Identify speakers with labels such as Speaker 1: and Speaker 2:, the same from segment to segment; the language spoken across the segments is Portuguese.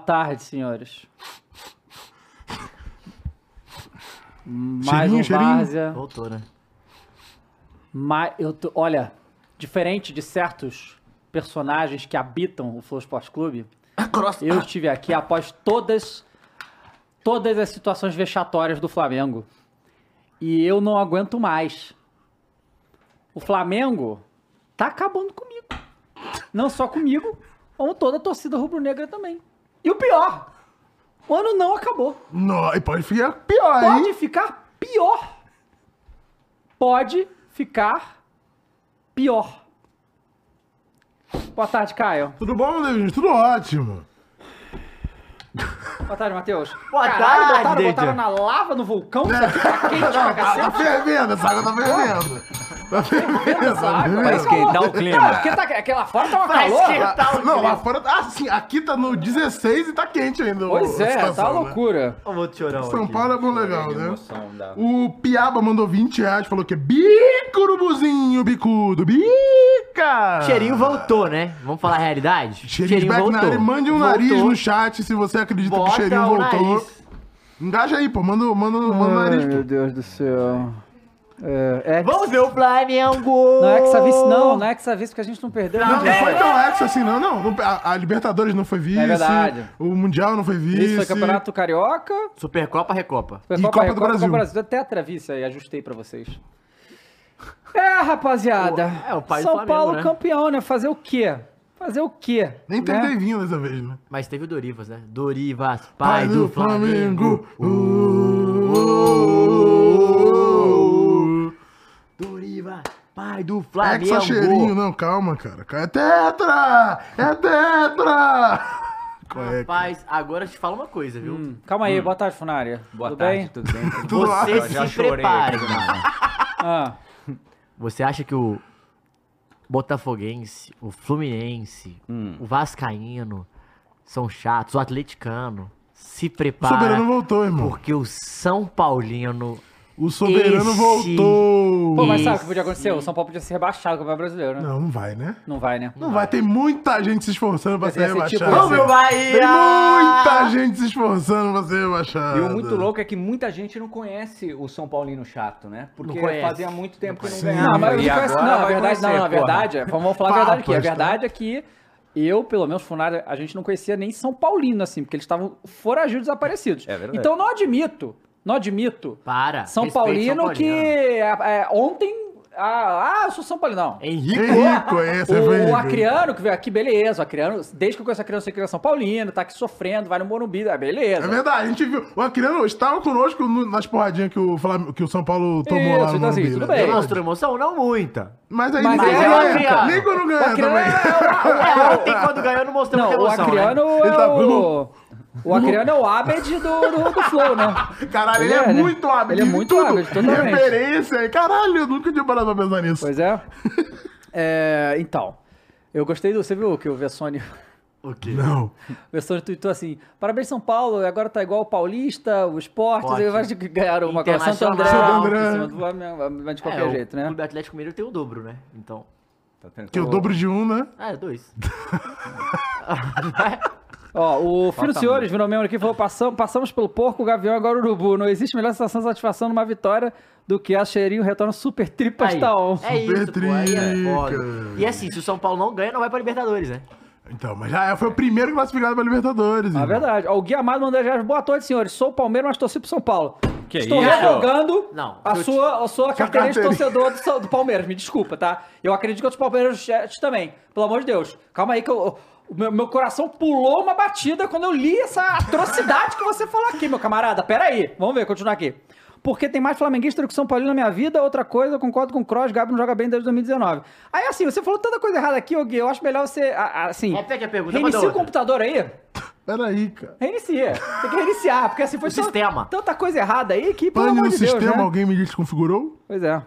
Speaker 1: tarde, senhores. Mais
Speaker 2: Cheirinho,
Speaker 1: um
Speaker 2: cheirinho.
Speaker 1: Várzea.
Speaker 3: Voltou, né?
Speaker 1: Mas eu tô, olha, diferente de certos personagens que habitam o Flow Esporte Clube, eu estive aqui após todas todas as situações vexatórias do Flamengo. E eu não aguento mais. O Flamengo tá acabando comigo. Não só comigo, como toda a torcida rubro-negra também. E o pior, o ano não acabou.
Speaker 2: Não, e pode ficar pior,
Speaker 1: Pode
Speaker 2: hein?
Speaker 1: ficar pior. Pode ficar pior. Boa tarde, Caio.
Speaker 2: Tudo bom, meu Deus? Tudo ótimo.
Speaker 1: Boa tarde, Matheus.
Speaker 3: Boa
Speaker 1: Caralho,
Speaker 3: tarde,
Speaker 1: botaram, botaram na lava no vulcão? Isso aqui tá quente pra
Speaker 2: Tá
Speaker 1: cacete.
Speaker 2: fervendo, essa água tá fervendo. Tá fervendo,
Speaker 1: Essa
Speaker 2: tá
Speaker 1: água, vai
Speaker 2: fervendo.
Speaker 1: esquentar o clima. Não, porque tá, aquela fora tá uma calor.
Speaker 2: Não, lá fora. Ah, sim, aqui tá no 16 e tá quente ainda.
Speaker 1: Pois
Speaker 2: a
Speaker 1: é, tá
Speaker 2: situação,
Speaker 1: uma
Speaker 2: né?
Speaker 1: loucura.
Speaker 3: Ó, vou chorão
Speaker 2: São
Speaker 3: aqui.
Speaker 2: Paulo é bom legal, né?
Speaker 1: Da-
Speaker 2: O Piaba mandou 20 reais, falou que é bico, urubuzinho, bicudo, bica!
Speaker 3: Cheirinho voltou, né? Vamos falar a realidade?
Speaker 2: Cheirinho, de back na área, mande um nariz
Speaker 3: Voltou.
Speaker 2: no chat se você acredita
Speaker 3: Bota
Speaker 2: que o cheirinho
Speaker 3: o
Speaker 2: voltou.
Speaker 3: nariz.
Speaker 2: Engaja aí, pô, manda, manda, manda o nariz, pô.
Speaker 1: Deus do céu. É,
Speaker 3: Vamos ver o Flamengo!
Speaker 1: Não é Exavice não, não é Exavice porque a gente não perdeu.
Speaker 2: Não,
Speaker 1: Não,
Speaker 2: foi tão ex assim, não, não. a, a Libertadores não foi vice.
Speaker 1: É verdade.
Speaker 2: O Mundial não foi vice.
Speaker 1: Isso foi Campeonato Carioca.
Speaker 3: Supercopa, Recopa.
Speaker 1: Foi
Speaker 2: E
Speaker 1: Copa,
Speaker 2: Copa do Brasil.
Speaker 1: Copa Brasil. Até atravice aí, ajustei pra vocês. É, rapaziada.
Speaker 3: O- é, o pai do
Speaker 1: São
Speaker 3: Flamengo,
Speaker 1: Paulo
Speaker 3: né?
Speaker 1: campeão, né? Fazer o quê? Fazer o quê?
Speaker 2: Nem
Speaker 1: né?
Speaker 2: tentei vir dessa vez, né?
Speaker 3: Mas teve o Dorivas, né? Dorivas, pai, do, Flamengo.
Speaker 2: Uh,
Speaker 3: Pai do
Speaker 2: É que só cheirinho,
Speaker 3: Flamengo.
Speaker 2: não, calma, cara. É tetra! É tetra! É?
Speaker 3: Rapaz, agora eu te falo uma coisa, viu?
Speaker 1: Hum, Calma aí, boa tarde, Funária.
Speaker 4: Boa
Speaker 1: tudo
Speaker 4: tarde,
Speaker 1: bem?
Speaker 4: tudo bem? Tudo?
Speaker 3: Você se
Speaker 4: Já chorei
Speaker 3: prepare, mano.
Speaker 1: Ah,
Speaker 3: Você acha que o Botafoguense, o Fluminense,
Speaker 4: Hum.
Speaker 3: o Vascaíno são chatos, o atleticano se
Speaker 2: O
Speaker 3: prepara
Speaker 2: soberano voltou, irmão.
Speaker 3: porque o São Paulino
Speaker 2: O soberano
Speaker 3: Esse-
Speaker 2: voltou.
Speaker 1: Pô, mas sabe o que podia acontecer? O São Paulo podia ser rebaixado com o Brasileiro, né?
Speaker 2: Não, não vai, né?
Speaker 1: Não vai, né?
Speaker 2: Não vai. Tem muita gente se esforçando pra ser
Speaker 1: ser tipo-
Speaker 2: rebaixado.
Speaker 3: Vamos, meu
Speaker 2: Tem
Speaker 3: Bahia!
Speaker 2: muita gente se esforçando pra ser rebaixado.
Speaker 4: E o muito louco é que muita gente não conhece o São Paulino chato, né? Porque
Speaker 3: Não
Speaker 4: fazia muito tempo que não ganhava.
Speaker 1: Não, mas não conhece, não, a
Speaker 4: vai
Speaker 1: verdade, não, na verdade, é- vamos falar a verdade aqui. A verdade é que eu, pelo menos, Funário, a gente não conhecia nem São Paulino, assim, porque eles estavam foragidos desaparecidos.
Speaker 4: É verdade.
Speaker 1: Então não admito, não admito
Speaker 3: Para.
Speaker 1: São Paulino,
Speaker 3: São
Speaker 1: que é, é, ontem. Ah, ah, eu sou São Paulino. Não.
Speaker 3: Henrique.
Speaker 2: Henrico, esse é
Speaker 1: O, o
Speaker 2: Henrico.
Speaker 1: Acriano, que veio aqui, beleza. O Acriano, desde que eu conheço o Acriano, eu sei que ele é São Paulino, tá aqui sofrendo, vai no Morumbi, ah, beleza.
Speaker 2: É verdade, a gente viu. O Acriano estava conosco no- nas porradinhas que o, que o São Paulo tomou
Speaker 1: Isso,
Speaker 2: lá no
Speaker 1: então assim,
Speaker 2: Morumbi,
Speaker 1: tudo
Speaker 2: né?
Speaker 1: bem.
Speaker 3: Demonstrou emoção? Não muita.
Speaker 2: Mas aí
Speaker 1: Mas
Speaker 2: ninguém
Speaker 1: é o
Speaker 2: ganha.
Speaker 3: Acriano.
Speaker 2: Nem quando
Speaker 1: O
Speaker 2: ganha
Speaker 1: Acriano
Speaker 2: também.
Speaker 3: É, ontem quando ganhou não mostrou
Speaker 1: Não,
Speaker 3: muita
Speaker 1: o
Speaker 3: emoção,
Speaker 1: Acriano
Speaker 3: né?
Speaker 1: é
Speaker 2: Ele tá-
Speaker 1: o... O Acriano é o Abed do, do, do Flow, né?
Speaker 2: Caralho, ele,
Speaker 1: Ele
Speaker 2: é,
Speaker 1: é, né?
Speaker 2: muito hábil.
Speaker 1: Ele é muito
Speaker 2: tudo.
Speaker 1: hábil, totalmente.
Speaker 2: Referência. Caralho, eu nunca tinha parado pra pensar nisso.
Speaker 1: Pois é. É, então, eu gostei do... Você viu que o Vessone...
Speaker 3: O quê?
Speaker 2: Não.
Speaker 1: O Vessone tweetou assim, parabéns São Paulo, agora tá igual o Paulista, o Esporte,
Speaker 3: Ótimo.
Speaker 1: eu acho que ganharam uma o Santo André, André. em do Flamengo, mas de qualquer
Speaker 3: É,
Speaker 1: jeito,
Speaker 3: o
Speaker 1: né?
Speaker 3: Clube Atlético Mineiro tem o dobro, né? Então.
Speaker 4: Tá tentando-
Speaker 2: Que é o dobro de um, né?
Speaker 3: Ah, é dois.
Speaker 1: Ó, o Filho
Speaker 4: Falta
Speaker 1: dos Senhores virou membro aqui e falou: passamos, passamos pelo porco, o gavião agora o urubu. Não existe melhor sensação de satisfação numa vitória do que a cheirinho retorna super tripas
Speaker 3: Aí,
Speaker 1: tá on.
Speaker 3: é isso, pô, aí é foda. E assim, se o São Paulo não ganha, não vai pra Libertadores, né?
Speaker 2: Então, mas já foi o primeiro classificado pra Libertadores.
Speaker 1: É verdade. Ó, o Gui Amado mandou já. Boa noite, senhores. Sou o Palmeiras, mas torci pro São Paulo.
Speaker 4: Que
Speaker 1: Estou
Speaker 4: isso?
Speaker 1: revogando
Speaker 3: Não,
Speaker 1: a
Speaker 3: eu
Speaker 1: sua, a sua carteirinha de
Speaker 2: carteirinha.
Speaker 1: torcedor do, São- do Palmeiras. Me desculpa, tá? Eu acredito que outros Palmeiras no chat também. Pelo amor de Deus. Calma aí que eu. O meu, meu coração pulou uma batida quando eu li essa atrocidade que você falou aqui, meu camarada. Pera aí. Vamos ver, continuar aqui. Porque tem mais flamenguista do que São Paulino na minha vida. Outra coisa, eu concordo com o Kroos, Gabi não joga bem desde 2019. Aí, assim, você falou tanta coisa errada aqui, ô Gui. Eu acho melhor você, assim...
Speaker 3: Repete a pergunta,
Speaker 1: Reinicia o computador aí.
Speaker 2: Peraí, cara.
Speaker 1: Reinicia. Tem que reiniciar, porque assim foi
Speaker 3: O
Speaker 1: tão-
Speaker 3: sistema.
Speaker 1: tanta coisa errada aí que, pelo
Speaker 2: Pane
Speaker 1: amor
Speaker 2: no
Speaker 1: de Deus,
Speaker 2: sistema,
Speaker 1: né?
Speaker 2: alguém me desconfigurou?
Speaker 1: Pois é.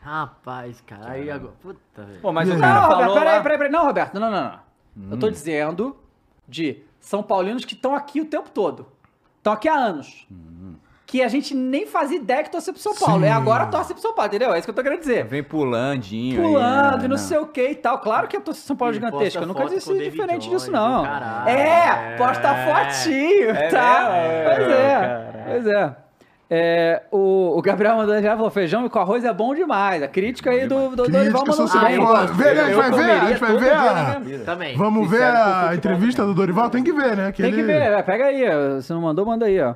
Speaker 3: Rapaz, cara. Aí agora. Puta, velho.
Speaker 4: Pô, mas o
Speaker 2: aí?
Speaker 4: cara
Speaker 1: Não, Roberto, peraí, peraí, peraí. Não, Roberto, não, não, não. Eu
Speaker 4: Hum.
Speaker 1: tô dizendo de São Paulinos que estão aqui o tempo todo. Estão aqui há anos.
Speaker 4: Hum.
Speaker 1: Que a gente nem fazia ideia que torcia pro São Paulo.
Speaker 2: Sim.
Speaker 1: É agora torce pro São Paulo, entendeu? É isso que eu tô querendo dizer.
Speaker 4: Vem pulandinho aí,
Speaker 1: Pulando
Speaker 4: né?
Speaker 1: e não sei o que e tal. Claro que a torcida de São Paulo é
Speaker 3: E
Speaker 1: gigantesca. Eu nunca disse diferente
Speaker 3: Jones,
Speaker 1: disso, não.
Speaker 3: caralho.
Speaker 1: É, posta fotinho,
Speaker 4: É
Speaker 1: tá?
Speaker 4: mesmo?
Speaker 1: Pois é,
Speaker 4: Caralho.
Speaker 1: pois é. É, o, o Gabriel mandando já falou: feijão com arroz é bom demais. A crítica aí do, do Dorival mandou bem.
Speaker 2: Vê, né? A gente vai ver, a gente vai ver a...
Speaker 3: Também.
Speaker 2: Vamos ver a entrevista do Dorival? Tem que ver, né? Que
Speaker 1: Tem que ver, é, pega aí. Se não mandou, manda aí, ó.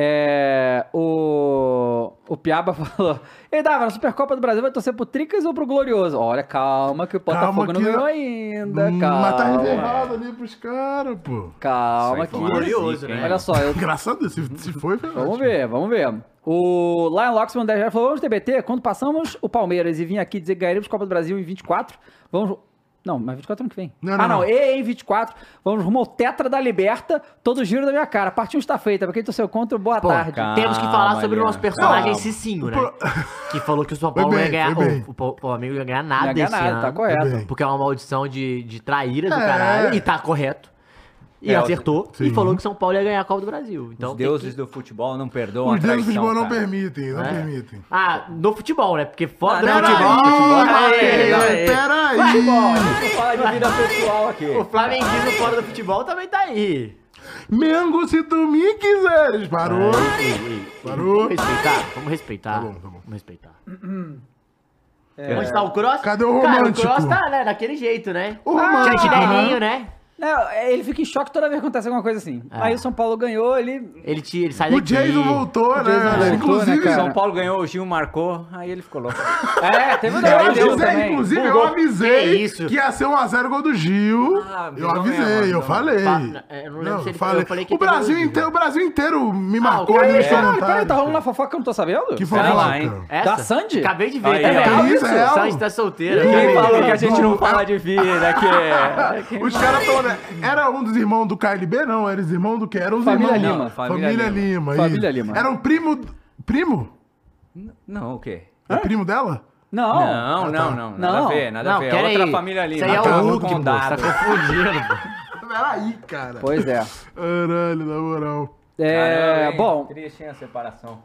Speaker 1: É, o, o Piaba falou: Ei, Dava, na Supercopa do Brasil vai torcer pro Tricas ou pro Glorioso? Olha, calma que o Botafogo
Speaker 2: Calma
Speaker 1: não ganhou ainda.
Speaker 2: Hum,
Speaker 1: Calma.
Speaker 2: Mas tá errado ali pros caras, pô.
Speaker 1: Calma que.
Speaker 3: Glorioso, né?
Speaker 1: Olha só, eu,
Speaker 2: Deus, se, se foi, foi
Speaker 1: Vamos
Speaker 2: ótimo.
Speaker 1: ver, vamos ver. O Lion Locksman 10 reais falou: vamos TBT, quando passamos o Palmeiras e vim aqui dizer que ganharemos Copa do Brasil em 24, vamos. Não, mas 24 ano que vem.
Speaker 2: Não,
Speaker 1: ah,
Speaker 2: não,
Speaker 1: não, e em 24, vamos rumo ao Tetra da Liberta, todo giro da minha cara. A partida está feita, pra quem torceu contra, boa
Speaker 3: Pô,
Speaker 1: tarde.
Speaker 4: calma.
Speaker 3: Temos que falar sobre o nosso personagem
Speaker 4: Calma.
Speaker 3: Cicinho, né? Que falou que o São Paulo não ia
Speaker 2: bem,
Speaker 3: ganhar.
Speaker 2: bem.
Speaker 3: O, o, Flamengo ia ganhar
Speaker 1: Não
Speaker 3: nada
Speaker 1: ia ganhar
Speaker 3: esse
Speaker 1: nada,
Speaker 3: ano.
Speaker 1: tá correto.
Speaker 2: bem.
Speaker 3: Porque é uma maldição de, de traíras do
Speaker 2: É.
Speaker 3: caralho. E tá correto. E
Speaker 4: É,
Speaker 3: acertou.
Speaker 2: sim.
Speaker 3: E falou que São Paulo ia ganhar a Copa do Brasil. Então
Speaker 4: Os deuses
Speaker 3: que-
Speaker 4: do futebol não perdoam
Speaker 2: Os
Speaker 4: a
Speaker 2: deuses do futebol não
Speaker 4: cara.
Speaker 2: permitem, não
Speaker 3: É.
Speaker 2: permitem.
Speaker 3: Ah, no futebol, né? Porque fora do
Speaker 4: não,
Speaker 3: futebol.
Speaker 4: não,
Speaker 3: futebol
Speaker 2: Peraí,
Speaker 3: aí.
Speaker 4: Vamos falar de vida pessoal aqui.
Speaker 3: O flamenguismo fora do futebol também tá aí.
Speaker 2: Mengo, se tu me quiseres. Parou. Parou.
Speaker 3: Vamos respeitar, vamos respeitar.
Speaker 2: Tá bom, tá bom.
Speaker 3: Vamos respeitar. Onde tá o Cross?
Speaker 2: Cadê o
Speaker 3: Cara, o
Speaker 2: romântico?
Speaker 3: Cross tá, né, daquele jeito, né?
Speaker 2: O romântico,
Speaker 3: Tinha chinelinho,
Speaker 2: né?
Speaker 3: Né?
Speaker 1: Não, ele fica em choque toda vez que acontece alguma coisa assim. Aí o São Paulo ganhou, ele.
Speaker 3: Ele, te, ele sai
Speaker 2: O
Speaker 3: daqui.
Speaker 2: Jason voltou,
Speaker 1: Jason
Speaker 2: né?
Speaker 1: voltou,
Speaker 2: Inclusive,
Speaker 1: né?
Speaker 4: São Paulo ganhou, o Gil marcou, aí ele ficou louco.
Speaker 1: É, teve um
Speaker 2: Eu avisei,
Speaker 1: também.
Speaker 2: inclusive, eu avisei
Speaker 3: Que isso?
Speaker 2: que ia ser 1x0 gol do Gil.
Speaker 4: Ah,
Speaker 2: eu avisei,
Speaker 4: mesmo,
Speaker 2: eu
Speaker 4: então.
Speaker 2: falei.
Speaker 3: Fa- eu não lembro se ele-
Speaker 2: falei.
Speaker 3: eu falei que
Speaker 2: o, Brasil inteiro, o Brasil inteiro me
Speaker 3: Ah,
Speaker 2: marcou
Speaker 3: o
Speaker 2: ali nos
Speaker 3: é,
Speaker 1: Peraí, tá rolando uma fofoca que eu não tô sabendo?
Speaker 2: Que fofoca.
Speaker 4: lá, hein?
Speaker 1: Da Sandy?
Speaker 3: Acabei de ver.
Speaker 4: Aí,
Speaker 3: tá
Speaker 2: Isso,
Speaker 3: isso?
Speaker 2: é real.
Speaker 3: Sandy tá solteira.
Speaker 4: Quem falou que a gente não fala de vida, que...
Speaker 2: Os caras estão, né? Era um dos irmãos do KLB? Não, eram os irmãos do que? Eram os
Speaker 1: Família
Speaker 2: irmãos.
Speaker 1: Lima.
Speaker 4: Não,
Speaker 2: Família,
Speaker 4: Família
Speaker 2: Lima.
Speaker 1: Família
Speaker 2: isso.
Speaker 1: Lima.
Speaker 2: Era um primo. Primo?
Speaker 4: Não, o quê?
Speaker 2: É primo dela?
Speaker 1: Não.
Speaker 4: Não,
Speaker 2: tá.
Speaker 4: não, não, nada
Speaker 1: Não.
Speaker 4: a ver, nada a
Speaker 3: Não,
Speaker 4: ver.
Speaker 3: pera
Speaker 4: Outra
Speaker 3: aí.
Speaker 4: família ali,
Speaker 3: Isso aí é o Hulk, pô. Tá confundindo.
Speaker 2: Peraí, cara.
Speaker 1: Pois é.
Speaker 2: Caralho, na moral.
Speaker 1: É,
Speaker 4: hein?
Speaker 1: bom,
Speaker 4: Triste, hein, a separação.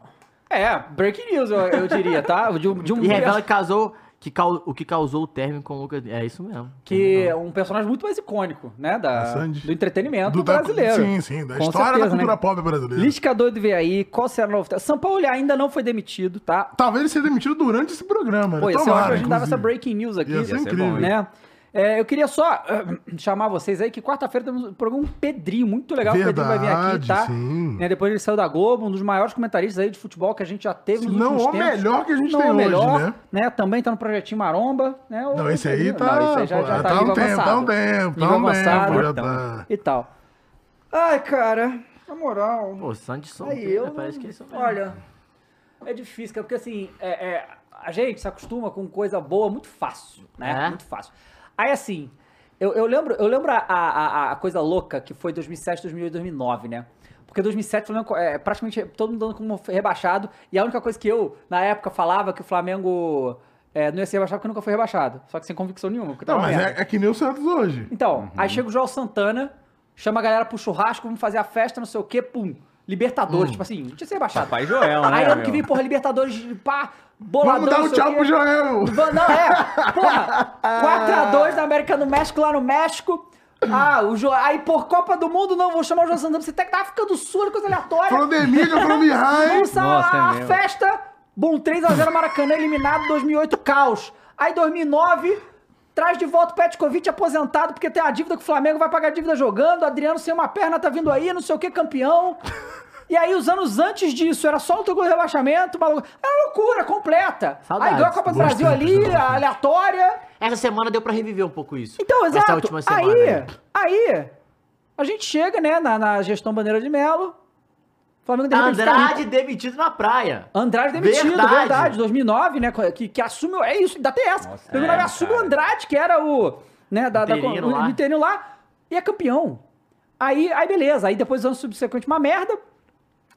Speaker 1: é, breaking news, eu, eu diria, tá? De, um- de um
Speaker 3: E revela que casou, que cau- o que causou o término com o Lucas. É isso mesmo.
Speaker 1: que é um personagem muito mais icônico, né? Da,
Speaker 2: A Sandy.
Speaker 1: do entretenimento
Speaker 2: Do- da-
Speaker 1: brasileiro.
Speaker 2: Sim, sim. Da
Speaker 1: Com
Speaker 2: história
Speaker 1: certeza,
Speaker 2: da cultura
Speaker 1: né?
Speaker 2: pop brasileira.
Speaker 1: Lisca doido veio aí, qual será o novo... São Paulo ainda não foi demitido, tá?
Speaker 2: Talvez ele seja demitido durante esse programa.
Speaker 1: Pô,
Speaker 2: né?
Speaker 1: esse é hora que a gente dava essa breaking news aqui,
Speaker 2: Ia ser
Speaker 4: Ia ser
Speaker 2: incrível.
Speaker 4: bom,
Speaker 1: né? É, eu queria só chamar vocês aí que quarta-feira temos um programa com o Pedrinho, muito legal. o Pedrinho vai vir aqui,
Speaker 2: Verdade,
Speaker 1: tá?
Speaker 2: sim.
Speaker 1: Né, depois ele saiu da Globo, um dos maiores comentaristas aí de futebol que a gente já teve
Speaker 2: Se
Speaker 1: nos
Speaker 2: não
Speaker 1: últimos
Speaker 2: o
Speaker 1: tempos.
Speaker 2: melhor que a gente
Speaker 1: não
Speaker 2: tem
Speaker 1: o
Speaker 2: hoje,
Speaker 1: melhor,
Speaker 2: né?
Speaker 1: Também tá no projetinho Maromba, né? O
Speaker 2: Não, esse aí
Speaker 1: Pedrinho-
Speaker 2: tá.
Speaker 1: Não, esse aí já,
Speaker 2: pô,
Speaker 1: já tá,
Speaker 2: tá um tempo, tá um tempo, tá um
Speaker 1: avançado.
Speaker 2: tempo. Já tá.
Speaker 1: E tal. Ai, cara, na moral.
Speaker 3: Pô, Sandy
Speaker 1: Aí eu.
Speaker 3: né? parece que são
Speaker 1: Olha, é difícil, cara, porque assim, é, é, a gente se acostuma com coisa boa muito fácil, né?
Speaker 3: É?
Speaker 1: Muito fácil. Aí assim, eu, eu lembro, eu lembro a, a, a coisa louca que foi 2007, 2008, 2009, né? Porque 2007 o Flamengo é praticamente todo mundo dando como rebaixado. E a única coisa que eu, na época, falava que o Flamengo é, não ia ser rebaixado porque nunca foi rebaixado. Só que sem convicção nenhuma.
Speaker 2: Não, mas é, é que nem o Santos hoje.
Speaker 1: Então, aí chega o João Santana, chama a galera pro churrasco, vamos fazer a festa, não sei o quê, pum. Libertadores, tipo assim, não tinha que ser rebaixado.
Speaker 4: Papai Joel, né,
Speaker 1: Aí ano
Speaker 4: meu?
Speaker 1: que vem, porra, Libertadores, pá, boladão.
Speaker 2: Vamos dar um tchau pro Joel.
Speaker 1: Não, é, porra, 4x2 na América do México, lá no México. Ah, o jo... aí por Copa do Mundo, não, vou chamar o João Santana, você tá da África do Sul, coisa aleatória.
Speaker 2: From the Mídia, from behind.
Speaker 1: Vamos
Speaker 4: Nossa, é
Speaker 1: a
Speaker 4: mesmo.
Speaker 1: festa. Bom, 3x0 Maracanã, eliminado 2008, caos. Aí 2009, traz de volta o Petkovic aposentado, porque tem a dívida que o Flamengo vai pagar a dívida jogando. Adriano sem uma perna tá vindo aí, não sei o que, campeão. E aí, os anos antes disso, era só o teu gol de rebaixamento, maluco. Era uma loucura completa.
Speaker 3: Saudades.
Speaker 1: Aí ganhou a Copa do Brasil ali, aleatória.
Speaker 3: Essa semana deu pra reviver um pouco isso.
Speaker 1: Então, exato.
Speaker 3: Essa última semana.
Speaker 1: aí,
Speaker 3: né?
Speaker 1: aí, a gente chega, né, na, na gestão Bandeira de Melo. Flamengo de repente fica
Speaker 3: Andrade demitido na praia.
Speaker 1: Andrade demitido,
Speaker 3: Verdade.
Speaker 1: verdade. 2009, né? Que, que assume. É isso, ainda tem essa.
Speaker 4: Nossa,
Speaker 1: 2009
Speaker 4: é,
Speaker 1: assume o. Andrade, que era o. Né, da, da,
Speaker 3: Interino
Speaker 1: o
Speaker 3: lá.
Speaker 1: lá. E é campeão. Aí, aí beleza. Aí depois, anos subsequentes, uma merda.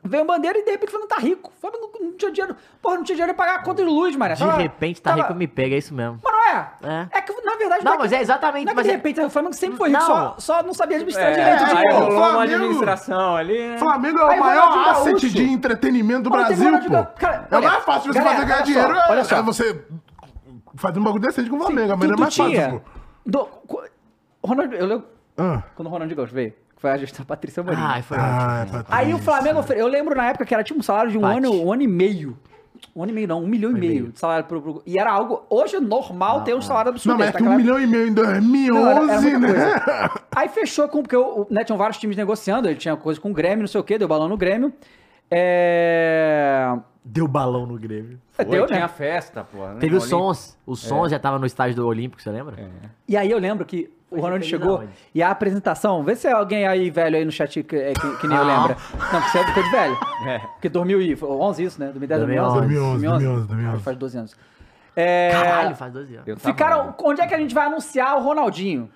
Speaker 1: Veio a bandeira e de repente o Flamengo tá rico. O Flamengo não, não tinha dinheiro. Porra, não tinha dinheiro pra pagar a conta de luz, mané.
Speaker 3: De
Speaker 1: Tava-
Speaker 3: repente tá
Speaker 1: tava-
Speaker 3: rico me pega, é isso mesmo.
Speaker 1: Mas não é.
Speaker 3: É.
Speaker 1: É que, na verdade,
Speaker 3: Não,
Speaker 1: é
Speaker 3: mas
Speaker 1: que-
Speaker 3: é exatamente,
Speaker 1: Não é que
Speaker 3: mas
Speaker 1: de
Speaker 3: é-
Speaker 1: repente o Flamengo sempre foi rico,
Speaker 3: Não.
Speaker 1: só, só não sabia administrar
Speaker 4: É,
Speaker 1: direito.
Speaker 4: aí
Speaker 1: tipo,
Speaker 4: rolou uma
Speaker 2: Flamengo-
Speaker 4: administração ali, né?
Speaker 2: Flamengo é o
Speaker 1: Aí,
Speaker 2: maior asset de entretenimento do
Speaker 1: Pô,
Speaker 2: Brasil, pô.
Speaker 1: Cara,
Speaker 2: é
Speaker 1: olha,
Speaker 2: mais fácil de você
Speaker 1: galera,
Speaker 2: fazer ganhar
Speaker 1: olha só,
Speaker 2: dinheiro. é-
Speaker 1: olha só.
Speaker 2: É você fazer um bagulho decente com o Flamengo. A
Speaker 1: tu,
Speaker 2: maneira
Speaker 1: tu
Speaker 2: mais fácil, pô.
Speaker 1: Ronaldo, eu lembro
Speaker 2: Ah,
Speaker 1: quando o Ronaldinho Gaúcho veio, que foi a gestão da Patrícia Morim.
Speaker 3: Ai, foi
Speaker 2: ah,
Speaker 3: ótimo.
Speaker 2: é pra
Speaker 1: Aí o. Flamengo, eu lembro na época que era tipo um salário de um
Speaker 3: Pati.
Speaker 1: ano, um ano e meio. Um ano e meio não, um milhão e meio de salário pro, pro- E era algo, hoje é normal ter um salário absurdo.
Speaker 2: Não, mas é que um
Speaker 1: naquela
Speaker 2: milhão e meio em
Speaker 1: Não, era- era
Speaker 2: 2011,
Speaker 1: muita
Speaker 2: né?
Speaker 1: Aí fechou com, porque o, o, né, tinham vários times negociando, ele tinha coisa com o Grêmio, não sei o que, deu balão no Grêmio. É...
Speaker 3: Deu balão no Grêmio.
Speaker 4: Foi,
Speaker 1: deu,
Speaker 4: tinha
Speaker 1: né?
Speaker 4: festa, pô. né?
Speaker 3: Teve os
Speaker 4: Olímpico.
Speaker 3: sons. Os sons já tava no estádio do Olímpico, você lembra?
Speaker 1: E aí eu lembro que o Ronaldo
Speaker 3: feliz
Speaker 1: chegou e a apresentação, vê se é alguém aí velho aí no chat que, é, que, que nem eu
Speaker 3: Ah.
Speaker 1: lembra. Não, porque você é ficou de velho.
Speaker 4: É.
Speaker 1: Porque 2011 isso, né? 2010,
Speaker 3: 2011.
Speaker 1: 2011.
Speaker 2: 2011, 2011.
Speaker 1: Faz 12 anos. É...
Speaker 3: Caralho, faz 12 anos.
Speaker 1: Ficaram, onde é que a gente vai anunciar o Ronaldinho?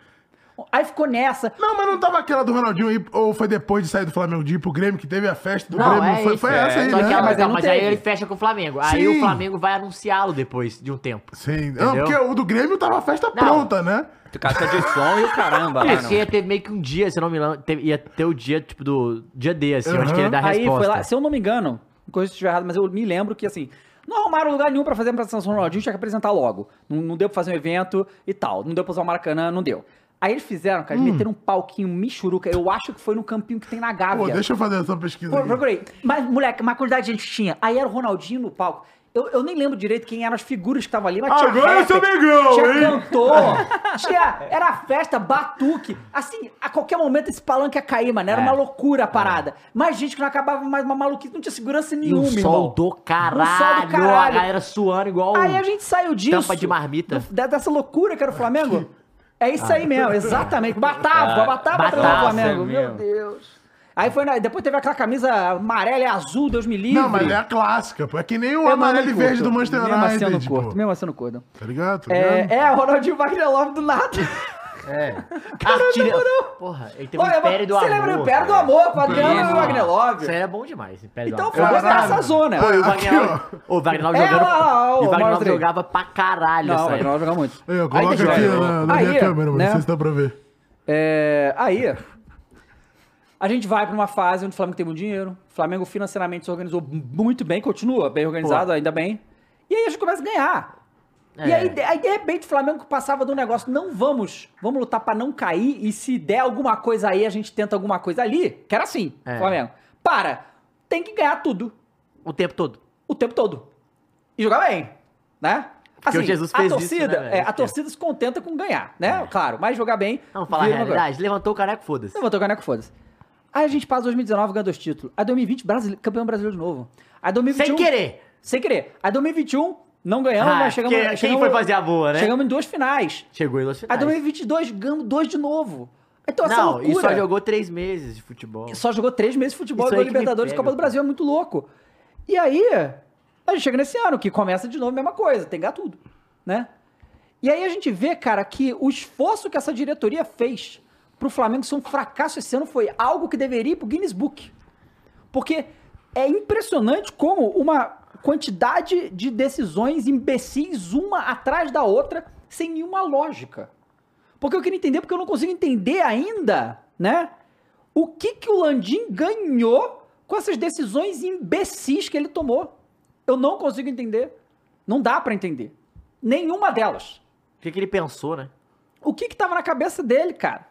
Speaker 1: Aí ficou nessa.
Speaker 2: Não, mas não tava aquela do Ronaldinho aí, ou foi depois de sair do Flamengo de ir pro Grêmio, que teve a festa do
Speaker 3: Não,
Speaker 2: Grêmio?
Speaker 3: é
Speaker 2: foi,
Speaker 3: isso.
Speaker 2: foi
Speaker 3: é.
Speaker 2: essa aí,
Speaker 3: Só
Speaker 2: né?
Speaker 1: Mas aí
Speaker 3: não,
Speaker 1: não
Speaker 3: mas aí ele fecha com o Flamengo. Aí
Speaker 2: Sim.
Speaker 3: o Flamengo vai anunciá-lo depois de um tempo.
Speaker 2: Sim. Não,
Speaker 3: Entendeu?
Speaker 2: porque o do Grêmio tava a festa pronta, né?
Speaker 4: Caixa de som e o caramba lá, não.
Speaker 3: ia ter meio que um dia, se eu não me engano, teve- ia ter o dia, tipo, do dia D, assim, onde que ele dá a
Speaker 1: Aí
Speaker 3: resposta.
Speaker 1: foi lá, se eu não me engano, coisa se estiver errado, mas eu me lembro que assim, não arrumaram lugar nenhum pra fazer a apresentação do Ronaldinho, tinha que apresentar logo. Não, não deu pra fazer um evento e tal. Não deu pra usar o Maracanã, não deu. Aí eles fizeram, cara, eles meteram um palquinho michuruca. Eu acho que foi no campinho que tem na Gávea.
Speaker 2: Pô, deixa eu fazer essa pesquisa
Speaker 1: Pô,
Speaker 2: aqui.
Speaker 1: procurei. Mas, moleque, uma quantidade de gente tinha. Aí era o Ronaldinho no palco. Eu, eu nem lembro direito quem eram as figuras que estavam ali, mas tinha
Speaker 2: Agora eu sou
Speaker 1: rapper,
Speaker 2: negão,
Speaker 1: tinha
Speaker 2: hein?
Speaker 1: cantor, tinha, era festa, batuque. Assim, a qualquer momento esse palanque ia cair, mano. Era
Speaker 3: É.
Speaker 1: uma loucura a parada. Mais gente que não acabava mais uma maluquice, não tinha segurança nenhuma,
Speaker 3: um sol
Speaker 1: irmão.
Speaker 3: do caralho,
Speaker 1: Um sol do
Speaker 3: a
Speaker 1: caralho.
Speaker 3: galera suando igual
Speaker 1: Aí a gente saiu disso.
Speaker 3: tampa de marmita.
Speaker 1: do- dessa loucura que era o Flamengo. É isso aí mesmo, exatamente. Batava, batava,
Speaker 3: batava,
Speaker 1: batava o Flamengo.
Speaker 4: é
Speaker 1: Meu. Deus. Aí foi na- depois teve aquela camisa amarela e azul, Deus me livre.
Speaker 2: Não, mas é a clássica, pô. É que nem o
Speaker 1: Eu
Speaker 2: amarelo e verde
Speaker 1: curto.
Speaker 2: do Manchester
Speaker 1: Mesmo assim eu não
Speaker 2: United,
Speaker 1: curto,
Speaker 2: pô.
Speaker 1: mesmo assim eu não curto.
Speaker 2: Tá ligado? Tá
Speaker 1: É,
Speaker 2: ligado?
Speaker 1: é, o Ronaldinho Wagner Love do nada.
Speaker 3: Artilha... Porra, ele teve um
Speaker 1: Olha,
Speaker 3: Império do
Speaker 1: você
Speaker 3: Amor.
Speaker 1: lembra o Império do
Speaker 3: cara.
Speaker 1: Amor, com Adriano
Speaker 3: Isso.
Speaker 1: e o Wagner Love.
Speaker 3: Isso aí era bom demais, Império
Speaker 1: Então
Speaker 3: do
Speaker 1: foi
Speaker 3: Amor.
Speaker 1: gostar dessa zona.
Speaker 3: Pô, o
Speaker 2: Aqui,
Speaker 3: Wagner Love- o Wagner Love
Speaker 1: É,
Speaker 3: jogando...
Speaker 1: lá, lá,
Speaker 3: e o Wagner Love jogava pra caralho
Speaker 1: Não, o Wagner. Love joga muito.
Speaker 2: Ó, coloca
Speaker 1: eu
Speaker 2: aqui na, minha câmera, mano.
Speaker 1: né?
Speaker 2: Não sei se dá pra ver.
Speaker 1: É, aí, a gente vai pra uma fase onde o Flamengo tem muito dinheiro. O Flamengo financeiramente se organizou muito bem, continua bem organizado, ainda bem. E aí a gente começa a ganhar. E
Speaker 3: É.
Speaker 1: aí, de- aí, de repente, o Flamengo passava do negócio, não vamos, vamos lutar pra não cair, e se der alguma coisa aí, a gente tenta alguma coisa ali, que era assim,
Speaker 3: É.
Speaker 1: Flamengo. Para, tem que ganhar tudo,
Speaker 3: O tempo todo.
Speaker 1: o tempo todo. E jogar bem, né?
Speaker 3: Porque o Jesus
Speaker 1: a
Speaker 3: fez isso,
Speaker 1: torcida,
Speaker 3: né, velho?
Speaker 1: é, a torcida se contenta com ganhar, né? Claro, mas jogar bem.
Speaker 3: Vamos falar a realidade. Levantou o caneco, foda-se.
Speaker 1: Levantou o caneco, foda-se. Aí a gente passa 2019 ganhando dois títulos. Aí 2020, brasile... campeão brasileiro de novo. Aí 2021...
Speaker 3: Sem querer.
Speaker 1: Sem querer. Aí 2021, não ganhamos,
Speaker 3: Ah,
Speaker 1: mas chegamos...
Speaker 3: quem- quem
Speaker 1: chegamos-
Speaker 3: foi fazer a boa, né?
Speaker 1: Chegamos em duas finais.
Speaker 3: Chegou em duas
Speaker 1: Aí
Speaker 3: finais.
Speaker 1: 2022, ganhamos dois de novo. Então essa
Speaker 3: Não,
Speaker 1: loucura...
Speaker 3: e só jogou três meses de futebol.
Speaker 1: Só jogou três meses de futebol,
Speaker 3: Isso aí que
Speaker 1: Libertadores e
Speaker 3: pega,
Speaker 1: Copa do. Brasil, é muito louco. E aí, a gente chega nesse ano, que começa de novo a mesma coisa, tem que ganhar tudo, né? E aí a gente vê, cara, que o esforço que essa diretoria fez pro Flamengo ser um fracasso esse ano foi algo que deveria ir pro Guinness Book. Porque é impressionante como uma quantidade de decisões imbecis, uma atrás da outra, sem nenhuma lógica. Porque eu queria entender, porque eu não consigo entender ainda, né? O que que o Landim ganhou com essas decisões imbecis que ele tomou. Eu não consigo entender. Não dá pra entender. Nenhuma delas.
Speaker 3: O que, que ele pensou, né?
Speaker 1: O que que tava na cabeça dele, cara?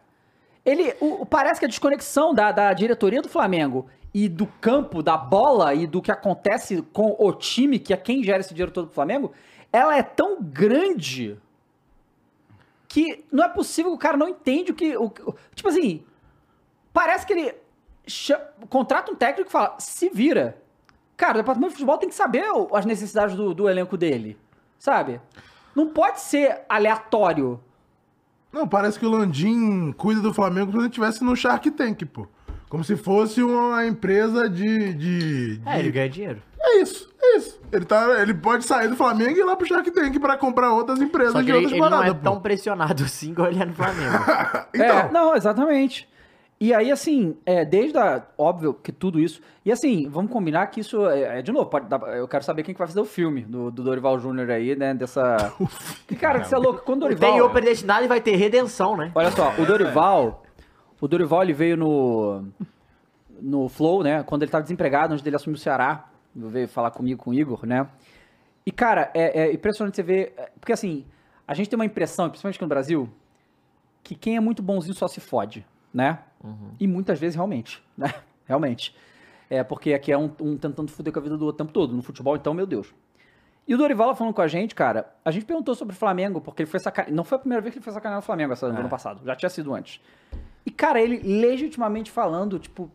Speaker 1: Ele, o- parece que a desconexão da, da diretoria do Flamengo e do campo, da bola e do que acontece com o time, que é quem gera esse todo do Flamengo, ela é tão grande que não é possível que o cara não entende o que... O, tipo assim, parece que ele contrata um técnico e fala, se vira. Cara, o departamento de futebol tem que saber as necessidades do, do elenco dele, sabe? Não pode ser aleatório.
Speaker 2: Não, parece que o Landim cuida do Flamengo como se ele estivesse no Shark Tank, pô. Como se fosse uma empresa de. de, de-
Speaker 3: É, ele ganha dinheiro.
Speaker 2: É isso, é isso. Ele, tá, ele pode sair do Flamengo e ir lá pro Shark Tank pra comprar outras empresas
Speaker 3: Só que
Speaker 2: de
Speaker 3: ele,
Speaker 2: outras
Speaker 3: ele não é
Speaker 2: paradas,
Speaker 3: tão
Speaker 2: pô.
Speaker 3: pressionado assim igual ele é no Flamengo.
Speaker 2: Então,
Speaker 1: É, não, exatamente. E aí, assim, é, desde a. Óbvio que tudo isso. E assim, vamos combinar que isso é, é de novo, pode eu quero saber quem que vai fazer o filme do, do Dorival Júnior aí, né? Dessa. Que, cara, que você é louco. Quando o Dorival.
Speaker 3: Tem o predestinado e vai ter redenção, né?
Speaker 1: Olha só, o Dorival. O Dorival ele veio no. No Flow, né? Quando ele tava desempregado, antes dele assumir o Ceará. Veio falar comigo, com o Igor, né? E, cara, é, é impressionante você ver. é, Porque assim, a gente tem uma impressão, principalmente aqui no Brasil, que quem é muito bonzinho só se fode, né? E muitas vezes realmente, né? Realmente. É, porque aqui é um, um tentando foder com a vida do outro o tempo todo. No futebol, então, meu Deus. E o Dorival falando com a gente, cara, a gente perguntou sobre o Flamengo, porque ele foi sacaneado. Não foi a primeira vez que ele foi sacaneado no Flamengo essa, no ano passado. Já tinha sido antes. E, cara, ele legitimamente falando, tipo,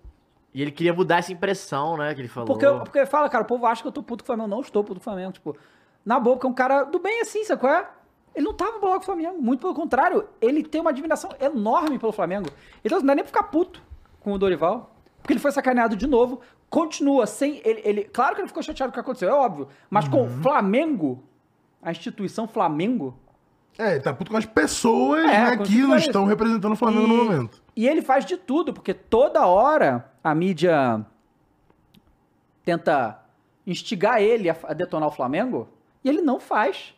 Speaker 3: E ele queria mudar essa impressão, né? Que ele falou.
Speaker 1: porque, porque ele fala, cara, o povo acha que eu tô puto com o Flamengo. Não estou puto com o Flamengo. Tipo, na boa, porque é um cara do bem assim, sabe qual é? Ele não tava bolado com o Flamengo. Muito pelo contrário, ele tem uma admiração enorme pelo Flamengo. Então, não dá nem pra ficar puto com o Dorival. Porque ele foi sacaneado de novo. Continua sem. Ele, ele- claro que ele ficou chateado com o que aconteceu, é óbvio. Mas com o Flamengo, a instituição Flamengo,
Speaker 2: É, ele tá puto com as pessoas
Speaker 1: É,
Speaker 2: né, que não estão representando o Flamengo no momento.
Speaker 1: E ele faz de tudo, porque toda hora a mídia tenta instigar ele a, a detonar o Flamengo, e ele não faz.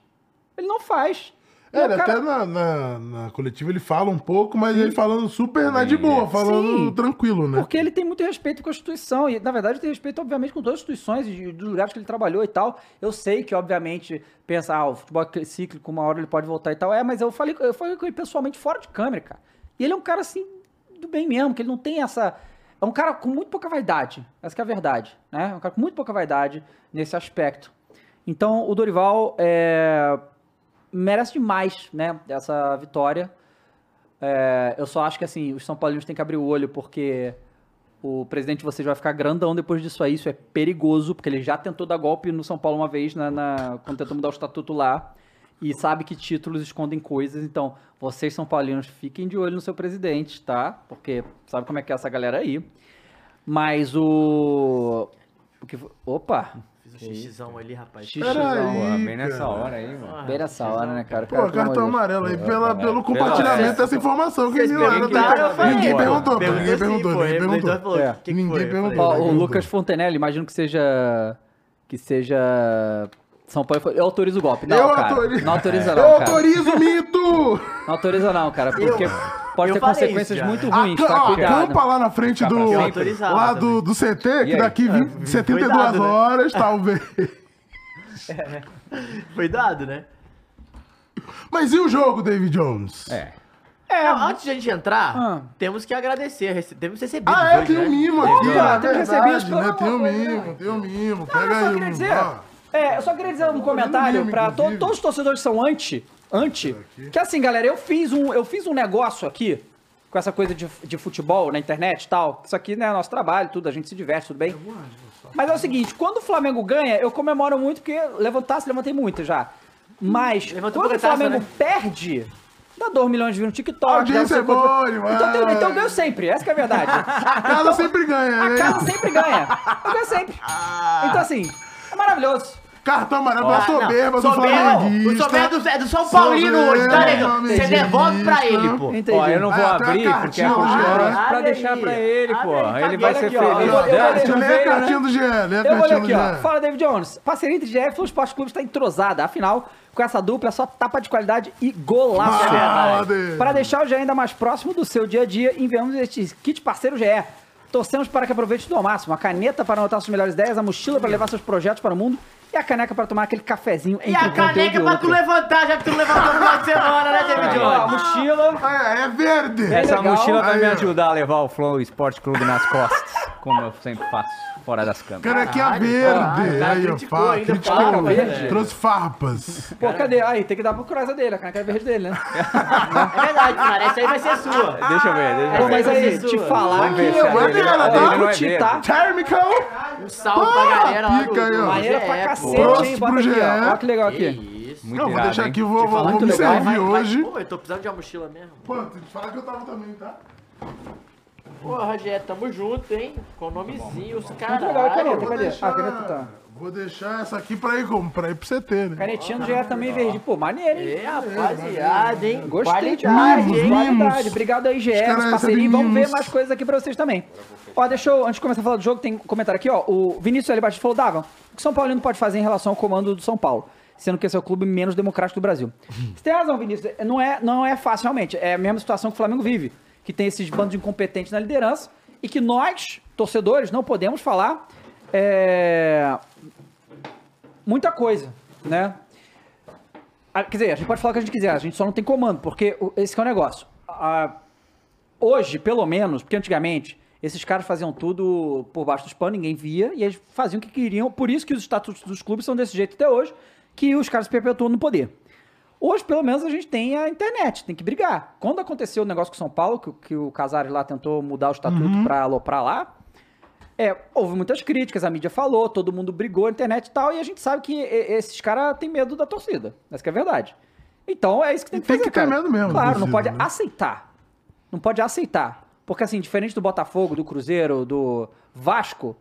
Speaker 1: Ele não faz.
Speaker 2: É, ele
Speaker 1: cara-
Speaker 2: até na, na, na coletiva ele fala um pouco, mas ele falando super na de boa, falando
Speaker 1: Sim.
Speaker 2: tranquilo, né?
Speaker 1: Porque ele tem muito respeito com a instituição. E, na verdade, tem respeito, obviamente, com todas as instituições e dos lugares que ele trabalhou e tal. Eu sei que, obviamente, pensa, ah, o futebol é cíclico, uma hora ele pode voltar e tal. É, mas eu falei, eu falei com ele pessoalmente fora de câmera, cara. E ele é um cara, assim, do bem mesmo, que ele não tem essa... É um cara com muito pouca vaidade. Essa que é a verdade, né? É um cara com muito pouca vaidade nesse aspecto. Então, o Dorival é, merece demais, né, essa vitória. É, eu só acho que assim, os São Paulinos têm que abrir o olho, porque o presidente de vocês vai ficar grandão depois disso aí. Isso é perigoso, porque ele já tentou dar golpe no São Paulo uma vez, na, na- quando tentou mudar o estatuto lá. E sabe que títulos escondem coisas. Então, vocês, São Paulinos, fiquem de olho no seu presidente, tá? Porque sabe como é que é essa galera aí. Mas o. o que... Opa!
Speaker 3: Um xixizão ali, rapaz.
Speaker 1: Xixizão.
Speaker 4: Pô, bem nessa
Speaker 2: cara.
Speaker 4: hora aí, mano.
Speaker 1: Bem nessa hora, né, cara?
Speaker 2: Pô,
Speaker 1: Cara,
Speaker 2: cartão amarelo aí pela, pelo compartilhamento dessa informação que
Speaker 3: eu falei,
Speaker 2: ninguém perguntou, ninguém perguntou, ninguém perguntou.
Speaker 3: falou,
Speaker 1: É.
Speaker 3: "Que que
Speaker 2: Ninguém
Speaker 3: foi?" Eu
Speaker 2: perguntou.
Speaker 1: o. Lucas Fontenelle, imagino que seja. Que seja. São Paulo. Eu autorizo o golpe. Não,
Speaker 2: Eu
Speaker 1: cara.
Speaker 2: autorizo.
Speaker 1: Não autoriza,
Speaker 2: Eu
Speaker 1: não, cara.
Speaker 2: autorizo o mito!
Speaker 1: Não autoriza, não, cara. Porque pode
Speaker 3: eu
Speaker 1: ter consequências
Speaker 3: isso
Speaker 1: muito
Speaker 2: A,
Speaker 1: ruins,
Speaker 2: ca-
Speaker 1: tá?
Speaker 2: ó, acampa lá na frente do.
Speaker 4: sempre.
Speaker 3: Autorizado
Speaker 2: Lá do, do CT, que
Speaker 4: E
Speaker 2: daqui 20, 72
Speaker 3: Cuidado, né?
Speaker 2: horas, talvez.
Speaker 3: Foi dado, né?
Speaker 2: Mas e o jogo, David Jones?
Speaker 4: É.
Speaker 1: É,
Speaker 3: Não, antes de a gente entrar,
Speaker 1: Ah.
Speaker 3: temos que agradecer. rece- Temos recebido
Speaker 2: Ah, é,
Speaker 3: hoje,
Speaker 2: tem
Speaker 3: né?
Speaker 2: um mimo
Speaker 3: Teve
Speaker 2: aqui, é
Speaker 1: tem
Speaker 2: né?
Speaker 1: não,
Speaker 2: Tem um mimo, tem um mimo.
Speaker 1: Não,
Speaker 2: Pega
Speaker 1: eu só
Speaker 2: aí
Speaker 1: queria
Speaker 2: um.
Speaker 1: dizer. É, eu só queria dizer um comentário to-
Speaker 2: inclusive.
Speaker 1: todos os torcedores que são anti. Anti. Que assim, galera, eu fiz um, eu fiz um negócio aqui com essa coisa de, de futebol na internet e tal. Isso aqui, né, é nosso trabalho, tudo, a gente se diverte, tudo bem. Mas é o seguinte, quando o Flamengo ganha, eu comemoro muito, porque levantar, se levantei muito já. Mas
Speaker 3: Levantou
Speaker 1: quando o
Speaker 3: taça,
Speaker 1: Flamengo
Speaker 3: né?
Speaker 1: perde, dá 2 milhões de views no TikTok. Dá não
Speaker 2: é demais.
Speaker 1: Então, tem- então eu ganho sempre, essa que é a verdade.
Speaker 2: A casa sempre ganha,
Speaker 1: A
Speaker 2: né?
Speaker 1: casa sempre ganha. Eu ganho sempre. Então assim, é maravilhoso.
Speaker 2: Cartão amarelo
Speaker 3: Ah, não.
Speaker 2: soberba do
Speaker 3: Soberba,
Speaker 2: Flamenguista.
Speaker 3: O soberba é do, é do São Paulino hoje, tá, nego? Você devolve pra ele, pô.
Speaker 1: Entendi.
Speaker 4: Ó, eu não vou
Speaker 2: Ah, uma
Speaker 4: abrir porque é
Speaker 2: do Jean.
Speaker 4: pra deixar
Speaker 3: aí.
Speaker 4: pra ele, pô. Ele vai ser feliz.
Speaker 1: Eu
Speaker 2: a cartinha do Jean, lê a
Speaker 1: Eu vou ler
Speaker 2: cartinha do
Speaker 1: aqui, ó.
Speaker 2: Jean.
Speaker 1: Fala, David Jones. Parceria entre GF e Flow Esporte Clube está entrosada. Afinal, com essa dupla é só tapa de qualidade e golaço.
Speaker 2: David.
Speaker 1: Para deixar o GE ainda mais próximo do seu dia a dia, enviamos este kit parceiro GE. Torcemos para que aproveite tudo ao máximo. A caneta para anotar suas melhores ideias, a mochila para levar seus projetos para o mundo e a caneca para tomar aquele cafezinho
Speaker 3: E
Speaker 1: entre
Speaker 3: a
Speaker 1: um
Speaker 3: caneca
Speaker 1: e
Speaker 3: pra
Speaker 1: outro.
Speaker 3: tu levantar, já que tu levantou no final de semana, né, David
Speaker 1: Ó, a
Speaker 3: Jones?
Speaker 1: mochila.
Speaker 2: Ah, é, é verde.
Speaker 4: Essa
Speaker 1: legal.
Speaker 4: mochila vai me
Speaker 2: ó.
Speaker 4: ajudar a levar o Flow Esporte Clube nas costas, como eu sempre faço, fora das câmeras.
Speaker 2: Canequinha
Speaker 3: Caralho,
Speaker 2: verde.
Speaker 3: caralho, o cara
Speaker 2: aí, ó,
Speaker 3: criticou
Speaker 2: fa-
Speaker 3: ainda,
Speaker 2: criticou.
Speaker 3: fala,
Speaker 1: verde.
Speaker 2: Trouxe farpas.
Speaker 1: Pô, cadê? Aí, tem que dar pro Cruz dele, a caneca é verde dele, né?
Speaker 3: É verdade, cara, essa aí vai ser sua.
Speaker 4: Deixa eu ver, deixa
Speaker 1: Pô,
Speaker 4: eu ver.
Speaker 1: mas
Speaker 3: vai
Speaker 1: aí, te falar que eu
Speaker 4: é
Speaker 1: vou eu vou
Speaker 4: é
Speaker 1: curtir,
Speaker 4: dele.
Speaker 1: tá?
Speaker 2: Thermical.
Speaker 3: Um salve pra galera lá do...
Speaker 2: Pica ó.
Speaker 1: Maneira pra
Speaker 3: pô.
Speaker 1: cacete,
Speaker 2: Próximo
Speaker 1: hein? Bota
Speaker 2: pro
Speaker 1: aqui, ó. Olha que legal aqui.
Speaker 3: isso.
Speaker 4: Muito
Speaker 2: Não, vou
Speaker 4: irado,
Speaker 2: deixar
Speaker 4: hein?
Speaker 2: aqui, vou, vou,
Speaker 1: falar
Speaker 2: vou me
Speaker 1: legal,
Speaker 2: servir
Speaker 3: Vai, vai.
Speaker 2: hoje.
Speaker 3: Pô, eu tô precisando de uma mochila mesmo.
Speaker 2: Pô, tem que falar que eu tava também, tá?
Speaker 3: Porra, Jé, tamo junto, hein? Com o nomezinho, os
Speaker 1: Muito legal. Cadê?
Speaker 3: caras.
Speaker 1: Cadê? Ah, a caneta tá.
Speaker 2: Vou deixar essa aqui pra ir como? Pra ir pro CT, né?
Speaker 1: Canetinha já é também verde. Pô, maneiro, hein?
Speaker 3: É, rapaziada, hein?
Speaker 1: Gostei
Speaker 3: Qualidade,
Speaker 1: demais,
Speaker 2: Mimos,
Speaker 1: hein?
Speaker 2: mimos.
Speaker 1: Qualidade. Obrigado aí,
Speaker 2: caras
Speaker 1: parceria. Vamos ver mais coisas aqui pra vocês também. Ó, deixa eu, antes de começar a falar do jogo, tem um comentário aqui, ó. O Vinícius L. Batista falou, Dava, o que o São Paulino pode fazer em relação ao comando do São Paulo? Sendo que esse é o clube menos democrático do Brasil. Você tem razão, Vinícius. Não é, não é fácil, realmente. É a mesma situação que o Flamengo vive. Que tem esses bandos incompetentes na liderança e que nós, torcedores, não podemos falar é, muita coisa, né? Ah, Quer dizer, a gente pode falar o que a gente quiser, a gente só não tem comando, porque esse é o negócio. Hoje, pelo menos, porque antigamente, esses caras faziam tudo por baixo dos panos, ninguém via, e eles faziam o que queriam. Por isso que os estatutos dos clubes são desse jeito até hoje, que os caras se perpetuam no poder. Hoje, pelo menos, a gente tem a internet, tem que brigar. Quando aconteceu o negócio com o São Paulo, que, o- que o Casares lá tentou mudar o estatuto pra aloprar lá, é, houve muitas críticas, a mídia falou, todo mundo brigou na internet e tal, e a gente sabe que esses caras têm medo da torcida. Essa que é a verdade. Então é isso que tem que
Speaker 2: tem
Speaker 1: fazer,
Speaker 2: que ter medo mesmo
Speaker 1: Claro, não pode
Speaker 2: né?
Speaker 1: aceitar. Não pode aceitar. Porque assim, diferente do Botafogo, do Cruzeiro, do Vasco,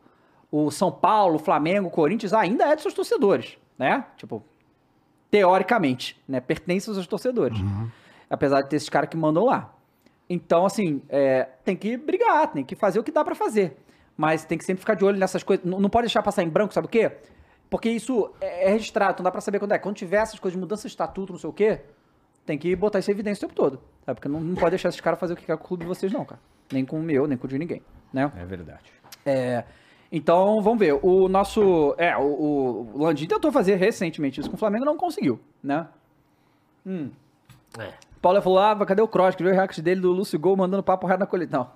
Speaker 1: o São Paulo, o Flamengo, o Corinthians ainda é de seus torcedores, né? Tipo, teoricamente, né? Pertence aos torcedores.
Speaker 2: Uhum.
Speaker 1: Apesar de ter esses caras que mandam lá. Então, assim, é, tem que brigar, tem que fazer o que dá pra fazer. Mas tem que sempre ficar de olho nessas coisas. Não, não pode deixar passar em branco, sabe o quê? Porque isso é é registrado, então dá pra saber quando é. Quando tiver essas coisas de mudança de estatuto, não sei o quê, tem que botar isso em evidência o tempo todo. Sabe? Porque não, não pode deixar esses caras fazer o que quer com o clube de vocês, não, cara. Nem com o meu, nem com o de ninguém, né?
Speaker 4: É verdade.
Speaker 1: É, então, vamos ver. O nosso. É, o, o Landim tentou fazer recentemente isso com o Flamengo não conseguiu, né? Hum.
Speaker 3: É.
Speaker 1: Paulo falou: ah, cadê o Cross? Que viu o react dele do Lúcio Gol mandando papo reto na colheita. Não.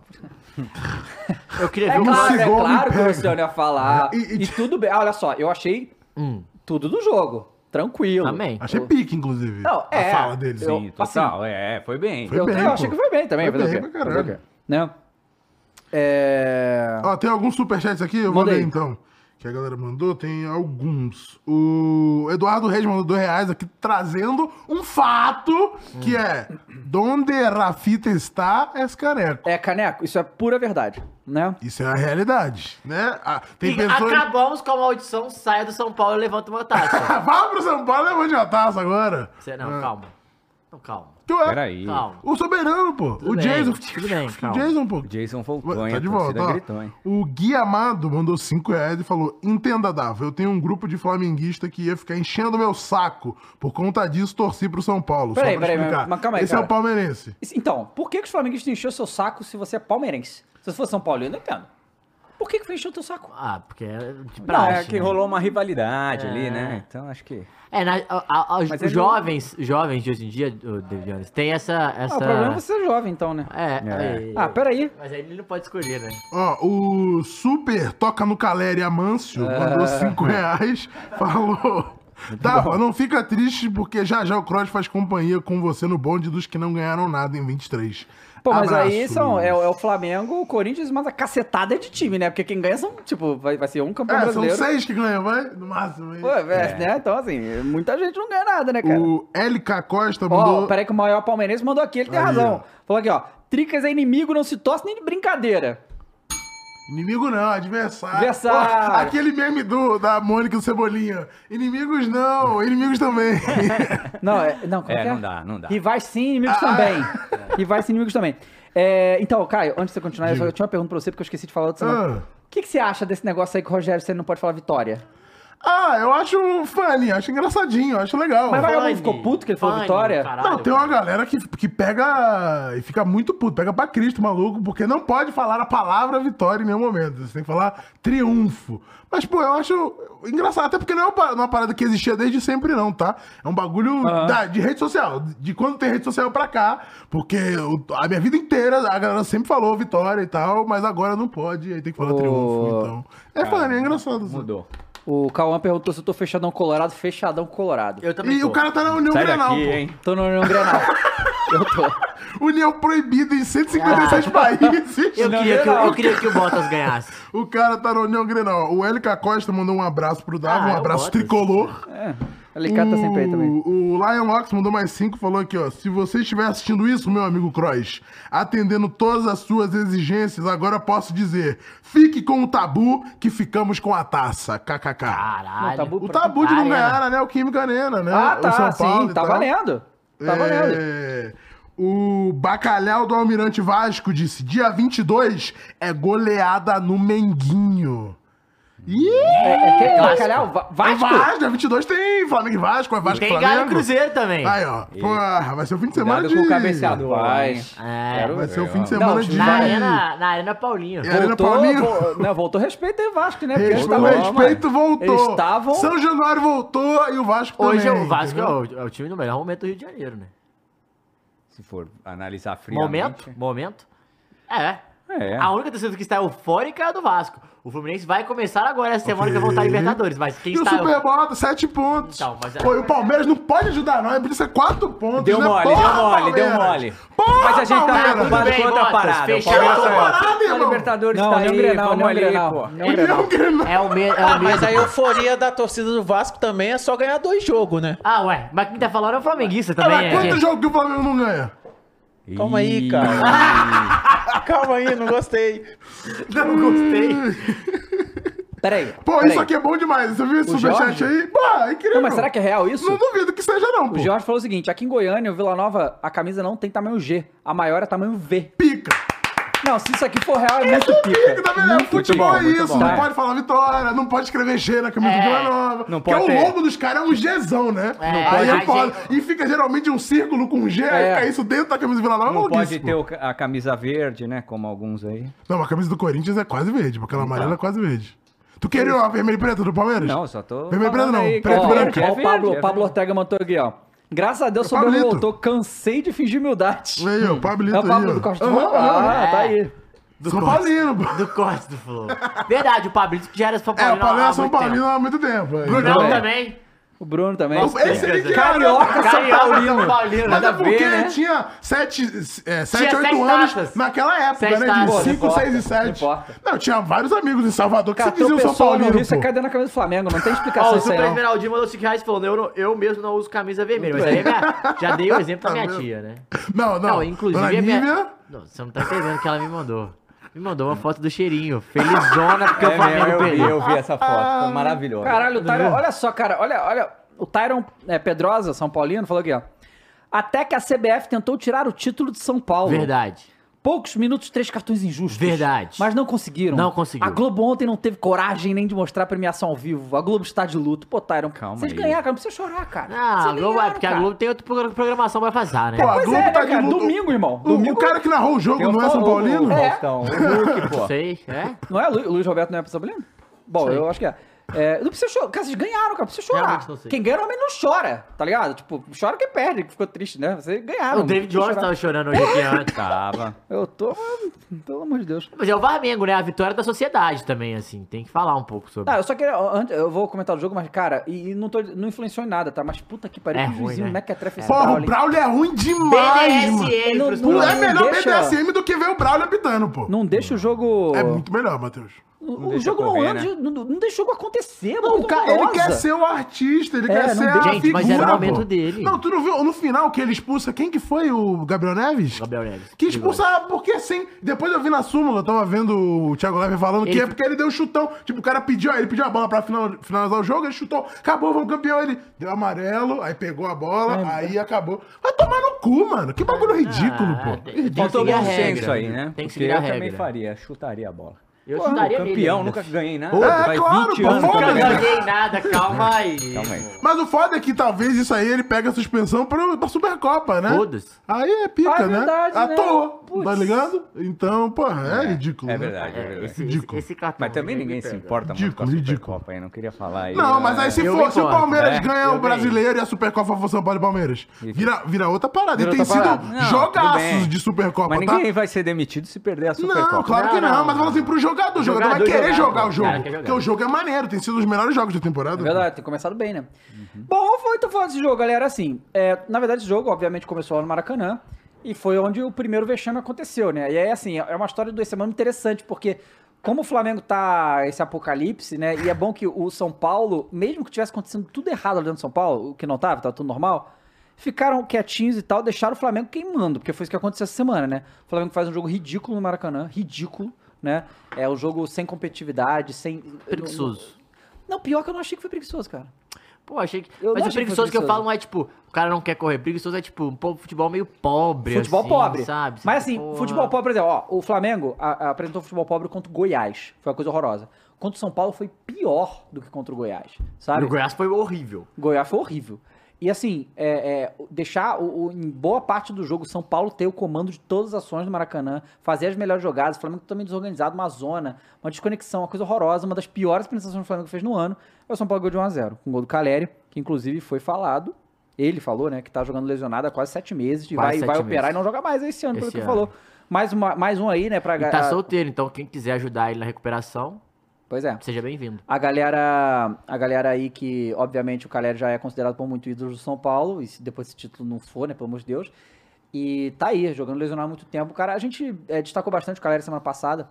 Speaker 3: Eu queria
Speaker 1: É
Speaker 3: ver
Speaker 1: claro,
Speaker 2: Lúcio
Speaker 1: é
Speaker 2: Gol
Speaker 1: claro que o. Luciano ia falar.
Speaker 2: E-
Speaker 1: E,
Speaker 2: e-
Speaker 1: tudo bem. Ah, olha só, eu achei
Speaker 3: Hum,
Speaker 1: tudo do jogo. Tranquilo.
Speaker 3: Amém.
Speaker 2: Achei pique, inclusive.
Speaker 1: Não, é.
Speaker 2: A fala dele.
Speaker 1: Eu-
Speaker 4: Sim, total. é, foi bem.
Speaker 2: Foi
Speaker 1: Eu,
Speaker 2: bem,
Speaker 1: eu achei
Speaker 2: pô.
Speaker 1: que foi bem também.
Speaker 2: Foi
Speaker 1: o
Speaker 2: bem
Speaker 1: quê?
Speaker 2: pra caralho.
Speaker 1: O? Né? É.
Speaker 2: Ó, tem alguns superchats aqui, eu
Speaker 1: Manda
Speaker 2: vou ler então. Que a galera mandou, tem alguns. O Eduardo Reis mandou dois reais aqui, trazendo um fato que é: Donde Rafita está, é careco.
Speaker 1: É, Caneco, isso é pura verdade, né?
Speaker 2: Isso é a realidade, né? Ah, tem
Speaker 3: E
Speaker 2: pessoas.
Speaker 3: acabamos com a maldição, saia do São Paulo e levanta uma taça.
Speaker 2: Fala pro São Paulo, levou de taça agora.
Speaker 3: Você, não, calma. Não, calma.
Speaker 2: Que ué?
Speaker 4: Peraí.
Speaker 3: Calma.
Speaker 2: O soberano, pô.
Speaker 3: Tudo
Speaker 2: o
Speaker 3: bem,
Speaker 2: Jason.
Speaker 3: tudo bem,
Speaker 2: o
Speaker 3: calma.
Speaker 2: Jason, pô.
Speaker 4: O Jason voltou, hein?
Speaker 2: Tá de volta, ó.
Speaker 4: gritou, hein?
Speaker 2: O Gui Amado mandou 5 reais e falou: Entenda, Dava, eu tenho um grupo de flamenguista que ia ficar enchendo meu saco. Por conta disso, torci pro São Paulo.
Speaker 1: Peraí,
Speaker 2: Só pra
Speaker 1: peraí,
Speaker 2: explicar.
Speaker 1: mas calma aí,
Speaker 2: Esse é
Speaker 1: cara.
Speaker 2: o palmeirense.
Speaker 1: Então, por que, que os flamenguistas encheu seu saco se você é palmeirense? Se você for São Paulo, eu não entendo. Por que, que foi encher o teu saco?
Speaker 3: Ah, porque é de
Speaker 4: Não,
Speaker 3: praxe.
Speaker 4: é que
Speaker 3: né?
Speaker 4: rolou uma rivalidade ali, né? Então acho que.
Speaker 3: É, na, a- a- os
Speaker 4: Mas ele
Speaker 3: jovens, jovens de hoje em dia, o David Jones, tem essa. essa...
Speaker 1: Ah, o problema é você ser jovem, então, né?
Speaker 3: É,
Speaker 4: É.
Speaker 3: aí-
Speaker 1: Ah, peraí.
Speaker 3: Mas aí ele não pode escolher, né?
Speaker 2: Ó, o Super Toca no Caleri Amâncio mandou 5 reais. Falou. Dava, não fica triste porque já já o Cross faz companhia com você no bonde dos que não ganharam nada em 23.
Speaker 1: Pô, mas
Speaker 2: Abraço,
Speaker 1: aí são, é, é o Flamengo, o Corinthians, mas a cacetada é de time, né? Porque quem ganha são, tipo, vai, vai ser um campeão
Speaker 2: É, são
Speaker 1: brasileiro.
Speaker 2: seis que ganham, vai? No máximo. aí.
Speaker 1: Pô, é, né? Então, assim, muita gente não ganha nada, né, cara?
Speaker 2: O LK Costa
Speaker 1: Ó,
Speaker 2: mandou.
Speaker 1: peraí que o maior palmeirense mandou aqui, ele tem
Speaker 2: Aí,
Speaker 1: razão.
Speaker 2: ó.
Speaker 1: Falou aqui, ó. Tricas é inimigo, não se torce nem de brincadeira.
Speaker 2: Inimigo não, adversário.
Speaker 1: Adversário.
Speaker 2: Aquele meme do, da Mônica e do Cebolinha. Inimigos não, inimigos também.
Speaker 1: Não, é, não, como
Speaker 4: É,
Speaker 1: que
Speaker 4: não dá, não dá.
Speaker 1: Rivais sim, inimigos
Speaker 2: Ah.
Speaker 1: também. Rivais sim, inimigos também. É, então, Caio, antes de você continuar, eu, só, eu tinha uma pergunta pra você, porque eu esqueci de falar outra semana.
Speaker 2: Ah.
Speaker 1: O que, que você acha desse negócio aí que o Rogério você não pode falar vitória?
Speaker 2: Ah, eu acho funny, acho engraçadinho, acho legal.
Speaker 1: Mas vai- vagabundo ficou puto que ele falou
Speaker 3: funny,
Speaker 1: vitória?
Speaker 3: caralho.
Speaker 2: Não, tem uma galera que, que pega e fica muito puto, pega pra Cristo, maluco, porque não pode falar a palavra vitória em nenhum momento. Você tem que falar triunfo. Mas, pô, eu acho engraçado, até porque não é uma pa- uma parada que existia desde sempre, não, tá? É um bagulho da- de rede social, de quando tem rede social pra cá, porque o- a minha vida inteira a galera sempre falou vitória e tal, mas agora não pode, aí tem que falar
Speaker 1: Ô.
Speaker 2: triunfo, então. É funny, é engraçado. assim.
Speaker 4: Mudou.
Speaker 1: O Cauã perguntou se eu tô fechadão colorado, fechadão colorado.
Speaker 3: Eu também
Speaker 2: E
Speaker 3: tô.
Speaker 2: o cara tá na União
Speaker 4: Sai
Speaker 2: Grenal,
Speaker 4: daqui,
Speaker 2: pô.
Speaker 4: hein?
Speaker 1: Tô no União Grenal. eu tô.
Speaker 2: União proibida em 156 países.
Speaker 3: Eu queria, que, eu queria que o Bottas ganhasse.
Speaker 2: O cara tá na União Grenal. O LK Costa mandou um abraço pro Dava,
Speaker 3: Ah,
Speaker 2: um
Speaker 3: eu
Speaker 2: abraço tricolor.
Speaker 1: É. Alicate tá sempre aí também.
Speaker 2: O, o Lion Locks mandou mais cinco, falou aqui, ó. Se você estiver assistindo isso, meu amigo Cross, atendendo todas as suas exigências, agora posso dizer: fique com o tabu que ficamos com a taça. KKK.
Speaker 3: Caralho.
Speaker 1: Não, tabu
Speaker 2: O tabu de não ganhar a Neoquímica Arena, né?
Speaker 1: Ah,
Speaker 2: O
Speaker 1: tá,
Speaker 2: São Paulo
Speaker 1: sim, tá valendo. Tá valendo.
Speaker 2: É, O Bacalhau do Almirante Vasco disse: dia 22 é goleada no Menguinho. Ih!
Speaker 1: É, é bacalhau, Va- Vasco?
Speaker 2: Vasco, dia 22 tem Flamengo e Vasco, é Vasco e
Speaker 3: Tem
Speaker 2: Flamengo.
Speaker 3: Galo e Cruzeiro também.
Speaker 2: Aí, ó. Porra, vai ser o fim de semana
Speaker 4: Cuidado
Speaker 2: de...
Speaker 4: com o.
Speaker 1: Vai.
Speaker 3: É.
Speaker 2: Vai ser o
Speaker 4: ver,
Speaker 2: fim de semana
Speaker 1: Não,
Speaker 2: de...
Speaker 3: Na arena, na arena Paulinho.
Speaker 2: É. Arena
Speaker 1: Voltou,
Speaker 2: Paulinho.
Speaker 1: vo- não, voltou respeito aí, Vasco, né? Porque
Speaker 2: Respeito, o respeito voltou.
Speaker 1: Eles estavam-
Speaker 2: São Januário voltou e o Vasco
Speaker 3: Hoje
Speaker 2: também.
Speaker 3: o Vasco é o, é o time no melhor momento do Rio de Janeiro, né?
Speaker 4: Se for analisar friamente.
Speaker 3: Momento? Momento? É.
Speaker 4: É.
Speaker 3: A única torcida que está eufórica é a do Vasco. O Fluminense vai começar agora essa semana que vai voltar a Libertadores, mas quem
Speaker 2: E o
Speaker 3: está...
Speaker 2: Super Bota, sete pontos.
Speaker 3: Então, mas é-
Speaker 2: Pô, e o Palmeiras não pode ajudar, não. É podia ser quatro pontos.
Speaker 4: Deu
Speaker 2: né?
Speaker 4: mole,
Speaker 2: Porra,
Speaker 4: deu mole, deu
Speaker 2: Palmeiras.
Speaker 4: mole.
Speaker 2: Porra,
Speaker 4: Mas a gente tá
Speaker 2: Palmeiras.
Speaker 4: preocupado com outra parada. O
Speaker 3: fechado.
Speaker 4: Palmeiras
Speaker 2: Outra
Speaker 4: tá-
Speaker 2: parada,
Speaker 4: A
Speaker 2: irmão.
Speaker 4: Libertadores
Speaker 1: Não,
Speaker 4: tá
Speaker 1: não
Speaker 4: aí,
Speaker 1: Grenal,
Speaker 4: vamos
Speaker 1: não
Speaker 4: ali,
Speaker 1: Grenal.
Speaker 4: pô.
Speaker 2: É um.
Speaker 3: É o, é o
Speaker 5: Ah, mas
Speaker 3: mesmo.
Speaker 5: aí a euforia da torcida do Vasco também é só ganhar dois jogos, né?
Speaker 3: Ah, ué, mas quem tá falando é o flamenguista também,
Speaker 2: mas
Speaker 3: é,
Speaker 2: quanto jogo que o Flamengo não ganha?
Speaker 5: Calma aí, cara. Calma aí, não gostei.
Speaker 3: Não gostei.
Speaker 1: Peraí.
Speaker 2: Pô,
Speaker 1: peraí.
Speaker 2: isso aqui é bom demais. Você viu esse
Speaker 1: O
Speaker 2: superchat aí? Pô, é incrível.
Speaker 1: Não, mas será que é real isso?
Speaker 2: Não duvido que seja, não, pô.
Speaker 1: O Jorge falou o seguinte: aqui em Goiânia, o Vila Nova, a camisa não tem tamanho G. A maior é tamanho V.
Speaker 2: Pica.
Speaker 1: Não, se isso aqui for real, é muito
Speaker 2: Pica,
Speaker 1: pica.
Speaker 2: tá vendo? É, futebol
Speaker 4: bom,
Speaker 2: é
Speaker 4: muito
Speaker 2: isso.
Speaker 4: bom.
Speaker 2: Não
Speaker 1: Tá.
Speaker 2: pode falar vitória, não pode escrever G na camisa
Speaker 3: É.
Speaker 2: do Vila Nova.
Speaker 4: Não
Speaker 2: Porque
Speaker 4: pode
Speaker 2: o
Speaker 4: ter.
Speaker 2: logo dos caras é um Gzão, né?
Speaker 3: É,
Speaker 2: aí
Speaker 3: a
Speaker 2: é foda.
Speaker 3: gente-
Speaker 2: E fica geralmente um círculo com G, aí
Speaker 1: É.
Speaker 2: fica isso dentro da camisa do Vila Nova. é
Speaker 4: Não pode ter o- a camisa verde, né? Como alguns aí.
Speaker 2: Não, a camisa do Corinthians é quase verde, porque aquela
Speaker 1: Então.
Speaker 2: amarela é quase verde. Tu queria uma vermelha e preta do Palmeiras?
Speaker 4: Não, só tô.
Speaker 2: Vermelho e preto não,
Speaker 4: aí,
Speaker 2: preto e
Speaker 1: Ó,
Speaker 4: é
Speaker 2: branco.
Speaker 4: verde, é
Speaker 1: ó, o Pablo,
Speaker 4: é
Speaker 1: Pablo. Ortega mandou aqui, ó. Graças a Deus,
Speaker 2: É
Speaker 1: o Soberano voltou. Cansei de fingir humildade.
Speaker 2: Aí, o Pablito
Speaker 1: É o Pablo
Speaker 2: aí,
Speaker 1: do Costa.
Speaker 2: Aham,
Speaker 1: Ah, tá aí.
Speaker 2: São Paulino, pô.
Speaker 3: Do corte do Flow. Verdade, o Pablito que já era São
Speaker 2: É,
Speaker 3: Paulino
Speaker 2: o Paulino
Speaker 3: há
Speaker 2: é São. Paulino há muito tempo. é.
Speaker 3: Brunão
Speaker 1: também. O Bruno também.
Speaker 2: Esse aí que
Speaker 1: Carioca São
Speaker 3: Carioca
Speaker 1: Paulino.
Speaker 3: Paulino.
Speaker 2: Mas
Speaker 1: Nada
Speaker 2: é porque
Speaker 1: ver, né?
Speaker 2: tinha 7, é, sete,
Speaker 3: Tinha
Speaker 2: 8
Speaker 3: sete
Speaker 2: anos
Speaker 3: taças.
Speaker 2: naquela época,
Speaker 3: Sete
Speaker 2: né? De
Speaker 3: Pô,
Speaker 2: 5,
Speaker 1: não
Speaker 2: 6 e
Speaker 1: importa, não
Speaker 2: 7.
Speaker 1: importa.
Speaker 2: Não, tinha vários amigos em Salvador que
Speaker 1: Cara,
Speaker 2: se diziam São Paulino, pô.
Speaker 1: cai dentro da camisa do Flamengo. Não tem
Speaker 3: Ó,
Speaker 1: explicação
Speaker 3: o
Speaker 1: isso aí,
Speaker 3: Super
Speaker 1: não.
Speaker 3: Esmeraldinho mandou 5 reais e falou: eu, não- eu mesmo não uso camisa vermelha. Mas aí é já dei o exemplo pra minha tia, né?
Speaker 2: Não, não.
Speaker 3: Não, inclusive
Speaker 2: Nívia,
Speaker 3: Não, você não tá entendendo o que ela me mandou. Me mandou uma foto do cheirinho. Felizona porque o
Speaker 4: É
Speaker 3: Flamengo
Speaker 4: mesmo, eu vi,
Speaker 3: perdeu.
Speaker 4: eu vi essa foto. Foi maravilhoso.
Speaker 1: Caralho, o Tyron, olha só, cara, olha, olha, o Tyron é, Pedrosa, São Paulino, falou aqui, ó. Até que a CBF tentou tirar o título de São Paulo.
Speaker 3: Verdade.
Speaker 1: Poucos minutos, três cartões injustos.
Speaker 3: Verdade.
Speaker 1: Mas não conseguiram.
Speaker 3: Não conseguiu.
Speaker 1: A Globo ontem não teve coragem nem de mostrar a premiação ao vivo. A Globo está de luto. Pô, Tyron,
Speaker 4: Calma
Speaker 1: vocês
Speaker 4: aí.
Speaker 1: ganharam, cara. Não precisa chorar, cara.
Speaker 3: Ah, a Globo, é porque a
Speaker 1: cara.
Speaker 3: Globo tem outra pro- programação pra fazer, né?
Speaker 2: Pô, a
Speaker 1: Pois
Speaker 2: Globo
Speaker 1: é,
Speaker 2: tá de luto.
Speaker 1: Domingo, irmão.
Speaker 2: O,
Speaker 1: Domingo.
Speaker 2: o cara que narrou o jogo não é São Paulino?
Speaker 1: É.
Speaker 4: Faustão, o Hulk, pô.
Speaker 3: Não sei, é?
Speaker 1: Não é? Lu- Luiz Roberto não é pra São Paulino? Bom,
Speaker 3: Sei.
Speaker 1: eu acho que é. É, não precisa chorar. Cara, vocês ganharam, cara. Não precisa chorar. Quem ganha normalmente não chora, tá ligado? Tipo, chora quem perde, que ficou triste, né? Vocês ganharam.
Speaker 3: o David Jones tava chorando hoje aqui antes.
Speaker 4: Tava.
Speaker 1: Eu tô. Pelo amor de Deus.
Speaker 3: Mas é o Flamengo, né? A vitória da sociedade também, assim. Tem que falar um pouco sobre.
Speaker 1: Ah, eu só queria. Eu vou comentar o jogo, mas, cara, e, e não, tô, não influenciou em nada, tá? Mas puta que pariu,
Speaker 3: É
Speaker 1: que
Speaker 3: ruim,
Speaker 1: juizinho,
Speaker 3: né?
Speaker 1: Que é
Speaker 2: Porra, o
Speaker 1: Braulio.
Speaker 2: É ruim demais, mano.
Speaker 3: BDSM
Speaker 1: Não- não-
Speaker 2: Não é melhor
Speaker 1: deixa-
Speaker 2: BDSM do que ver o Braulio apitando, pô.
Speaker 1: Não deixa o jogo.
Speaker 2: É muito melhor, Matheus.
Speaker 1: O, jogo não
Speaker 4: correr,
Speaker 1: anda,
Speaker 4: né?
Speaker 1: não, não deixa o jogo acontecer,
Speaker 2: Não, o cara, ele quer ser o artista, ele
Speaker 1: É,
Speaker 2: quer ser
Speaker 1: deixa-
Speaker 2: a
Speaker 3: Gente,
Speaker 2: figura,
Speaker 3: mas era o
Speaker 2: pô.
Speaker 3: momento dele.
Speaker 2: Não, tu não viu no final que ele expulsa quem que foi o Gabriel Neves?
Speaker 3: Gabriel Neves.
Speaker 2: Que expulsa porque sim. Depois eu vi na súmula, eu tava vendo o Thiago Leve falando que
Speaker 3: Ele-
Speaker 2: é porque ele deu um chutão. Tipo, o cara pediu, ele pediu a bola pra final- finalizar o jogo, ele chutou, acabou, vamos campeão. Ele deu amarelo, aí pegou a bola,
Speaker 1: É,
Speaker 2: aí acabou. Vai tomar no cu, mano. Que bagulho ridículo,
Speaker 3: Ah,
Speaker 2: pô.
Speaker 3: que
Speaker 4: Faltou bom
Speaker 3: regra.
Speaker 4: senso aí, né?
Speaker 3: Tem que
Speaker 4: Porque
Speaker 3: seguir a
Speaker 4: eu também
Speaker 3: regra.
Speaker 4: faria, chutaria a bola.
Speaker 3: Eu
Speaker 4: Pô, campeão, nunca ganhei nada.
Speaker 2: É,
Speaker 4: Faz
Speaker 2: claro,
Speaker 4: 20
Speaker 2: pô,
Speaker 4: anos.
Speaker 3: Nunca
Speaker 4: ganhei.
Speaker 3: nada, calma aí.
Speaker 4: Calma aí.
Speaker 2: Mas o foda é que talvez isso aí ele pega a suspensão pra, pra Supercopa, né?
Speaker 3: Foda-se.
Speaker 2: Aí é pica,
Speaker 1: Ah, é
Speaker 2: né?
Speaker 1: verdade,
Speaker 2: À
Speaker 1: né?
Speaker 2: toa,
Speaker 1: Putz.
Speaker 2: tá ligado? Então, porra, é, ridículo.
Speaker 4: É
Speaker 2: né?
Speaker 4: verdade, é
Speaker 3: É,
Speaker 4: verdade.
Speaker 3: esse,
Speaker 2: Ridículo.
Speaker 3: esse, esse cartão
Speaker 4: Mas também ninguém se importa muito
Speaker 2: Ridículo,
Speaker 4: com a
Speaker 2: ridículo.
Speaker 4: Supercopa aí, não queria falar aí.
Speaker 2: Não, mas aí se, for, se o Palmeiras
Speaker 4: né?
Speaker 2: ganha
Speaker 3: Eu
Speaker 2: o brasileiro e a Supercopa for São Paulo e Palmeiras, vira, vira outra parada.
Speaker 1: Vira
Speaker 2: e tem sido
Speaker 1: parada.
Speaker 4: Não,
Speaker 2: jogaços de Supercopa,
Speaker 4: Mas
Speaker 2: tá?
Speaker 4: ninguém vai ser demitido se perder a Supercopa.
Speaker 2: Não, claro que
Speaker 3: Não,
Speaker 2: não, mas falando assim pro jogador, o jogador, vai querer
Speaker 3: jogar,
Speaker 2: o jogo. Porque o jogo é maneiro, tem sido os melhores jogos da temporada.
Speaker 1: É verdade, tem começado bem, né? Bom, foi então falando desse jogo, galera. Assim, é, na verdade, esse jogo, obviamente, começou lá no Maracanã. E foi onde o primeiro vexame aconteceu, né? E aí, assim, é uma história de duas semanas interessante, porque como o Flamengo tá esse apocalipse, né? E é bom que o São Paulo, mesmo que tivesse acontecendo tudo errado ali dentro do São Paulo, o que não tava, tava tudo normal, ficaram quietinhos e tal, deixaram o Flamengo queimando, porque foi isso que aconteceu essa semana, né? O Flamengo faz um jogo ridículo no Maracanã, ridículo, né? É um jogo sem competitividade, sem.
Speaker 3: Preguiçoso.
Speaker 1: Não, pior que eu não achei que foi preguiçoso, cara.
Speaker 3: Pô, achei que.
Speaker 1: Eu
Speaker 3: Mas o preguiçoso que eu falo não é tipo, o cara não quer correr. Preguiçoso é tipo, um futebol meio pobre.
Speaker 1: Futebol
Speaker 3: assim,
Speaker 1: pobre.
Speaker 3: Sabe?
Speaker 1: Mas assim,
Speaker 3: porra.
Speaker 1: futebol pobre, por exemplo, ó, o Flamengo apresentou futebol pobre contra o Goiás. Foi uma coisa horrorosa. Contra o São Paulo foi pior do que contra o Goiás. Sabe?
Speaker 3: O Goiás foi horrível.
Speaker 1: Goiás foi horrível. E assim, é, é, deixar o, o- em boa parte do jogo, São Paulo ter o comando de todas as ações do Maracanã, fazer as melhores jogadas, o Flamengo também desorganizado, uma zona, uma desconexão, uma coisa horrorosa, uma das piores apresentações que o Flamengo fez no ano. É o São Paulo ganhou de 1x0, com o gol do Caleri, que inclusive foi falado. Ele falou, né, que tá jogando lesionado há quase sete meses, e vai, vai operar
Speaker 3: meses.
Speaker 1: e não joga mais esse ano, pelo
Speaker 3: Esse
Speaker 1: que ele
Speaker 3: ano.
Speaker 1: falou. Mais, uma, mais um aí, né, pra...
Speaker 3: E tá solteiro, então quem quiser ajudar ele na recuperação,
Speaker 1: Pois é.
Speaker 3: seja bem-vindo.
Speaker 1: A galera, a galera aí que, obviamente, o Caleri já é considerado por muito ídolo do São Paulo, e se depois esse título não for, né, pelo amor de Deus. E tá aí, jogando lesionado há muito tempo. O cara, a gente é, destacou bastante o Caleri semana passada,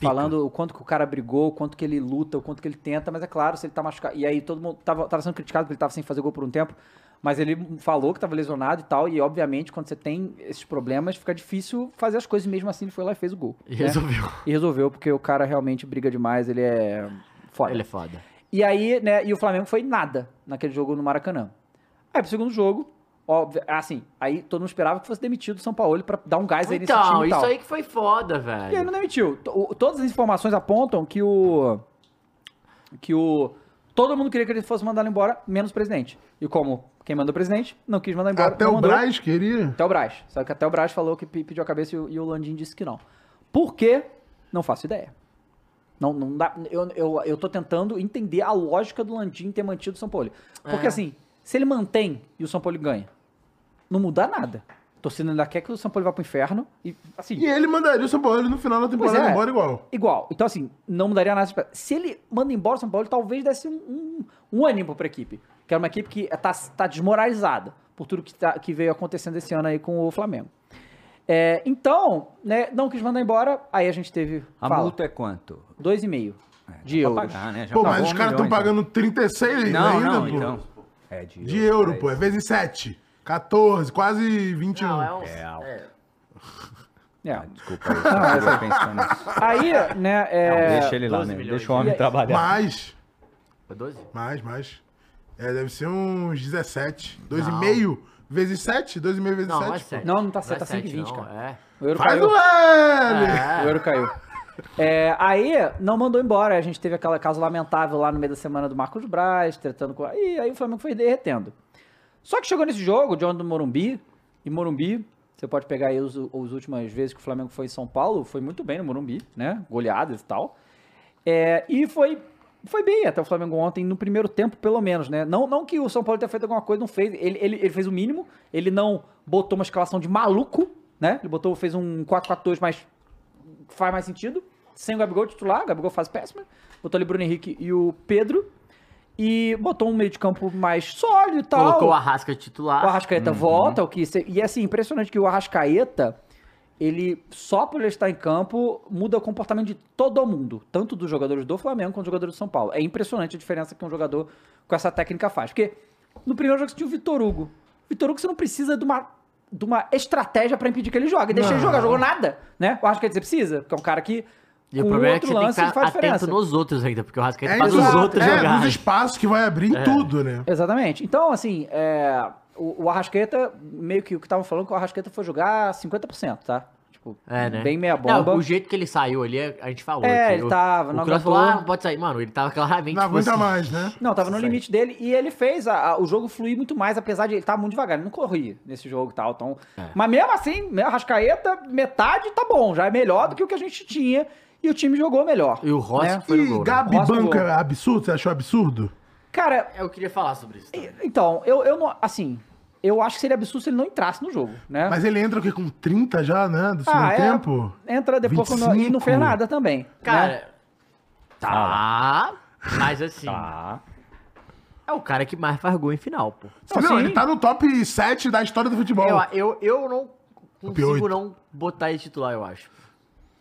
Speaker 1: falando o quanto que o cara brigou, o quanto que ele luta, o quanto que ele tenta, mas é claro, se ele tá machucado. E aí todo mundo tava, tava sendo criticado porque ele tava sem fazer gol por um tempo. Mas ele falou que tava lesionado e tal, e obviamente, quando você tem esses problemas, fica difícil fazer as coisas, e mesmo assim ele foi lá e fez o gol.
Speaker 3: E
Speaker 1: né?
Speaker 3: resolveu.
Speaker 1: E resolveu, porque o cara realmente briga demais, ele é foda.
Speaker 3: Ele é foda.
Speaker 1: E aí, né, e o Flamengo foi nada naquele jogo no Maracanã. Aí pro segundo jogo, óbvio, assim, aí todo mundo esperava que fosse demitido o São Paulo pra dar um gás aí nesse
Speaker 3: Então,
Speaker 1: time e
Speaker 3: isso aí que foi foda,
Speaker 1: E ele
Speaker 3: velho.
Speaker 1: não demitiu. Todas as informações apontam que o que o todo mundo queria que ele fosse mandado embora, menos o presidente. E como quem mandou o presidente não quis mandar embora,
Speaker 2: Até o
Speaker 1: mandou.
Speaker 2: Braz queria.
Speaker 1: Até o Braz. Só que até o Braz falou que pe- pediu a cabeça e o, e o Landim disse que não. Por quê? Não faço ideia. Não, não dá. Eu, eu, eu tô tentando entender a lógica do Landim ter mantido o São Paulo. Porque
Speaker 3: É.
Speaker 1: assim, se ele mantém e o São Paulo ganha, não muda nada. A torcida ainda quer que o São Paulo vá pro inferno. E assim.
Speaker 2: E ele mandaria o São Paulo no final da temporada
Speaker 1: é.
Speaker 2: embora igual.
Speaker 1: Igual. Então, assim, não mudaria nada. Se ele manda embora o São Paulo, talvez desse um, um, um ânimo pra equipe. Que era uma equipe que tá, tá desmoralizada por tudo que, tá- que veio acontecendo esse ano aí com o Flamengo. É, então, né, não quis mandar embora, aí a gente teve.
Speaker 4: A
Speaker 1: fala,
Speaker 4: multa é quanto?
Speaker 1: Dois e meio de
Speaker 4: Pra
Speaker 1: euros.
Speaker 4: pagar, né? Já
Speaker 2: Pô, mas
Speaker 4: pagou
Speaker 2: os
Speaker 4: um
Speaker 2: caras estão
Speaker 4: milhão,
Speaker 2: pagando 36
Speaker 4: então. Não,
Speaker 2: ainda,
Speaker 4: não,
Speaker 2: pô.
Speaker 4: então. É de,
Speaker 2: De euro, pô. É vezes 7. 14, quase 21.
Speaker 3: Não, é um.
Speaker 4: Real.
Speaker 3: é.
Speaker 1: É.
Speaker 4: Desculpa aí, eu tava pensando nisso.
Speaker 1: Aí, né, é,
Speaker 4: Deixa ele lá
Speaker 3: 12
Speaker 4: mesmo,
Speaker 3: milhões
Speaker 4: deixa o homem
Speaker 1: de-
Speaker 4: trabalhar.
Speaker 2: Mais,
Speaker 3: Foi 12?
Speaker 2: mais, mais. É, deve ser uns 17.
Speaker 3: Não.
Speaker 2: 2,5 vezes 7? 2,5 vezes
Speaker 3: Não,
Speaker 2: 7?
Speaker 3: não é 7.
Speaker 1: Não, não tá certo, tá
Speaker 3: sete,
Speaker 1: 5,20,
Speaker 3: não,
Speaker 1: cara.
Speaker 3: É.
Speaker 1: o euro
Speaker 2: Faz
Speaker 1: caiu.
Speaker 2: o L!
Speaker 3: É.
Speaker 1: O euro caiu. É, aí, não mandou embora. A gente teve aquela caso lamentável lá no meio da semana do Marcos Braz, tretando com. E aí o Flamengo foi derretendo. Só que chegou nesse jogo, de onde do Morumbi, e Morumbi, você pode pegar aí os, os últimas vezes que o Flamengo foi em São Paulo, foi muito bem no Morumbi, né? Goleadas e tal. É, e foi, foi bem até o Flamengo ontem, no primeiro tempo, pelo menos, né? Não, não que o São Paulo tenha feito alguma coisa, não fez. Ele, ele, ele fez o mínimo, ele não botou uma escalação de maluco, né? Ele botou, fez um 4-4-2, mas faz mais sentido. Sem o Gabigol titular, o Gabigol faz péssima. Botou ali o Bruno Henrique e o Pedro. E botou um meio de campo mais sólido e tal.
Speaker 3: Colocou o Arrasca titular.
Speaker 1: O Arrascaeta volta, o que e é assim, impressionante que o Arrascaeta, ele só por ele estar em campo muda o comportamento de todo mundo, tanto dos jogadores do Flamengo quanto dos jogadores do São Paulo. É impressionante a diferença que um jogador com essa técnica faz, porque no primeiro jogo você tinha o Vitor Hugo. Vitor Hugo você não precisa de uma de uma estratégia pra impedir que ele jogue. Deixa ele
Speaker 2: Não.
Speaker 1: jogar, jogou nada, né? O Arrascaeta você precisa, porque é um cara que
Speaker 3: E o
Speaker 1: com
Speaker 3: problema é que
Speaker 1: outro
Speaker 3: você tem que estar
Speaker 1: faz
Speaker 3: atento
Speaker 1: diferença.
Speaker 3: nos outros ainda, porque o Arrascaeta
Speaker 2: É,
Speaker 3: faz
Speaker 2: exato.
Speaker 3: os outros
Speaker 2: é, nos
Speaker 3: jogarem.
Speaker 2: espaços que vai abrir em tudo, né?
Speaker 1: Exatamente. Então, assim, é, o, o Arrascaeta, meio que o que estavam falando que o Arrascaeta foi jogar 50%, tá? Tipo,
Speaker 3: É, né?
Speaker 1: bem meia bomba.
Speaker 3: Não, o jeito que ele saiu ali, a gente falou.
Speaker 1: É,
Speaker 3: que
Speaker 1: ele
Speaker 3: o-
Speaker 1: tava,
Speaker 3: O
Speaker 1: não
Speaker 3: Cross
Speaker 1: aguentou.
Speaker 3: falou, ah, não pode sair. Mano, ele tava claramente...
Speaker 2: Não
Speaker 3: tipo
Speaker 2: aguenta
Speaker 3: assim,
Speaker 2: mais, né?
Speaker 1: Não, tava no limite dele e ele fez a- a- o jogo fluir muito mais, apesar de ele estar muito devagar. Ele não corria nesse jogo e tal. Então,
Speaker 3: É.
Speaker 1: Mas mesmo assim, né, Arrascaeta, metade tá bom, já é melhor do que o que a gente tinha e o time jogou melhor.
Speaker 3: E o Rossi
Speaker 1: né?
Speaker 3: foi no
Speaker 2: E
Speaker 3: gol, né?
Speaker 2: Gabi
Speaker 1: Nossa,
Speaker 2: Banca é absurdo? Você achou absurdo?
Speaker 1: Cara,
Speaker 3: Eu queria falar sobre isso. também.
Speaker 1: então, eu, eu não. Assim, eu acho que seria absurdo se ele não entrasse no jogo, né?
Speaker 2: Mas ele entra o quê? Com 30 já, né? Do segundo
Speaker 1: ah, é,
Speaker 2: tempo?
Speaker 1: Entra depois quando, e não
Speaker 2: 25.
Speaker 1: fez nada também. né?
Speaker 3: Cara, tá, mas assim,
Speaker 4: Tá.
Speaker 3: é o cara que mais faz gol em final, pô.
Speaker 2: Não,
Speaker 1: sim.
Speaker 2: ele tá no top 7 da história do futebol.
Speaker 3: Eu, eu, eu não
Speaker 2: Top
Speaker 3: consigo não botar ele titular, eu acho.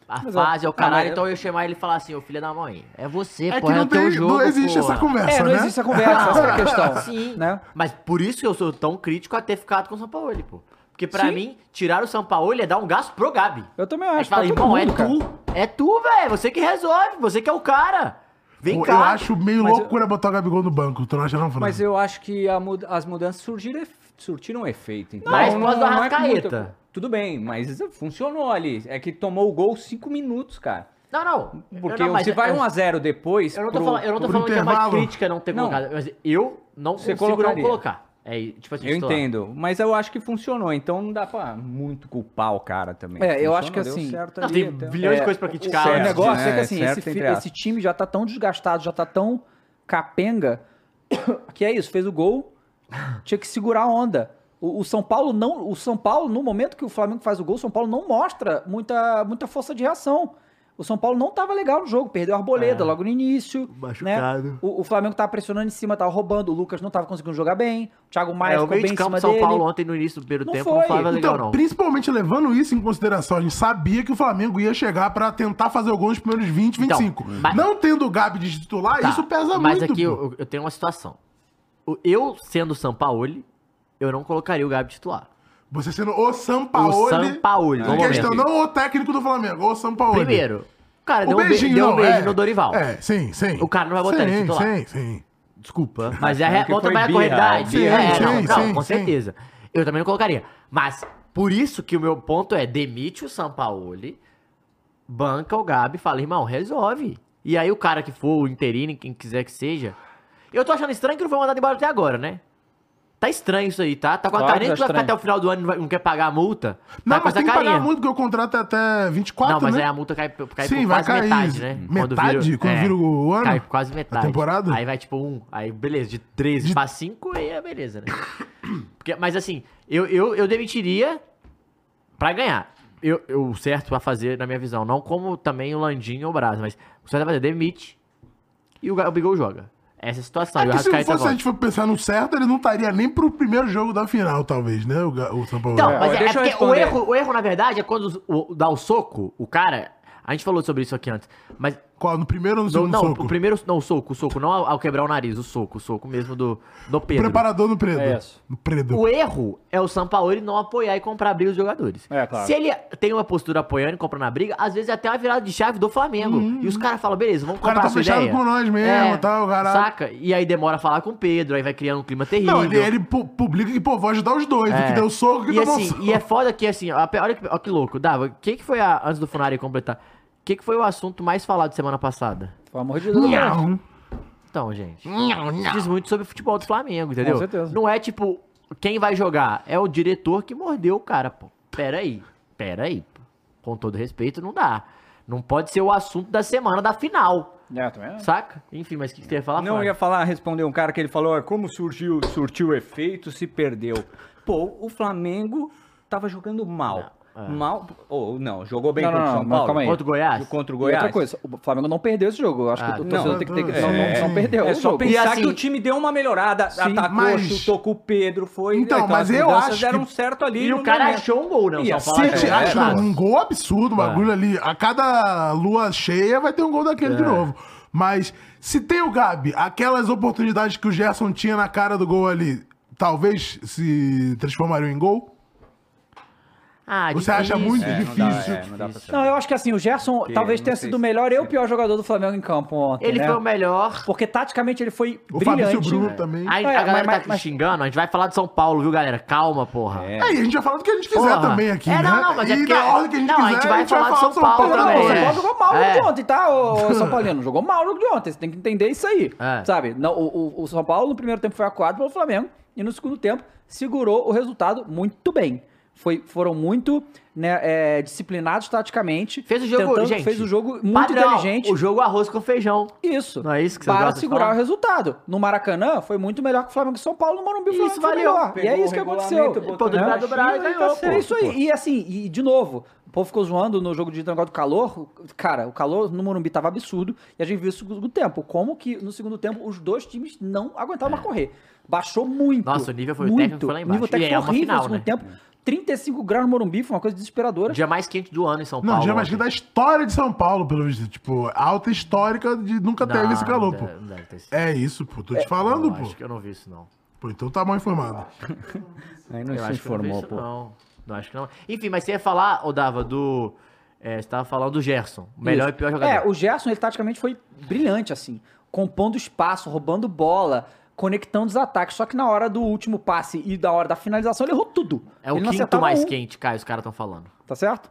Speaker 3: A
Speaker 1: Mas,
Speaker 3: fase, é o
Speaker 1: ah,
Speaker 3: caralho,
Speaker 1: mas-
Speaker 3: então eu ia chamar ele e falar assim, ô filho da mãe, é você,
Speaker 2: É que
Speaker 3: é
Speaker 2: não,
Speaker 3: o teu
Speaker 2: tem,
Speaker 3: jogo,
Speaker 2: não existe
Speaker 3: porra.
Speaker 2: essa conversa,
Speaker 1: É, não
Speaker 2: né?
Speaker 1: existe essa conversa, essa é a questão.
Speaker 3: Sim,
Speaker 1: Né?
Speaker 3: mas por isso que eu sou tão crítico a ter ficado com o São Paulo, pô. Porque pra
Speaker 1: Sim.
Speaker 3: mim, tirar o São Paulo é dar um gasto pro Gabi.
Speaker 1: Eu também acho.
Speaker 3: gente fala,
Speaker 1: todo
Speaker 3: irmão, é
Speaker 1: mundo, cara.
Speaker 3: tu, é tu, velho, você que resolve, você que é o cara. Vem
Speaker 2: Pô,
Speaker 3: cá.
Speaker 2: Eu acho meio
Speaker 4: Mas eu-
Speaker 2: loucura botar o Gabigol no banco. Tu não acha não, Fernando?
Speaker 4: Mas eu acho que mud- as mudanças surgiram, surtiram efeito. Então,
Speaker 3: Mas por causa do
Speaker 4: é
Speaker 3: Arrascaeta.
Speaker 4: Tudo bem, mas funcionou ali. É que tomou o gol cinco minutos, cara.
Speaker 3: Não, não.
Speaker 4: Porque
Speaker 3: não,
Speaker 4: se vai
Speaker 3: eu-
Speaker 4: 1x0 depois.
Speaker 3: Eu não tô
Speaker 4: pro-
Speaker 3: falando, eu não tô falando que é uma crítica não ter
Speaker 4: Não.
Speaker 3: colocado, mas eu não
Speaker 4: Você
Speaker 3: consigo não
Speaker 4: colocaria.
Speaker 3: colocar. É, tipo assim,
Speaker 4: Eu entendo, mas eu acho que funcionou, então não dá pra muito culpar o cara também.
Speaker 1: É, eu acho que assim-
Speaker 4: certo
Speaker 3: Não,
Speaker 4: ali,
Speaker 3: tem
Speaker 4: então.
Speaker 3: bilhões de
Speaker 1: É,
Speaker 3: coisas pra criticar.
Speaker 1: O
Speaker 4: certo,
Speaker 1: negócio
Speaker 4: né?
Speaker 1: é que assim,
Speaker 4: Certo,
Speaker 1: esse, esse time já tá tão desgastado, já tá tão capenga, que é isso, fez o gol, tinha que segurar a onda. O, o São Paulo não, o São Paulo no momento que o Flamengo faz o gol, o São Paulo não mostra muita, muita força de reação. O São Paulo não tava legal no jogo, perdeu a arboleda logo no início.
Speaker 3: Machucado.
Speaker 1: Né? O, o Flamengo tava pressionando em cima, tava roubando, o Lucas não tava conseguindo jogar bem, o Thiago Maia
Speaker 3: É, o
Speaker 1: ficou bem
Speaker 3: de
Speaker 1: em
Speaker 3: campo
Speaker 1: cima
Speaker 3: de São
Speaker 1: dele.
Speaker 3: Paulo ontem no início do primeiro
Speaker 1: Não
Speaker 3: tempo
Speaker 1: foi.
Speaker 3: não falava legal,
Speaker 2: Então,
Speaker 3: não.
Speaker 2: principalmente levando isso em consideração, a gente sabia que o Flamengo ia chegar pra tentar fazer o gol nos primeiros 20,
Speaker 3: Então,
Speaker 2: 25.
Speaker 3: mas-
Speaker 2: Não tendo o Gabi de titular,
Speaker 3: Tá,
Speaker 2: isso pesa
Speaker 3: mas
Speaker 2: muito.
Speaker 3: aqui
Speaker 2: pô.
Speaker 3: eu, eu tenho uma situação. Eu, sendo o Sampaoli, eu não colocaria o Gabi titular.
Speaker 2: Você sendo o Sampaoli.
Speaker 3: O Sampaoli, no
Speaker 2: Em questão,
Speaker 3: momento.
Speaker 2: não o técnico do Flamengo, o Sampaoli.
Speaker 3: Primeiro, o cara
Speaker 2: o
Speaker 3: deu um, be-
Speaker 2: beijinho,
Speaker 3: deu um beijo
Speaker 2: é.
Speaker 3: no Dorival.
Speaker 2: É, sim, sim.
Speaker 3: O cara não vai botar ele
Speaker 2: sim,
Speaker 3: titular.
Speaker 2: Sim, sim. Desculpa.
Speaker 3: Mas é a trabalhar com a realidade.
Speaker 4: birra.
Speaker 3: É,
Speaker 2: Sim,
Speaker 3: não,
Speaker 2: sim,
Speaker 3: não,
Speaker 2: sim,
Speaker 3: com
Speaker 2: sim.
Speaker 3: certeza. Eu também não colocaria. Mas por isso que o meu ponto é demite o Sampaoli, banca o Gabi e fala, irmão, resolve. E aí o cara que for, o interino, quem quiser que seja. Eu tô achando estranho que não foi mandado embora até agora, né? Tá estranho isso aí, tá? Tá com a carinha
Speaker 1: que
Speaker 3: que
Speaker 1: tá
Speaker 3: vai ficar até o final do ano e não quer pagar a multa.
Speaker 2: Não,
Speaker 3: tá
Speaker 2: mas tem que pagar
Speaker 3: carinha.
Speaker 2: muito, porque o contrato é até 24,
Speaker 3: Não, mas
Speaker 2: né?
Speaker 3: aí a multa cai, cai
Speaker 2: Sim,
Speaker 3: por
Speaker 2: vai
Speaker 3: quase
Speaker 2: cair
Speaker 3: metade, né?
Speaker 2: metade? Quando vira o ano?
Speaker 3: Cai por quase metade.
Speaker 2: temporada?
Speaker 3: Aí vai tipo um, aí beleza, de 13
Speaker 2: De-
Speaker 3: pra 5, aí é beleza, né? Porque, mas assim, eu, eu, eu demitiria pra ganhar. Eu, eu, o certo a fazer, na minha visão, não como também o Landinho ou o Braz, mas o certo a fazer, demite e o, Ga- o Bigol joga. Essa é situação.
Speaker 2: É
Speaker 3: e o
Speaker 2: se fosse, a gente for pensar no certo, ele não estaria nem pro primeiro jogo da final, talvez, né? O, o São Paulo.
Speaker 3: Então, mas é,
Speaker 4: deixa
Speaker 3: é
Speaker 4: eu
Speaker 3: porque o erro, o erro, na verdade, é quando o, dá o soco, o cara. A gente falou sobre isso aqui antes. Mas
Speaker 2: Qual? No primeiro ou no
Speaker 3: Não,
Speaker 2: segundo
Speaker 3: não,
Speaker 2: soco?
Speaker 3: o primeiro. Não, o soco, o soco, não ao, ao quebrar o nariz, o soco, o soco mesmo do, do
Speaker 2: O
Speaker 3: Pedro.
Speaker 2: preparador no Predo.
Speaker 1: É isso.
Speaker 2: No Predo.
Speaker 3: O erro é o Sampaoli não apoiar e comprar briga dos jogadores.
Speaker 1: É, claro.
Speaker 3: Se ele tem uma postura apoiando e comprando a briga, às vezes é até uma virada de chave do Flamengo. E os caras falam, beleza, vamos
Speaker 2: Uhum. O cara
Speaker 3: comprar
Speaker 2: tá
Speaker 3: a sua
Speaker 2: fechado
Speaker 3: ideia.
Speaker 2: com nós mesmo, tal, caralho.
Speaker 3: Saca? E aí demora a falar com o Pedro, aí vai criando um clima terrível.
Speaker 2: Não, ele, ele pu- publica que, pô, vou ajudar os dois. O que deu soco, o que
Speaker 3: e
Speaker 2: tomou
Speaker 3: assim,
Speaker 2: soco.
Speaker 3: E é foda que, assim, ó, olha que, ó que louco. Dava, o que, que foi a. Antes do Funari completar. O que, que foi o assunto mais falado semana passada?
Speaker 1: Pelo amor de Deus.
Speaker 2: Não.
Speaker 3: Então, gente. Isso diz muito sobre o futebol do Flamengo, entendeu?
Speaker 1: Com certeza.
Speaker 3: Não é tipo, quem vai jogar? É o diretor que mordeu o cara, pô. Pera aí. Pera aí. pô. Com todo respeito, não dá. Não pode ser o assunto da semana da final.
Speaker 1: É, também é.
Speaker 3: Saca? Enfim, mas o que, que você ia falar?
Speaker 4: Não, eu ia falar, responder um cara que ele falou, "Ah, como surgiu, surtiu efeito, se perdeu. Pô, o Flamengo tava jogando mal. Mal, ou não, jogou bem
Speaker 1: Não, não,
Speaker 4: contra o
Speaker 1: não,
Speaker 4: São
Speaker 1: mas
Speaker 4: Paulo.
Speaker 1: calma aí.
Speaker 3: Contra o Goiás?
Speaker 4: Contra o
Speaker 1: E
Speaker 4: Goiás.
Speaker 1: outra coisa, o Flamengo não perdeu esse jogo. Eu acho
Speaker 3: Ah,
Speaker 1: que o torcedor
Speaker 4: não,
Speaker 1: tem que ter que.
Speaker 2: é,
Speaker 1: Não, não, não perdeu.
Speaker 4: É
Speaker 1: o
Speaker 4: só
Speaker 1: jogo.
Speaker 4: pensar
Speaker 3: E assim-
Speaker 4: que o time deu uma melhorada, atacou,
Speaker 2: mas-
Speaker 4: chutou com o Pedro, foi...
Speaker 2: Então, mas
Speaker 4: as
Speaker 2: eu acho
Speaker 4: deram
Speaker 2: que-
Speaker 4: certo ali
Speaker 3: E o cara
Speaker 4: momento.
Speaker 3: achou um gol, né? O
Speaker 4: E
Speaker 3: São Paulo achou um
Speaker 2: gol absurdo, um bagulho ali. A cada lua cheia vai ter um gol daquele
Speaker 3: É.
Speaker 2: de novo. Mas se tem o Gabi, aquelas oportunidades que o Gerson tinha na cara do gol ali, talvez se transformariam em gol?
Speaker 3: Ah,
Speaker 2: Você acha
Speaker 3: difícil.
Speaker 2: muito
Speaker 4: É, não
Speaker 2: difícil?
Speaker 4: dá, é, não dá pra saber.
Speaker 1: Não, eu acho que assim, o Gerson talvez
Speaker 4: não
Speaker 1: tenha
Speaker 4: sei
Speaker 1: sido o
Speaker 4: se-
Speaker 1: melhor e o pior jogador do Flamengo em campo ontem.
Speaker 3: Ele
Speaker 1: né?
Speaker 3: foi o melhor.
Speaker 1: Porque taticamente ele foi
Speaker 2: O
Speaker 1: brilhante.
Speaker 2: Fabrício Bruno também.
Speaker 3: Aí
Speaker 1: É,
Speaker 3: a galera
Speaker 1: mas-
Speaker 3: tá
Speaker 1: mas-
Speaker 3: xingando, a gente vai falar de São Paulo, viu, galera? Calma, porra.
Speaker 4: É.
Speaker 2: Aí a gente vai falar do que a gente quiser
Speaker 3: Porra.
Speaker 2: também aqui,
Speaker 3: É,
Speaker 2: né?
Speaker 3: não, não, mas é
Speaker 2: e
Speaker 3: porque-
Speaker 2: na ordem que a gente
Speaker 3: não,
Speaker 2: quiser,
Speaker 3: a gente vai falar de
Speaker 2: de
Speaker 3: São Paulo
Speaker 1: Não,
Speaker 3: também,
Speaker 1: o São
Speaker 3: é.
Speaker 1: Paulo jogou mal no
Speaker 3: É.
Speaker 1: jogo de ontem, tá, ô, ô São Paulino? Jogou mal no jogo de ontem. Você tem que entender isso aí.
Speaker 3: É.
Speaker 1: Sabe? Não, o, o- o São Paulo no primeiro tempo foi acuado pelo Flamengo e no segundo tempo segurou o resultado muito bem. Foi, foram muito né, é, disciplinados taticamente.
Speaker 3: Fez o jogo,
Speaker 1: tentando-
Speaker 3: gente.
Speaker 1: Fez o jogo muito
Speaker 3: padrão,
Speaker 1: inteligente.
Speaker 3: O jogo arroz com feijão.
Speaker 1: Isso.
Speaker 3: Não é isso que você
Speaker 1: Para segurar o resultado. No Maracanã, foi muito melhor que o Flamengo e São Paulo. No Morumbi, o
Speaker 3: Isso
Speaker 1: Flamengo foi
Speaker 3: valeu.
Speaker 1: melhor. E é isso que
Speaker 4: o
Speaker 1: aconteceu.
Speaker 3: Pô, do
Speaker 4: e
Speaker 3: ganhou,
Speaker 4: tá
Speaker 3: pô.
Speaker 4: certo,
Speaker 1: É isso aí. E assim, e de novo, o povo ficou zoando no jogo de negócio do calor. Cara, o calor no Morumbi tava absurdo. E a gente viu isso no segundo tempo. Como que no segundo tempo os dois times não aguentavam mais correr. Baixou muito.
Speaker 3: Nossa, o nível foi- o
Speaker 1: muito.
Speaker 3: técnico foi lá
Speaker 1: O nível
Speaker 3: embaixo.
Speaker 1: técnico
Speaker 3: E é
Speaker 1: foi
Speaker 3: uma
Speaker 1: horrível
Speaker 3: final,
Speaker 1: no segundo
Speaker 3: né?
Speaker 1: tempo. 35 graus no Morumbi, foi uma coisa desesperadora.
Speaker 3: Dia mais quente do ano em São
Speaker 2: Não,
Speaker 3: Paulo.
Speaker 2: dia mais que
Speaker 3: ontem.
Speaker 2: da história de São Paulo, pelo visto. Tipo, alta histórica de nunca
Speaker 3: Não,
Speaker 2: teve esse calor,
Speaker 3: não
Speaker 2: pô.
Speaker 3: deve- não deve ter sido.
Speaker 2: É isso, pô. Tô te falando,
Speaker 3: Eu
Speaker 2: pô.
Speaker 3: acho que eu não vi isso, não.
Speaker 2: Pô, então tá mal informado.
Speaker 4: Aí não
Speaker 3: Eu
Speaker 4: se
Speaker 3: não
Speaker 4: informou, pô.
Speaker 3: não. Não, acho que não. Enfim, mas você ia falar, ô Dava, do... É, você tava falando do Gerson. Melhor
Speaker 1: Isso.
Speaker 3: e pior jogador.
Speaker 1: É, o Gerson, ele taticamente foi brilhante, assim. Compondo espaço, roubando bola, conectando os ataques. Só que na hora do último passe e da hora da finalização, ele errou tudo.
Speaker 3: É o
Speaker 1: ele não
Speaker 3: quinto mais
Speaker 1: um,
Speaker 3: quente, Caio, os caras estão falando.
Speaker 1: Tá certo?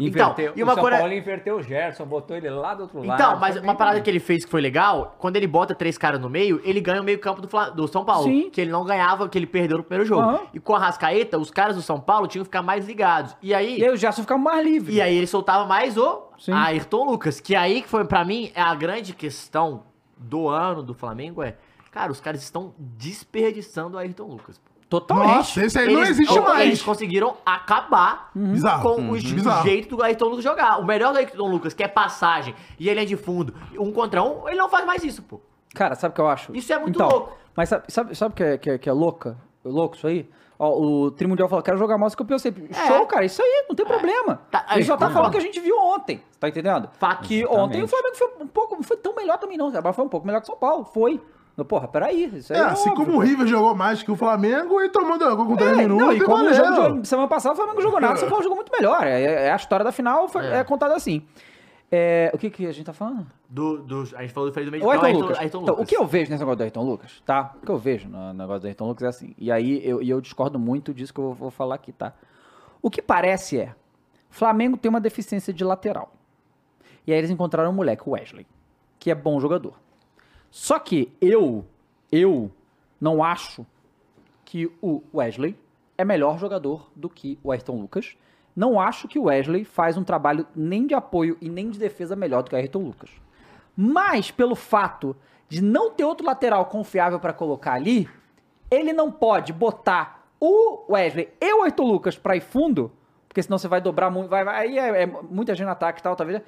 Speaker 4: Inverteu.
Speaker 3: e uma
Speaker 4: o São
Speaker 3: coisa-
Speaker 4: Paulo inverteu o Gerson, botou ele lá do outro lado.
Speaker 3: Então, mas uma
Speaker 4: bem
Speaker 3: parada
Speaker 4: também.
Speaker 3: que ele fez que foi legal, quando ele bota três caras no meio, ele ganha o meio campo do, Fla- do São Paulo.
Speaker 1: Sim.
Speaker 3: Que ele não ganhava, que ele perdeu no primeiro jogo.
Speaker 1: Aham.
Speaker 3: E com a Rascaeta, os caras do São Paulo tinham que ficar mais ligados. E aí,
Speaker 1: E aí o Gerson ficava mais livre.
Speaker 3: e aí ele soltava mais o
Speaker 1: Sim.
Speaker 3: Ayrton Lucas. Que aí que foi, pra mim, é a grande questão do ano do Flamengo é... Cara, os caras estão desperdiçando o Ayrton Lucas.
Speaker 1: Totalmente.
Speaker 2: Nossa, esse aí não
Speaker 3: Eles-
Speaker 2: existe
Speaker 3: ou-
Speaker 2: mais.
Speaker 3: Eles conseguiram acabar
Speaker 2: Bizarro.
Speaker 3: com o,
Speaker 2: Uhum. Bizarro.
Speaker 3: o jeito do Ayrton Lucas jogar. O melhor do Ayrton Lucas, que é passagem e ele é de fundo, um contra um, ele não faz mais isso, pô.
Speaker 1: Cara, sabe o que eu acho?
Speaker 3: Isso é muito
Speaker 1: Então,
Speaker 3: louco.
Speaker 1: Mas sabe, sabe, sabe o que, é, que, é, que é louca? louco isso aí? Ó, o Trimundial falou, quero jogar mais campeão sempre.
Speaker 3: É.
Speaker 1: Show, cara, isso aí, não tem problema.
Speaker 3: Tá,
Speaker 1: Ele só tá
Speaker 3: concordo.
Speaker 1: falando que a gente viu ontem, tá entendendo?
Speaker 3: Fato.
Speaker 1: Que ontem o Flamengo foi um pouco, não foi tão melhor também não, mas foi um pouco melhor que São Paulo, foi. Porra, peraí, isso aí
Speaker 2: É,
Speaker 1: é
Speaker 2: assim
Speaker 1: óbvio,
Speaker 2: como o. River jogou mais que o Flamengo e tomou gol com 3
Speaker 1: É,
Speaker 2: minutos.
Speaker 1: não, e como o jogo de semana passada o Flamengo jogou nada, o São Paulo jogou muito melhor. É, é a história da final, foi, é. contada assim. É, o que, que a gente tá falando?
Speaker 3: Do, do- a gente falou do freio do meio de
Speaker 1: Ayrton
Speaker 3: campo,
Speaker 1: Lucas.
Speaker 3: Ayrton
Speaker 1: Então,
Speaker 3: Lucas.
Speaker 1: o que eu vejo nesse negócio do Ayrton Lucas, tá? O que eu vejo no negócio do Ayrton Lucas é assim. E aí eu, e eu discordo muito disso que eu vou, vou falar aqui, tá? O que parece é: Flamengo tem uma deficiência de lateral. E aí eles encontraram um moleque, o Wesley, que é bom jogador. Só que eu, eu não acho que o Wesley é melhor jogador do que o Ayrton Lucas. Não acho que o Wesley faz um trabalho nem de apoio e nem de defesa melhor do que o Ayrton Lucas. Mas pelo fato de não ter outro lateral confiável para colocar ali, ele não pode botar o Wesley e o Ayrton Lucas para ir fundo, porque senão você vai dobrar muito, vai, vai, aí é, é muita gente no ataque e tal, talvez.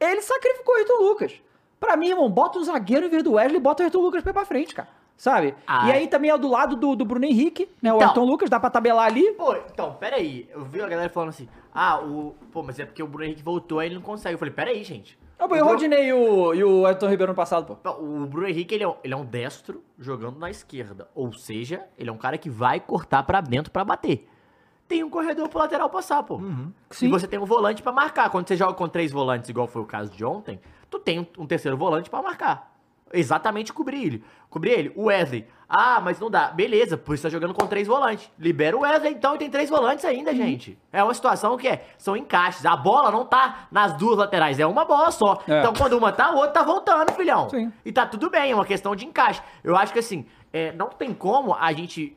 Speaker 1: Ele sacrificou o Ayrton Lucas. Pra mim, irmão, bota um zagueiro em vez do Wesley, bota o Ayrton Lucas pra ir pra frente, cara. Sabe?
Speaker 3: Ah,
Speaker 1: e aí também é do lado do, do Bruno Henrique, né? O
Speaker 3: Então.
Speaker 1: Ayrton Lucas, dá pra tabelar ali.
Speaker 3: Pô, então, peraí. Eu vi a galera falando assim, ah, o... Pô, mas é porque o Bruno Henrique voltou, aí ele não consegue. Eu falei, peraí, gente.
Speaker 1: Ah, pô, e o Rodinei e o, e o Ayrton Ribeiro no passado, pô.
Speaker 3: O Bruno Henrique, ele é, um, ele é um destro jogando na esquerda. Ou seja, ele é um cara que vai cortar pra dentro pra bater. Tem um corredor pro lateral passar, pô.
Speaker 1: Sim.
Speaker 3: E você tem um volante pra marcar. Quando você joga com três volantes, igual foi o caso de ontem, tu tem um, terceiro volante pra marcar. Exatamente cobrir ele. Cobrir ele. O Wesley. Ah, mas não dá. Beleza, por isso tá jogando com três volantes. Libera o Wesley então e tem três volantes ainda, gente. É uma situação que é, são encaixes. A bola não tá nas duas laterais, é uma bola só.
Speaker 1: É.
Speaker 3: Então quando uma tá, o outro tá voltando, filhão.
Speaker 1: Sim.
Speaker 3: E tá tudo bem, é uma questão de encaixe. Eu acho que assim, é, não tem como a gente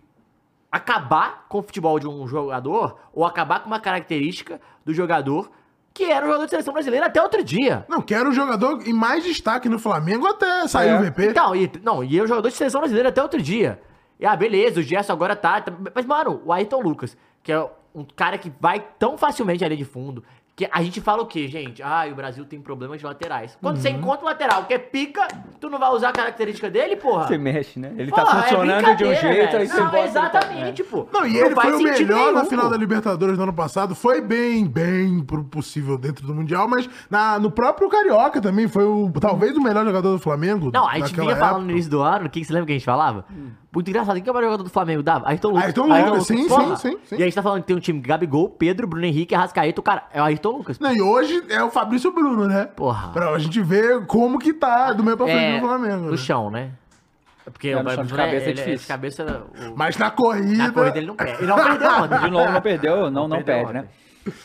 Speaker 3: acabar com o futebol de um jogador ou acabar com uma característica do jogador que era o jogador de seleção brasileira até outro dia.
Speaker 2: Não, quero o jogador em mais destaque no Flamengo até sair
Speaker 1: É.
Speaker 2: o VP.
Speaker 3: Então, e, não, e é o jogador de seleção brasileira até outro dia. E, ah, beleza, o Gerson agora tá, tá- Mas, mano, o Ayrton Lucas, que é um cara que vai tão facilmente ali de fundo, que a gente fala o quê, gente? Ah, o Brasil tem problemas de laterais. Quando você encontra um lateral que é pica, tu não vai usar a característica dele, porra?
Speaker 4: Você mexe, né? Ele
Speaker 3: Porra,
Speaker 4: tá
Speaker 3: é
Speaker 4: funcionando de um jeito, aí você
Speaker 3: Não,
Speaker 4: bota...
Speaker 3: exatamente, pô.
Speaker 2: Não, e ele
Speaker 3: faz
Speaker 2: foi o melhor na
Speaker 3: nenhum,
Speaker 2: final
Speaker 3: pô.
Speaker 2: da Libertadores do ano passado. Foi bem, bem pro possível dentro do Mundial, mas na, no próprio Carioca também foi o, talvez o melhor jogador do Flamengo.
Speaker 3: Não, a gente vinha falando no início do ano, o que que você lembra que a gente falava? Muito engraçado, quem que é o melhor jogador do Flamengo? Dava? Ayrton Lucas.
Speaker 2: Ayrton Lucas, sim,
Speaker 3: porra.
Speaker 2: sim, sim, sim.
Speaker 3: E a gente tá falando que tem um time Gabigol, Pedro, Bruno Henrique, Arrascaeta, o cara, é o Ayrton Lucas.
Speaker 2: Não, e hoje é o Fabrício Bruno, né?
Speaker 3: Porra.
Speaker 2: Pra gente ver como que tá do meio pra frente
Speaker 3: É,
Speaker 2: do Flamengo.
Speaker 3: no
Speaker 2: né?
Speaker 3: chão, né? É Porque
Speaker 1: É,
Speaker 3: o
Speaker 1: no chão de
Speaker 3: Bruno
Speaker 1: cabeça é
Speaker 3: ele-
Speaker 1: difícil.
Speaker 3: cabeça, o-
Speaker 2: Mas na corrida.
Speaker 3: na corrida ele não perde. Ele não perdeu, mano.
Speaker 1: De novo não perdeu, não, não,
Speaker 3: perdeu
Speaker 1: perde, né?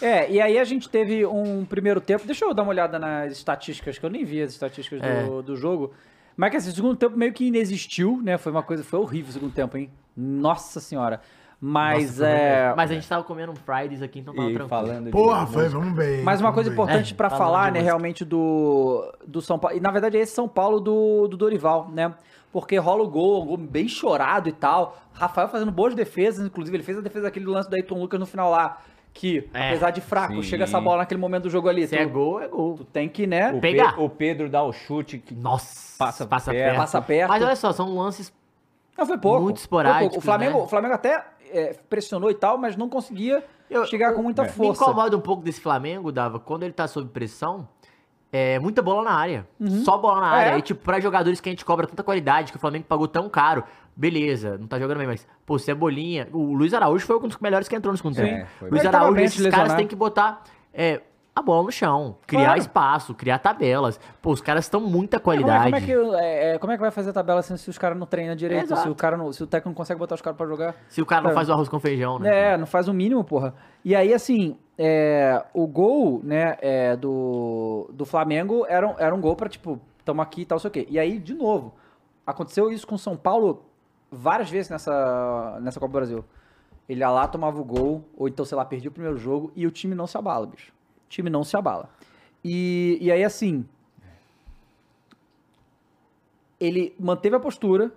Speaker 1: É, e aí a gente teve um primeiro tempo. Deixa eu dar uma olhada nas estatísticas, que eu nem vi as estatísticas
Speaker 3: É.
Speaker 1: do, do jogo. Mas que assim, o segundo tempo meio que inexistiu, né? Foi uma coisa, foi horrível o segundo tempo, hein? Nossa senhora. Mas é.
Speaker 3: Mas a gente tava comendo um Fridays aqui, então tava
Speaker 4: E
Speaker 3: tranquilo.
Speaker 4: falando
Speaker 2: Porra,
Speaker 4: de
Speaker 2: foi, vamos bem.
Speaker 1: Mas uma coisa
Speaker 2: bem.
Speaker 1: importante
Speaker 3: É,
Speaker 1: pra
Speaker 3: falando
Speaker 1: falar, né, realmente do, do São Paulo. E na verdade é esse São Paulo do, do Dorival, né? Porque rola o gol, um gol bem chorado e tal. Rafael fazendo boas defesas, inclusive ele fez a defesa daquele lance do Ayrton Lucas no final lá. Que,
Speaker 3: É.
Speaker 1: apesar de fraco,
Speaker 4: Sim.
Speaker 1: chega essa bola naquele momento do jogo ali.
Speaker 3: Se
Speaker 1: tu,
Speaker 3: é gol, é gol.
Speaker 1: tu tem que, né?
Speaker 4: O,
Speaker 3: Pegar.
Speaker 4: Pe- o Pedro dá o chute que
Speaker 3: Nossa,
Speaker 4: Passa
Speaker 3: passa
Speaker 4: perto.
Speaker 3: perto.
Speaker 1: Passa perto.
Speaker 3: Mas olha só, são lances
Speaker 1: Não, foi pouco.
Speaker 3: Muito esporádicos.
Speaker 1: O Flamengo,
Speaker 3: né?
Speaker 1: o Flamengo até é, pressionou e tal, mas não conseguia
Speaker 3: Eu-
Speaker 1: chegar com muita
Speaker 3: Me
Speaker 1: força.
Speaker 3: incomoda um pouco desse Flamengo, Dava, quando ele tá sob pressão, é muita bola na área.
Speaker 1: Uhum.
Speaker 3: Só bola na área.
Speaker 1: É.
Speaker 3: E, tipo, pra jogadores que a gente cobra tanta qualidade, que o Flamengo pagou tão caro, beleza, não tá jogando bem, mas, pô, Cebolinha. O Luiz Araújo foi um dos melhores que entrou no segundo tempo.
Speaker 4: foi
Speaker 3: Luiz Araújo, esses
Speaker 1: de
Speaker 3: caras têm que botar é, a bola no chão, criar
Speaker 1: Claro.
Speaker 3: espaço, criar tabelas. Pô, os caras estão muita
Speaker 1: Como é,
Speaker 3: qualidade.
Speaker 1: como é que, é, é, como é que vai fazer a tabela assim, se os caras não treinam direito?
Speaker 3: Exato.
Speaker 1: Se o, cara não, se o técnico não consegue botar os caras pra jogar?
Speaker 3: Se o cara não
Speaker 1: É.
Speaker 3: faz o arroz com feijão, né?
Speaker 1: É, não faz o mínimo, porra. E aí, assim, é, o gol, né, é, do, do Flamengo era era um gol pra, tipo, tamo aqui e tal, sei o quê. E aí, de novo, aconteceu isso com o São Paulo várias vezes nessa, nessa Copa do Brasil. Ele ia lá, tomava o gol, ou então, sei lá, perdia o primeiro jogo e o time não se abala, bicho. O time não se abala. E, e aí, assim, ele manteve a postura,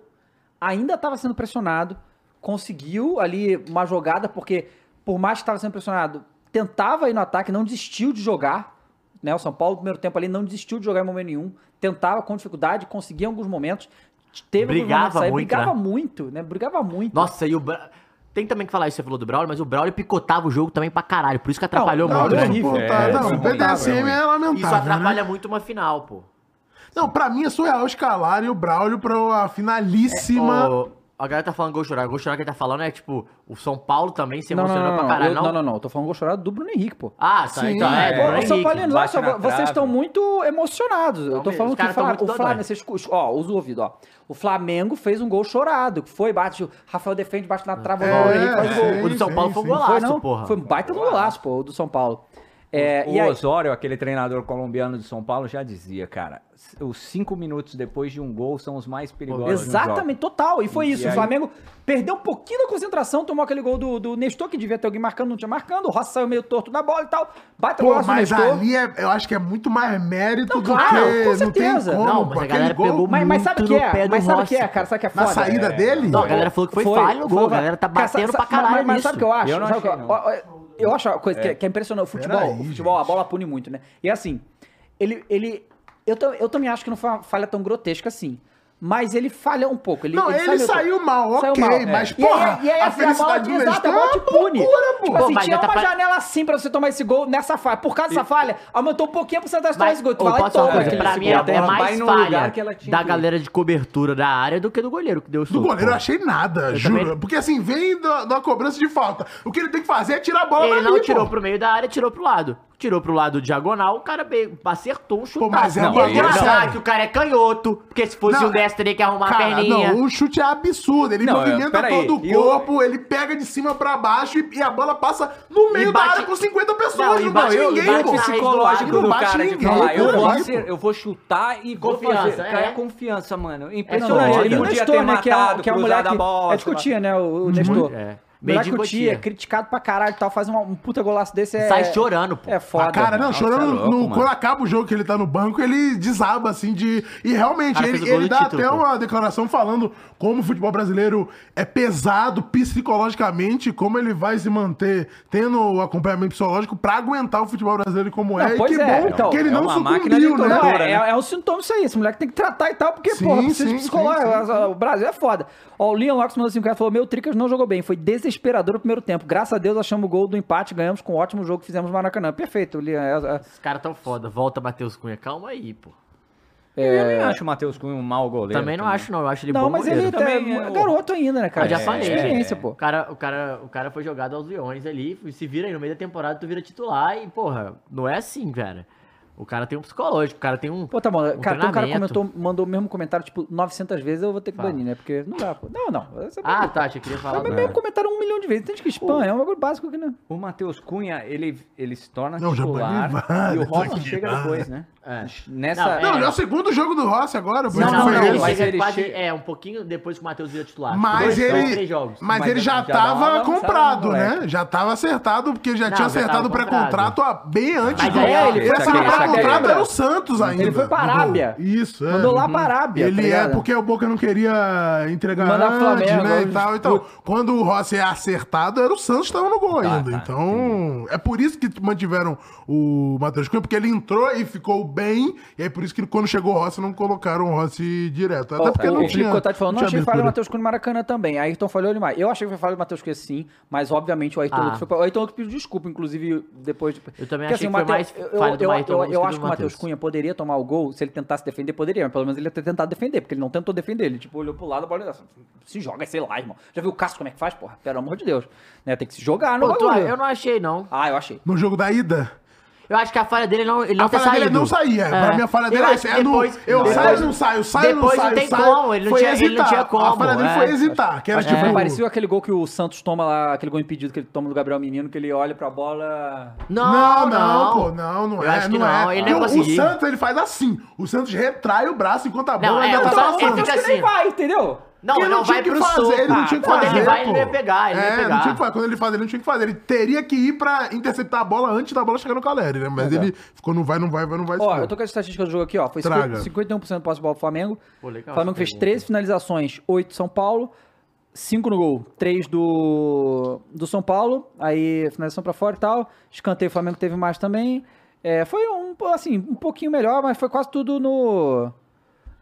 Speaker 1: ainda estava sendo pressionado, conseguiu ali uma jogada, porque por mais que estava sendo pressionado, tentava ir no ataque, não desistiu de jogar. Né? O São Paulo, no primeiro tempo ali, não desistiu de jogar em momento nenhum. Tentava com dificuldade, conseguia em alguns momentos. Teve
Speaker 3: Brigava muito,
Speaker 1: brigava
Speaker 3: né?
Speaker 1: muito, né? Brigava muito.
Speaker 3: Nossa, e o. Bra... Tem também que falar isso, você falou do Braulio, mas o Braulio picotava o jogo também pra caralho. Por isso que atrapalhou
Speaker 1: Não,
Speaker 3: muito,
Speaker 1: não,
Speaker 3: né?
Speaker 2: tá,
Speaker 4: É,
Speaker 2: não, o
Speaker 4: é ruim,
Speaker 2: BDSM
Speaker 4: é
Speaker 2: é lamentável.
Speaker 3: Isso atrapalha
Speaker 2: né?
Speaker 3: muito uma final, pô.
Speaker 2: Não, pra mim é surreal escalar e o Braulio pra a finalíssima.
Speaker 3: Ô, a galera tá falando gol chorar. Gol chorar que ele tá falando é tipo, o São Paulo também se
Speaker 1: não, não,
Speaker 3: emocionou
Speaker 1: não,
Speaker 3: pra
Speaker 1: não,
Speaker 3: caralho.
Speaker 1: eu, não, não, não. Eu tô falando gol chorado do Bruno Henrique, pô.
Speaker 3: Ah, tá.
Speaker 2: Sim,
Speaker 3: então
Speaker 4: é,
Speaker 3: é,
Speaker 4: Bruno
Speaker 1: São nossa,
Speaker 4: na
Speaker 1: vocês
Speaker 4: trave.
Speaker 1: estão muito emocionados. Eu tô falando que Fla- o Flamengo,
Speaker 3: dodói.
Speaker 1: vocês, ó, usa o ouvido, ó. O Flamengo fez um gol chorado, que foi, bate, o Rafael defende, bate na trave, o
Speaker 2: É,
Speaker 1: Bruno Henrique faz o gol.
Speaker 2: sim,
Speaker 3: O do São
Speaker 2: sim,
Speaker 3: Paulo foi um golaço,
Speaker 1: Foi, não?
Speaker 3: porra.
Speaker 1: Foi um baita do golaço, pô, o do São Paulo. É,
Speaker 4: o
Speaker 1: e aí,
Speaker 4: Osório, aquele treinador colombiano de São Paulo, já dizia, cara, os cinco minutos depois de um gol são os mais perigosos.
Speaker 1: Exatamente, total. E foi
Speaker 4: E
Speaker 1: isso. o
Speaker 4: aí-
Speaker 1: Flamengo perdeu um pouquinho da concentração, tomou aquele gol do, do Nestor, que devia ter alguém marcando, não tinha marcando. O Rossi saiu meio torto da bola e tal. Baita
Speaker 2: Pô, mas
Speaker 1: Nestor.
Speaker 2: ali é, eu acho que é muito mais mérito
Speaker 1: Não,
Speaker 2: do
Speaker 1: claro,
Speaker 2: que.
Speaker 1: com
Speaker 2: não tem
Speaker 1: certeza.
Speaker 2: como.
Speaker 3: Não, mas a galera
Speaker 2: gol
Speaker 3: pegou
Speaker 1: Mas, mas sabe o que é? Mas sabe o que é, cara? Sabe o que é
Speaker 2: Na
Speaker 1: foda?
Speaker 2: saída
Speaker 1: É.
Speaker 2: dele?
Speaker 3: Não, a galera falou que foi, falha o gol.
Speaker 1: foi-
Speaker 3: A galera tá
Speaker 1: Cara,
Speaker 3: batendo
Speaker 1: sa-
Speaker 3: pra caralho
Speaker 1: Mas, sabe o que eu acho?
Speaker 4: Eu não
Speaker 1: Sabe o
Speaker 4: achei,
Speaker 1: eu-
Speaker 4: não.
Speaker 1: Eu acho uma coisa que, é, que é impressionante. O futebol,
Speaker 2: Peraí,
Speaker 1: o futebol, a bola pune muito, né? E assim, ele. ele eu, eu também acho que não foi uma falha tão grotesca assim. Mas ele falha um pouco. Ele,
Speaker 2: Não, ele
Speaker 1: meio
Speaker 2: saiu mal,
Speaker 1: Saiu
Speaker 2: ok,
Speaker 1: mal.
Speaker 2: mas,
Speaker 1: E aí-
Speaker 2: porra,
Speaker 1: e aí,
Speaker 2: a
Speaker 1: assim, a bola,
Speaker 2: felicidade do
Speaker 1: exato, a bola
Speaker 2: é
Speaker 1: te
Speaker 2: uma
Speaker 1: pune.
Speaker 2: loucura, pô.
Speaker 1: Tipo
Speaker 3: Pô,
Speaker 1: assim,
Speaker 3: mas
Speaker 1: tinha
Speaker 3: tá
Speaker 1: uma
Speaker 3: pra-
Speaker 1: janela assim pra você tomar esse gol nessa falha. Por causa dessa falha, aumentou um pouquinho a porcentagem de tomar
Speaker 3: Mas,
Speaker 1: esse gol. Tu vai lá e
Speaker 3: posso falar
Speaker 1: toma.
Speaker 3: uma coisa? Pra mim é, é mais falha da galera de cobertura da área do que do goleiro que deu o
Speaker 2: Do goleiro eu achei nada,
Speaker 3: Eu
Speaker 2: juro.
Speaker 3: também-
Speaker 2: Porque assim, vem da, da cobrança de falta. O que ele tem que fazer é tirar a bola
Speaker 3: Ele não tirou pro meio da área, tirou pro lado. Tirou pro lado diagonal, o cara be- acertou um chute.
Speaker 2: mas é
Speaker 4: Não, aí não.
Speaker 3: sabe que o cara é canhoto, porque se fosse
Speaker 2: Não,
Speaker 3: um destro teria que arrumar a
Speaker 2: Cara,
Speaker 3: perninha.
Speaker 2: não, o chute é absurdo. Ele
Speaker 4: Não, é,
Speaker 2: movimenta todo o
Speaker 4: e o-
Speaker 2: corpo, ele pega de cima pra baixo e, e a bola passa no meio
Speaker 3: bate-
Speaker 2: da área com 50 pessoas.
Speaker 3: Não,
Speaker 2: Não, bate ninguém,
Speaker 3: bate
Speaker 2: pô.
Speaker 4: psicológico
Speaker 2: Não
Speaker 4: do
Speaker 2: bate
Speaker 4: cara de
Speaker 2: ninguém,
Speaker 4: falar, eu vou, acer- eu vou chutar e vou
Speaker 3: Confiança,
Speaker 4: fazer. Cara,
Speaker 3: é.
Speaker 4: é confiança, mano. Impressionante.
Speaker 1: não,
Speaker 4: ele
Speaker 1: e o
Speaker 4: podia
Speaker 1: Nestor,
Speaker 4: ter
Speaker 1: né, que é,
Speaker 4: matado,
Speaker 1: o- que é o
Speaker 4: cruzado
Speaker 1: moleque,
Speaker 4: a bola.
Speaker 1: é de Cotia, né, o, o Nestor.
Speaker 3: É.
Speaker 1: Cotia,
Speaker 3: Cotia.
Speaker 1: criticado pra caralho e tal, faz uma- um puta golaço desse, é...
Speaker 3: Sai chorando, pô.
Speaker 1: É foda.
Speaker 2: Ah, cara, não,
Speaker 4: Nossa,
Speaker 2: chorando
Speaker 4: é louco,
Speaker 2: no- quando acaba o jogo que ele tá no banco, ele desaba, assim, de. E realmente,
Speaker 3: Cara,
Speaker 2: ele, ele dá
Speaker 3: título,
Speaker 2: até
Speaker 3: pô.
Speaker 2: uma declaração falando como o futebol brasileiro é pesado psicologicamente, como ele vai se manter tendo o acompanhamento psicológico pra aguentar o futebol brasileiro como
Speaker 1: Não,
Speaker 2: é.
Speaker 1: pois
Speaker 2: e que
Speaker 1: é,
Speaker 2: bom
Speaker 1: então,
Speaker 2: que ele
Speaker 4: é
Speaker 2: não
Speaker 4: uma máquina
Speaker 2: sucumbiu,
Speaker 4: de
Speaker 2: né?
Speaker 1: Não, é, é, é um sintoma isso aí. Esse moleque tem que tratar e tal, porque,
Speaker 2: Sim,
Speaker 1: porra, precisa
Speaker 2: sim,
Speaker 1: de psicológico.
Speaker 2: sim, sim.
Speaker 1: O Brasil é foda. Ó, o Leon Locks mandou assim, o cara falou, meu Tricas não jogou bem, foi desesperador no primeiro tempo. Graças a Deus achamos o gol do empate, ganhamos com um ótimo jogo que fizemos no Maracanã. Perfeito, Leon. É, é,
Speaker 3: Os caras tão foda. Volta, Matheus Cunha. Calma aí, pô.
Speaker 4: Eu nem acho o Matheus Cunha um mau goleiro.
Speaker 3: Também não acho, não. Eu acho ele
Speaker 1: não,
Speaker 3: bom
Speaker 1: mas
Speaker 3: goleiro.
Speaker 1: ele
Speaker 4: Também
Speaker 1: é,
Speaker 4: é o-
Speaker 1: garoto ainda, né, cara?
Speaker 3: Eu já
Speaker 1: É,
Speaker 3: falei.
Speaker 1: experiência,
Speaker 4: é.
Speaker 1: pô.
Speaker 3: O cara, o, cara, o cara foi jogado aos leões ali, e se vira aí no meio da temporada, tu vira titular e, porra, não é assim, cara. O cara tem um psicológico, o cara tem um.
Speaker 1: Pô, tá bom.
Speaker 3: um
Speaker 1: cara, tem um cara comentou, mandou o mesmo comentário, tipo, 900 vezes, eu vou ter que
Speaker 3: Fala.
Speaker 1: banir, né? Porque não dá, pô. Não, não.
Speaker 3: Ah, tá, achei que queria falar.
Speaker 1: É o mesmo comentário um milhão de vezes. Tem gente que spam, é um bagulho básico aqui, né?
Speaker 4: O Matheus Cunha, ele, ele se torna
Speaker 2: Não, já
Speaker 4: titular
Speaker 2: vários
Speaker 4: e o Rossi
Speaker 2: aqui,
Speaker 4: chega depois, né?
Speaker 3: É.
Speaker 4: Nessa...
Speaker 3: Não,
Speaker 2: Não,
Speaker 3: É.
Speaker 2: é o segundo jogo do Rossi agora, por
Speaker 3: Não, não,
Speaker 2: foi
Speaker 3: não,
Speaker 4: mas ele
Speaker 3: quase,
Speaker 4: chega-
Speaker 3: é, um pouquinho depois que o Matheus vira titular.
Speaker 2: Mas ele,
Speaker 3: jogos.
Speaker 2: mas
Speaker 4: Mas
Speaker 2: ele já tava comprado, né? Já tava acertado, porque já tinha acertado o pré-contrato bem antes do Foi
Speaker 3: ele
Speaker 2: essa
Speaker 4: foi
Speaker 1: Arábia,
Speaker 2: contrato era o Santos ainda.
Speaker 1: Ele foi pra. Arábia.
Speaker 2: Isso, é.
Speaker 1: Mandou lá pra Arábia.
Speaker 2: Ele
Speaker 1: tá
Speaker 2: é porque o Boca não queria entregar
Speaker 1: Mandar
Speaker 2: antes,
Speaker 1: Flamengo,
Speaker 2: né, e tal. Então, quando o Rossi é acertado, era o Santos que tava no gol
Speaker 4: Tá,
Speaker 2: ainda.
Speaker 4: tá,
Speaker 2: então, é por isso que mantiveram o Matheus Cunha, porque ele entrou e ficou bem, e aí por isso que quando chegou o Rossi, não colocaram o Rossi direto. Até
Speaker 1: Ó,
Speaker 2: porque
Speaker 1: o
Speaker 2: não
Speaker 1: Felipe
Speaker 2: tinha
Speaker 1: Cotati falando, não achei falha do. Matheus Cunha no Maracanã também. Aí Ayrton falhou demais. Eu achei que foi falha do Matheus Cunha sim, mas obviamente o Ayrton
Speaker 3: Ah.
Speaker 1: Lucas foi pra... O Ayrton Lucas pediu desculpa, inclusive, depois de...
Speaker 3: Eu também
Speaker 1: Porque,
Speaker 3: achei
Speaker 1: o
Speaker 3: que foi
Speaker 1: Mateu-
Speaker 3: mais
Speaker 1: eu-
Speaker 3: falha do Ayrton
Speaker 1: eu,
Speaker 3: Lucas
Speaker 1: eu acho que o Matheus. Cunha poderia tomar o gol se ele tentasse defender, poderia, mas pelo menos ele ia ter tentado defender, porque ele não tentou defender. Ele, tipo, olhou pro lado, a bola... Se joga, sei lá, irmão. Já viu o Cássio como é que faz, porra? Pelo amor de Deus. Né? Tem que se jogar no
Speaker 3: Pô, tu- eu não achei, não.
Speaker 1: Ah, eu achei.
Speaker 2: No jogo da ida,
Speaker 3: Eu acho que a falha dele não, ele não
Speaker 2: a
Speaker 3: ter
Speaker 2: falha dele é não saía. Pra mim, a falha dele
Speaker 3: Eu
Speaker 2: é,
Speaker 3: que
Speaker 2: é no,
Speaker 3: depois-
Speaker 2: eu
Speaker 3: não,
Speaker 2: saio,
Speaker 3: depois-
Speaker 2: não saio, saio, não
Speaker 3: depois não
Speaker 2: saio,
Speaker 3: tem
Speaker 2: saio.
Speaker 3: como, ele não tinha- ele não tinha
Speaker 2: A
Speaker 3: como,
Speaker 2: falha dele
Speaker 3: é.
Speaker 2: foi hesitar, que era
Speaker 1: Acho que
Speaker 2: tipo...
Speaker 1: foi parecido aquele gol que o Santos toma lá, aquele gol impedido que ele toma do Gabriel Menino, que ele olha pra bola...
Speaker 2: Não, não, pô, não, não
Speaker 3: Eu
Speaker 2: é,
Speaker 3: acho que
Speaker 2: não,
Speaker 3: não,
Speaker 2: é.
Speaker 3: ele não
Speaker 2: o-. Santos, ele faz assim, o Santos retrai o braço enquanto a bola
Speaker 3: Não,
Speaker 2: ainda
Speaker 3: é,
Speaker 2: tá passando.
Speaker 3: ele fica assim.
Speaker 1: vai, entendeu?
Speaker 3: Não, ele não
Speaker 2: tinha
Speaker 3: vai
Speaker 2: que
Speaker 3: pro
Speaker 2: fazer,
Speaker 3: soco.
Speaker 2: Ele não tinha que
Speaker 3: quando
Speaker 2: fazer,
Speaker 3: ele vai, ele
Speaker 2: pô.
Speaker 3: não ia pegar, ele não
Speaker 2: é,
Speaker 3: ia pegar.
Speaker 2: não tinha que fazer. Quando ele faz, ele não tinha que fazer. Ele teria que ir pra interceptar a bola antes da bola chegar no Caleri, né? Mas ele ficou no vai, não vai, vai, não vai.
Speaker 1: Ó, eu tô com a estatística do jogo aqui, ó. Foi
Speaker 2: Traga.
Speaker 1: 50, 51% de posse de bola pro Flamengo.
Speaker 3: Pô, legal
Speaker 1: o Flamengo fez
Speaker 3: pergunta.
Speaker 1: 13 finalizações, 8 São Paulo, 5 no gol, 3 do, do São Paulo, aí finalização pra fora e tal. Escanteio, o Flamengo teve mais também. É, foi um, assim, um pouquinho melhor, mas foi quase tudo no...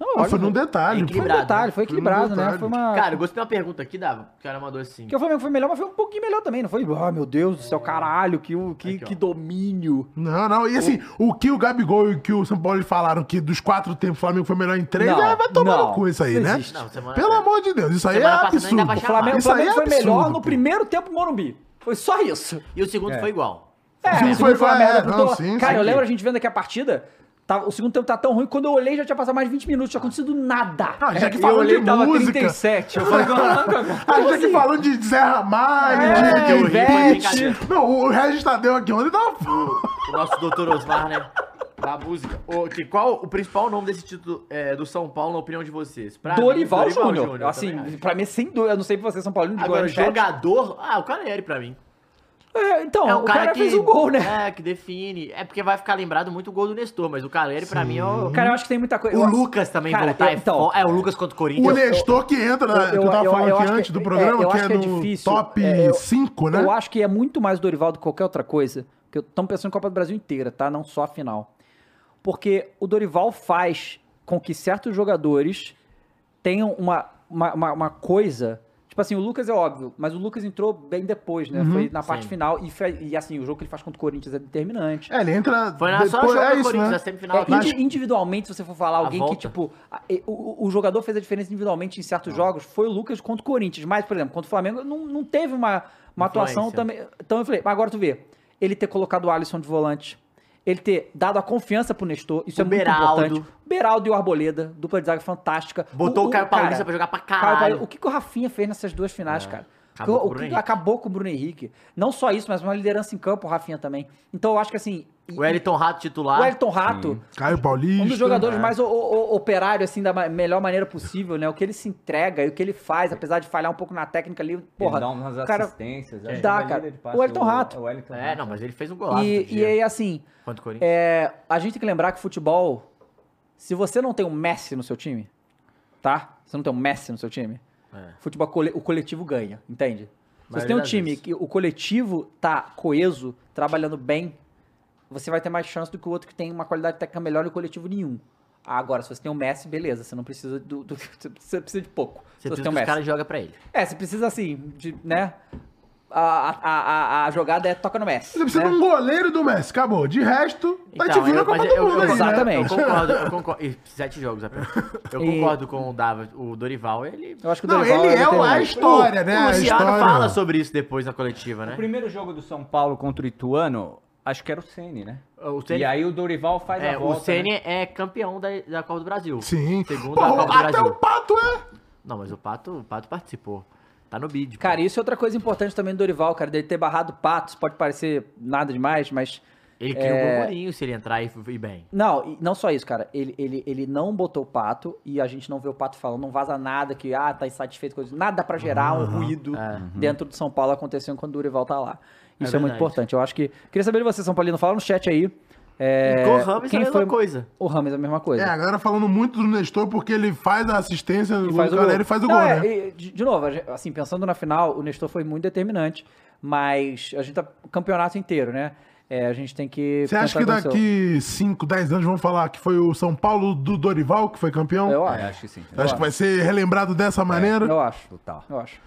Speaker 1: Não, olha,
Speaker 2: foi num detalhe.
Speaker 3: É.
Speaker 1: Foi um detalhe,
Speaker 3: né?
Speaker 1: foi
Speaker 2: Foi
Speaker 1: equilibrado, né?
Speaker 2: detalhe.
Speaker 1: Foi uma...
Speaker 3: Cara, eu gostei de uma pergunta aqui, Dava. O cara mandou assim.
Speaker 1: Porque o Flamengo foi melhor, mas foi um pouquinho melhor também, não foi? Ah, meu Deus do céu, caralho, que, que,
Speaker 3: Aqui,
Speaker 1: que domínio.
Speaker 2: Não, não. E assim, o que o Gabigol e o que o São Paulo falaram que dos quatro tempos o Flamengo foi melhor em três,
Speaker 1: Não,
Speaker 2: é, vai tomar
Speaker 1: não,
Speaker 2: no cu isso aí, né?
Speaker 3: Não, semana-
Speaker 2: Pelo amor de Deus, isso aí é
Speaker 3: Semana ainda
Speaker 2: absurdo.
Speaker 1: O Flamengo, o
Speaker 2: aí
Speaker 1: Flamengo
Speaker 2: é
Speaker 1: foi melhor
Speaker 2: absurdo,
Speaker 1: no
Speaker 2: pô.
Speaker 1: primeiro tempo Morumbi. Foi só isso.
Speaker 3: E o segundo
Speaker 4: É.
Speaker 3: foi igual.
Speaker 1: É, o
Speaker 2: foi-
Speaker 1: segundo foi uma
Speaker 2: foi-
Speaker 1: merda
Speaker 2: é,
Speaker 1: pro Cara, eu lembro a gente vendo aqui a partida. Tá, o segundo tempo tá tão ruim. Quando eu olhei, já tinha passado mais de 20 minutos. Tinha acontecido nada.
Speaker 2: Ah, já que
Speaker 1: É, eu
Speaker 2: falando de
Speaker 1: tava
Speaker 2: música.
Speaker 1: 37. Eu falei,
Speaker 2: A gente aqui falando de Zé Ramalho,
Speaker 1: É,
Speaker 2: de,
Speaker 1: Ivete.
Speaker 2: Não, o Regis Tadeu aqui ontem tava.
Speaker 3: O nosso doutor Osmar, né? Da música. O, que, qual o principal nome desse título é, do São Paulo, na opinião de vocês? Pra mim,
Speaker 1: Dorival, Júnior. Assim, pra mim, sem dúvida. Eu não sei pra vocês, São Paulo.
Speaker 3: Agora, jogador. Ah, o Caleri pra mim.
Speaker 1: É, então,
Speaker 3: É
Speaker 1: o cara, fez o gol, né?
Speaker 3: É, que define. É porque vai ficar lembrado muito o gol do Nestor, mas o Caleri pra mim é o.
Speaker 1: Cara, eu acho que tem muita coisa.
Speaker 3: O
Speaker 1: eu-
Speaker 3: Lucas também
Speaker 1: Cara,
Speaker 3: voltar
Speaker 1: eu-
Speaker 3: é
Speaker 1: então,
Speaker 3: É, o Lucas contra o
Speaker 2: O
Speaker 3: Corinthians.
Speaker 2: Nestor que entra, né,
Speaker 1: eu-
Speaker 2: que eu tava falando
Speaker 1: eu
Speaker 2: aqui
Speaker 1: acho que-
Speaker 2: antes do
Speaker 1: é,
Speaker 2: programa,
Speaker 1: eu
Speaker 2: que
Speaker 1: acho
Speaker 2: é
Speaker 1: que é
Speaker 2: no
Speaker 1: difícil.
Speaker 2: top
Speaker 1: É, eu-
Speaker 2: 5, né?
Speaker 1: Eu acho que é muito mais Dorival do que qualquer outra coisa. Porque estamos pensando em Copa do Brasil inteira, tá? Não só a final. Porque o Dorival faz com que certos jogadores tenham uma, uma, uma, uma coisa. Tipo assim, o Lucas é óbvio, mas o Lucas entrou bem depois, né? Foi na parte
Speaker 3: sim.
Speaker 1: final. E, fe- e assim, o jogo que ele faz contra o Corinthians é determinante.
Speaker 2: É, ele entra.
Speaker 3: Foi na só
Speaker 2: depois-
Speaker 3: jogo
Speaker 2: é
Speaker 3: do
Speaker 2: isso,
Speaker 3: Corinthians,
Speaker 2: né?
Speaker 3: na semifinal.
Speaker 1: É, indi- individualmente, se você for falar alguém que, tipo, a- o, o jogador fez a diferença individualmente em certos jogos, foi o Lucas contra o Corinthians. Mas, por exemplo, contra o Flamengo, não, não teve uma, uma atuação também. Então eu falei, mas agora tu vê, ele ter colocado o Alisson de volante, ele ter dado a confiança pro Nestor, isso
Speaker 3: O
Speaker 1: é muito
Speaker 3: Beraldo.
Speaker 1: importante. Beraldo e o Arboleda, dupla de zaga fantástica.
Speaker 3: Botou o Caio Paulista pra jogar pra caralho.
Speaker 1: Paulista- o que, que o Rafinha fez nessas duas finais, cara?
Speaker 3: Acabou
Speaker 1: O-
Speaker 3: com o
Speaker 1: acabou com o Bruno Henrique. Não só isso, mas uma liderança em campo, o Rafinha também. Então eu acho que assim.
Speaker 3: O Elton Rato titular.
Speaker 1: o Elton Rato,
Speaker 2: Caio Paulista.
Speaker 1: um dos jogadores
Speaker 3: é.
Speaker 1: mais o- o- o- operário, assim, da melhor maneira possível, né? O que ele se entrega e o que ele faz, apesar de falhar um pouco na técnica ali, porra.
Speaker 4: ele dá umas
Speaker 1: cara,
Speaker 4: assistências.
Speaker 1: Dá,
Speaker 4: é
Speaker 1: cara.
Speaker 4: de passe,
Speaker 1: O Elton Rato.
Speaker 4: O Wellington
Speaker 3: É,
Speaker 4: Rato.
Speaker 3: não, mas ele fez um golaço.
Speaker 1: e, e aí, assim,
Speaker 3: Contra o Corinthians.
Speaker 1: é, a gente tem que lembrar que futebol, se você não tem um Messi no seu time, tá? Você não tem um Messi no seu time,
Speaker 3: É.
Speaker 1: futebol, o coletivo ganha, entende? Se você tem um time
Speaker 3: vezes.
Speaker 1: que o coletivo tá coeso, trabalhando bem, você vai ter mais chance do que o outro que tem uma qualidade técnica melhor e o coletivo nenhum. Agora, se você tem um Messi, beleza, você não precisa do. do- você precisa de pouco.
Speaker 3: Você
Speaker 1: se você
Speaker 3: precisa
Speaker 1: tem um
Speaker 3: que os
Speaker 1: Messi.
Speaker 3: caras jogam pra ele.
Speaker 1: É, você precisa assim, de, né? A, a, a, a jogada é toca no Messi.
Speaker 2: Você precisa
Speaker 1: né?
Speaker 2: de um goleiro do Messi, acabou. De resto, vai te
Speaker 3: Então,
Speaker 2: vir na Copa do Mundo
Speaker 3: eu,
Speaker 2: aí, né?
Speaker 1: Exatamente.
Speaker 3: eu concordo, eu concordo. E sete jogos apenas. Eu
Speaker 1: E-
Speaker 3: concordo com o David, o Dorival, ele.
Speaker 1: Eu acho que o
Speaker 2: Não,
Speaker 1: Dorival
Speaker 2: ele é o- a história, né?
Speaker 3: O
Speaker 2: A
Speaker 3: Luciano
Speaker 2: história.
Speaker 3: fala sobre isso depois na coletiva, né?
Speaker 4: O primeiro jogo do São Paulo contra o Ituano, acho que era o Ceni, né?
Speaker 3: O Ceni-
Speaker 4: E aí o Dorival faz
Speaker 3: É,
Speaker 4: a
Speaker 3: o
Speaker 4: volta,
Speaker 3: Ceni
Speaker 4: né?
Speaker 3: é campeão da, da Copa do Brasil.
Speaker 2: Sim.
Speaker 3: Segundo
Speaker 2: Pô,
Speaker 3: a Copa do
Speaker 2: até
Speaker 3: Brasil.
Speaker 2: o Pato é.
Speaker 3: Não, mas o Pato, o Pato participou. Tá no bid. pô.
Speaker 1: Cara, isso é outra coisa importante também do Dorival, cara, dele ter barrado patos, pode parecer nada demais, mas.
Speaker 3: ele cria
Speaker 1: é-
Speaker 3: um burburinho se ele entrar e ir bem.
Speaker 1: Não, não só isso, cara. Ele, ele, ele não botou o pato e a gente não vê o pato falando, não vaza nada que, ah, tá insatisfeito com isso. Nada pra gerar um ruído dentro do São Paulo acontecendo quando o Dorival tá lá. Isso é, muito
Speaker 3: verdade.
Speaker 1: importante. Eu acho que. Queria saber de você, São Paulino, fala no chat aí. É,
Speaker 3: Com o Rames é a mesma coisa.
Speaker 1: O Rames é a mesma coisa.
Speaker 2: É, a galera falando muito do Nestor porque ele faz a assistência
Speaker 1: E
Speaker 2: do
Speaker 1: faz o
Speaker 2: galera
Speaker 1: gol.
Speaker 2: e faz o
Speaker 1: Não,
Speaker 2: gol,
Speaker 1: é,
Speaker 2: né?
Speaker 1: e, de, novo, assim, pensando na final, o Nestor foi muito determinante, mas a gente tá campeonato inteiro, né? É, a gente tem que.
Speaker 2: Você acha que daqui 5, 10 anos vão falar que foi o São Paulo do Dorival que foi campeão?
Speaker 1: Eu
Speaker 4: É,
Speaker 1: acho.
Speaker 4: acho que sim.
Speaker 2: Acho que vai ser relembrado dessa maneira?
Speaker 1: Eu acho.
Speaker 4: Total.
Speaker 1: Eu acho.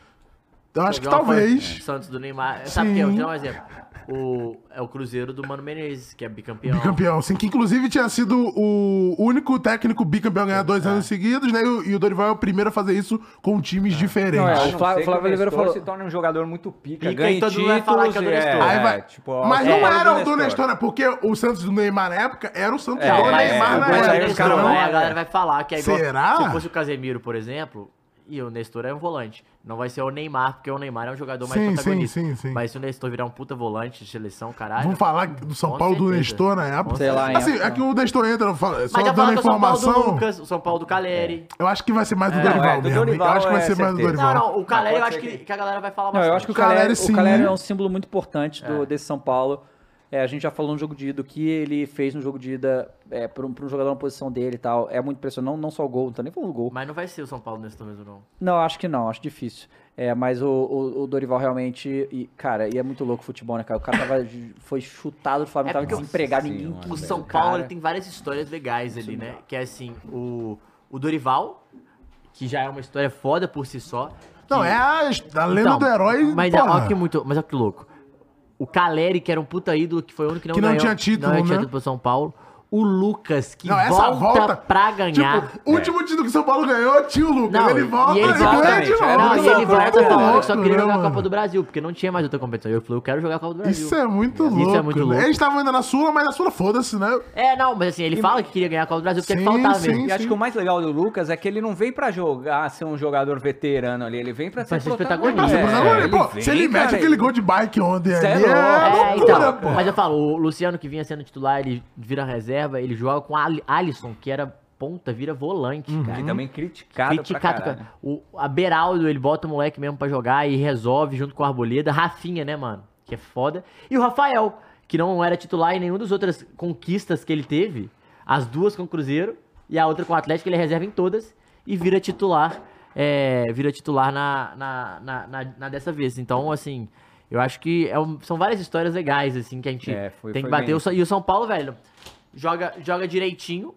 Speaker 2: Eu acho que
Speaker 3: foi
Speaker 2: talvez.
Speaker 3: Santos do Neymar. Sabe o que é? Vou
Speaker 2: Sim.
Speaker 3: te dar um exemplo. O, é o Cruzeiro do Mano Menezes, que é bicampeão.
Speaker 2: Bicampeão, sim, que inclusive tinha sido o único técnico bicampeão a ganhar dois anos seguidos, né? E o, e o Dorival é o primeiro a fazer isso com times diferentes.
Speaker 1: Não, é, o
Speaker 4: não
Speaker 1: Flávio- Flávio Oliveira falou-
Speaker 4: se torna um jogador muito pica,
Speaker 3: Pica,
Speaker 4: ganha
Speaker 3: e todo mundo vai falar que é do
Speaker 4: títulos,
Speaker 3: Nestor.
Speaker 2: Vai-
Speaker 4: é, tipo,
Speaker 2: Mas
Speaker 4: é
Speaker 2: não
Speaker 4: o
Speaker 2: era o do
Speaker 4: Nestor.
Speaker 2: Né? Porque o Santos do Neymar na época era o Santos
Speaker 4: É,
Speaker 2: do Neymar
Speaker 4: é,
Speaker 2: na época. não?
Speaker 3: a galera vai falar que é igual.
Speaker 2: Será?
Speaker 3: Se fosse o Casemiro, por exemplo, e o Nestor é um volante. Não vai ser o Neymar, porque o Neymar é um jogador mais
Speaker 2: Sim, sim,
Speaker 3: protagonista.
Speaker 2: sim, sim.
Speaker 3: Mas se o Nestor virar um puta volante de seleção, caralho.
Speaker 2: Vamos falar do São Paulo do
Speaker 3: certeza.
Speaker 2: Nestor na época.
Speaker 1: Sei lá,
Speaker 2: Assim, é que o Nestor entra, eu falo- só dando
Speaker 3: falaram que é o São Paulo do
Speaker 2: informação.
Speaker 3: Lucas, o São Paulo do Caleri.
Speaker 2: Eu acho que vai ser mais do
Speaker 4: É,
Speaker 2: Dorival
Speaker 4: é, do
Speaker 2: mesmo.
Speaker 4: Dorival
Speaker 2: eu acho que vai
Speaker 4: é
Speaker 2: ser mais do. Dorival.
Speaker 3: Não, não, o Caleri eu
Speaker 4: pode
Speaker 3: acho que,
Speaker 4: que-
Speaker 3: a galera vai falar
Speaker 1: Não,
Speaker 3: bastante.
Speaker 1: eu acho que o
Speaker 2: Caleri,
Speaker 1: Caleri,
Speaker 2: sim.
Speaker 1: o Caleri é um símbolo muito importante do, desse São Paulo. É, a gente já falou no jogo de ida, o que ele fez no jogo de ida é, para um, um jogador na posição dele e tal. É muito impressionante, não, não só o gol, não tô nem falando do gol.
Speaker 3: Mas não vai ser o São Paulo Nestor mesmo, não.
Speaker 1: Não, acho que não, acho difícil. É, mas o, o, o Dorival realmente. E, cara, e é muito louco o futebol, né, cara? O cara tava, foi chutado do Flamengo,
Speaker 3: É
Speaker 1: tava desempregado,
Speaker 4: Sim,
Speaker 1: ninguém.
Speaker 3: O São Paulo
Speaker 1: cara.
Speaker 3: ele tem várias histórias legais ali, né? Que é assim, o, o Dorival, que já é uma história foda por si só.
Speaker 2: Não,
Speaker 3: que-
Speaker 2: é a, a lenda
Speaker 3: Então,
Speaker 2: do herói.
Speaker 3: Mas é,
Speaker 2: porra.
Speaker 3: ó que muito, mas ó que louco. O Caleri, que era um puta ídolo, que foi o único que não
Speaker 2: Que não
Speaker 3: ganhou,
Speaker 2: tinha título,
Speaker 3: não tinha
Speaker 2: né?
Speaker 3: título pro São Paulo. O Lucas, que
Speaker 2: Não,
Speaker 3: volta,
Speaker 2: volta
Speaker 3: pra ganhar.
Speaker 2: Tipo, o último título que o São Paulo ganhou tinha o Lucas.
Speaker 3: Não,
Speaker 2: ele volta
Speaker 3: e ele volta,
Speaker 2: ganha de
Speaker 4: gente,
Speaker 2: novo.
Speaker 4: é
Speaker 3: não, e ele
Speaker 4: né,
Speaker 3: volta falando que só queria
Speaker 2: né,
Speaker 3: jogar a
Speaker 2: mano?
Speaker 3: Copa do Brasil, porque não tinha mais outra competição. Eu falei, eu quero jogar a Copa do Brasil.
Speaker 2: Isso é muito
Speaker 3: Isso
Speaker 2: louco.
Speaker 3: é muito
Speaker 2: né?
Speaker 3: louco.
Speaker 2: Eles estavam ainda na Sula, mas na Sula foda-se, né?
Speaker 3: É, não, mas assim, ele fala que queria ganhar a Copa do Brasil porque
Speaker 2: Sim,
Speaker 3: ele faltava
Speaker 2: sim,
Speaker 3: mesmo.
Speaker 4: E acho que o mais legal do Lucas é que ele não vem pra jogar, ser um jogador veterano ali, ele vem pra ser,
Speaker 3: Pra ser
Speaker 4: protagonista. É,
Speaker 2: pô,
Speaker 4: vem,
Speaker 2: se ele mete
Speaker 4: cara,
Speaker 2: aquele gol de bike ontem
Speaker 4: é
Speaker 2: ali,
Speaker 4: louco.
Speaker 2: é
Speaker 3: É,
Speaker 2: loucura,
Speaker 3: então,
Speaker 2: pô.
Speaker 3: mas eu falo, o Luciano que vinha sendo titular, ele vira reserva, ele joga com Ali- Alisson, que era ponta, vira volante,
Speaker 2: Uhum.
Speaker 3: cara.
Speaker 4: E também criticado,
Speaker 3: Criticado.
Speaker 4: pra
Speaker 3: cara. O, a Beraldo, ele bota o moleque mesmo pra jogar e resolve junto com o Arboleda. Rafinha, né, mano? Que é foda. E o Rafael, que não era titular em nenhuma das outras conquistas que ele teve. As duas com o Cruzeiro e a outra com o Atlético, ele reserva em todas e vira titular. é, vira titular na, na, na, na- na dessa vez. Então, assim, eu acho que é um- são várias histórias legais, assim, que a gente
Speaker 4: É, foi-
Speaker 3: tem que bater.
Speaker 4: bem
Speaker 3: O E o São Paulo, velho, joga, joga direitinho,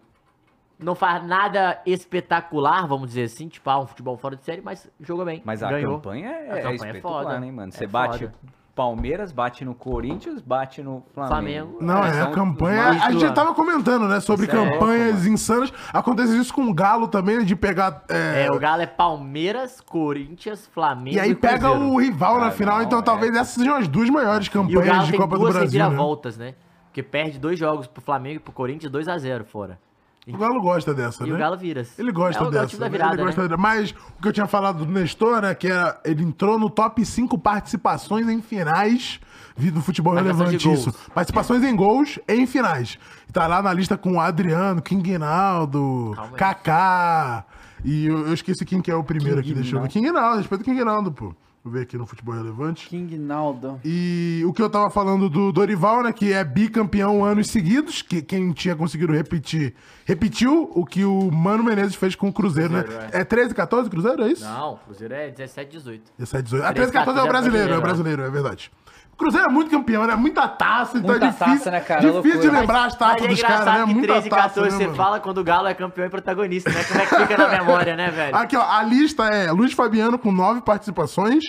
Speaker 3: não faz nada espetacular, vamos dizer assim, tipo, ah, um futebol fora de série, mas joga bem.
Speaker 4: Mas a
Speaker 3: ganhou.
Speaker 4: campanha é,
Speaker 3: A
Speaker 4: é
Speaker 3: campanha é
Speaker 4: espetacular,
Speaker 3: foda.
Speaker 4: né, mano?
Speaker 3: É
Speaker 4: Você bate
Speaker 3: foda.
Speaker 4: Palmeiras, bate no Corinthians, bate no Flamengo.
Speaker 3: Flamengo.
Speaker 2: Não, é,
Speaker 4: são
Speaker 2: a campanha. A gente
Speaker 3: titulares.
Speaker 2: tava comentando, né, sobre
Speaker 4: Isso é
Speaker 2: campanhas
Speaker 4: mano.
Speaker 2: insanas. Acontece isso com o Galo também, de pegar. é,
Speaker 3: É, o Galo é Palmeiras, Corinthians, Flamengo
Speaker 2: E aí pega
Speaker 3: Cruzeiro.
Speaker 2: o rival na
Speaker 4: Ah,
Speaker 2: final,
Speaker 4: não,
Speaker 2: então
Speaker 4: é.
Speaker 2: talvez essas sejam as duas maiores
Speaker 3: E o Galo
Speaker 2: campanhas de
Speaker 3: tem
Speaker 2: Copa do Brasil. Né?
Speaker 3: reviravoltas, né? Porque perde dois jogos pro Flamengo e pro Corinthians, 2x0 fora.
Speaker 2: O Galo gosta dessa,
Speaker 3: E
Speaker 2: né?
Speaker 3: o Galo vira.
Speaker 2: Ele gosta
Speaker 3: é
Speaker 2: dessa. Né?
Speaker 3: virada,
Speaker 2: ele gosta
Speaker 3: né?
Speaker 2: da- Mas o que eu tinha falado do Nestor, né? Que era, ele entrou no top 5 participações em finais. Do futebol
Speaker 3: Participação
Speaker 2: relevante isso. Participações em gols em finais. Tá lá na lista com o Adriano, King Ginaldo,
Speaker 3: Calma.
Speaker 2: Kaká. E eu, eu esqueci quem que é o primeiro aqui, deixa eu ver. King Ginaldo, respeito o King Ginaldo, pô. Vou ver aqui no futebol relevante.
Speaker 1: King Naldo.
Speaker 2: E o que eu tava falando do Dorival, né? Que é bicampeão anos seguidos, que quem tinha conseguido repetir, repetiu o que o Mano Menezes fez com o Cruzeiro, né? É 13, 14 Cruzeiro, é isso?
Speaker 3: Não, o Cruzeiro é 17, 18.
Speaker 2: 17, 18. Ah, 13,
Speaker 3: 13,
Speaker 2: 14 é o
Speaker 3: 14 é
Speaker 2: brasileiro, é o
Speaker 3: brasileiro,
Speaker 2: brasileiro, é verdade. O Cruzeiro é muito campeão, né? Muita taça, então
Speaker 1: Muita
Speaker 2: é difícil,
Speaker 1: taça, né, cara?
Speaker 2: difícil de
Speaker 1: Loucura.
Speaker 2: lembrar as taças
Speaker 3: Mas é
Speaker 2: dos caras, né?
Speaker 3: que
Speaker 2: Muita
Speaker 3: 13 e
Speaker 2: taça,
Speaker 3: 14
Speaker 2: né,
Speaker 3: você
Speaker 2: mano?
Speaker 3: fala quando o Galo é campeão e protagonista, né? Como é que fica na memória, né, velho?
Speaker 2: Aqui, ó, a lista é Luiz Fabiano com 9 participações,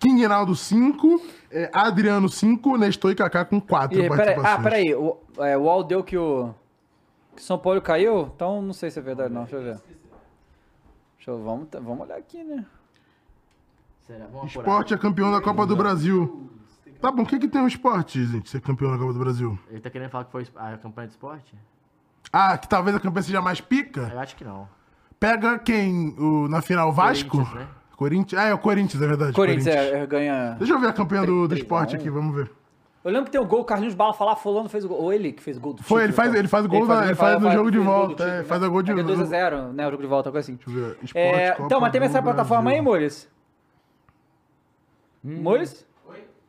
Speaker 2: King Ginaldo 5, eh, Adriano 5, Nestor e Kaká com 4
Speaker 1: Ih, peraí,
Speaker 2: participações.
Speaker 1: ah, peraí. O, é, o UOL deu que o. Que São Paulo caiu? Então não sei se é verdade, não. Deixa eu ver. Deixa eu, vamos, vamos olhar aqui, né?
Speaker 3: Será? Vamos apurar.
Speaker 2: Esporte é campeão da Copa do Brasil. Tá bom, o que que tem o esporte, gente, ser campeão da Copa do Brasil?
Speaker 3: Ele tá querendo falar que foi a campanha de esporte?
Speaker 2: Ah, que talvez a campanha seja mais pica?
Speaker 3: Eu acho que não.
Speaker 2: Pega quem o, na final? Vasco?
Speaker 3: Corinthians, né?
Speaker 2: Corinthians? Ah, é o Corinthians, é verdade.
Speaker 1: Corinthians, é, é, ganha.
Speaker 2: Deixa eu ver a campanha do, do esporte
Speaker 1: um.
Speaker 2: aqui, vamos ver.
Speaker 1: Eu lembro que tem o gol, o Carlinhos Bala falar, fulano fez o gol. Ou ele que fez o gol do
Speaker 2: Foi,
Speaker 1: título,
Speaker 2: ele faz- ele faz o gol na- ele faz no jogo de volta, é,
Speaker 1: título,
Speaker 2: faz
Speaker 1: né?
Speaker 2: o gol de-
Speaker 1: É que é 2x0, né? O jogo de volta, coisa assim.
Speaker 2: Deixa eu ver. Esporte,
Speaker 1: É,
Speaker 2: Copa
Speaker 1: então, mas tem na plataforma aí. Mores? Mores?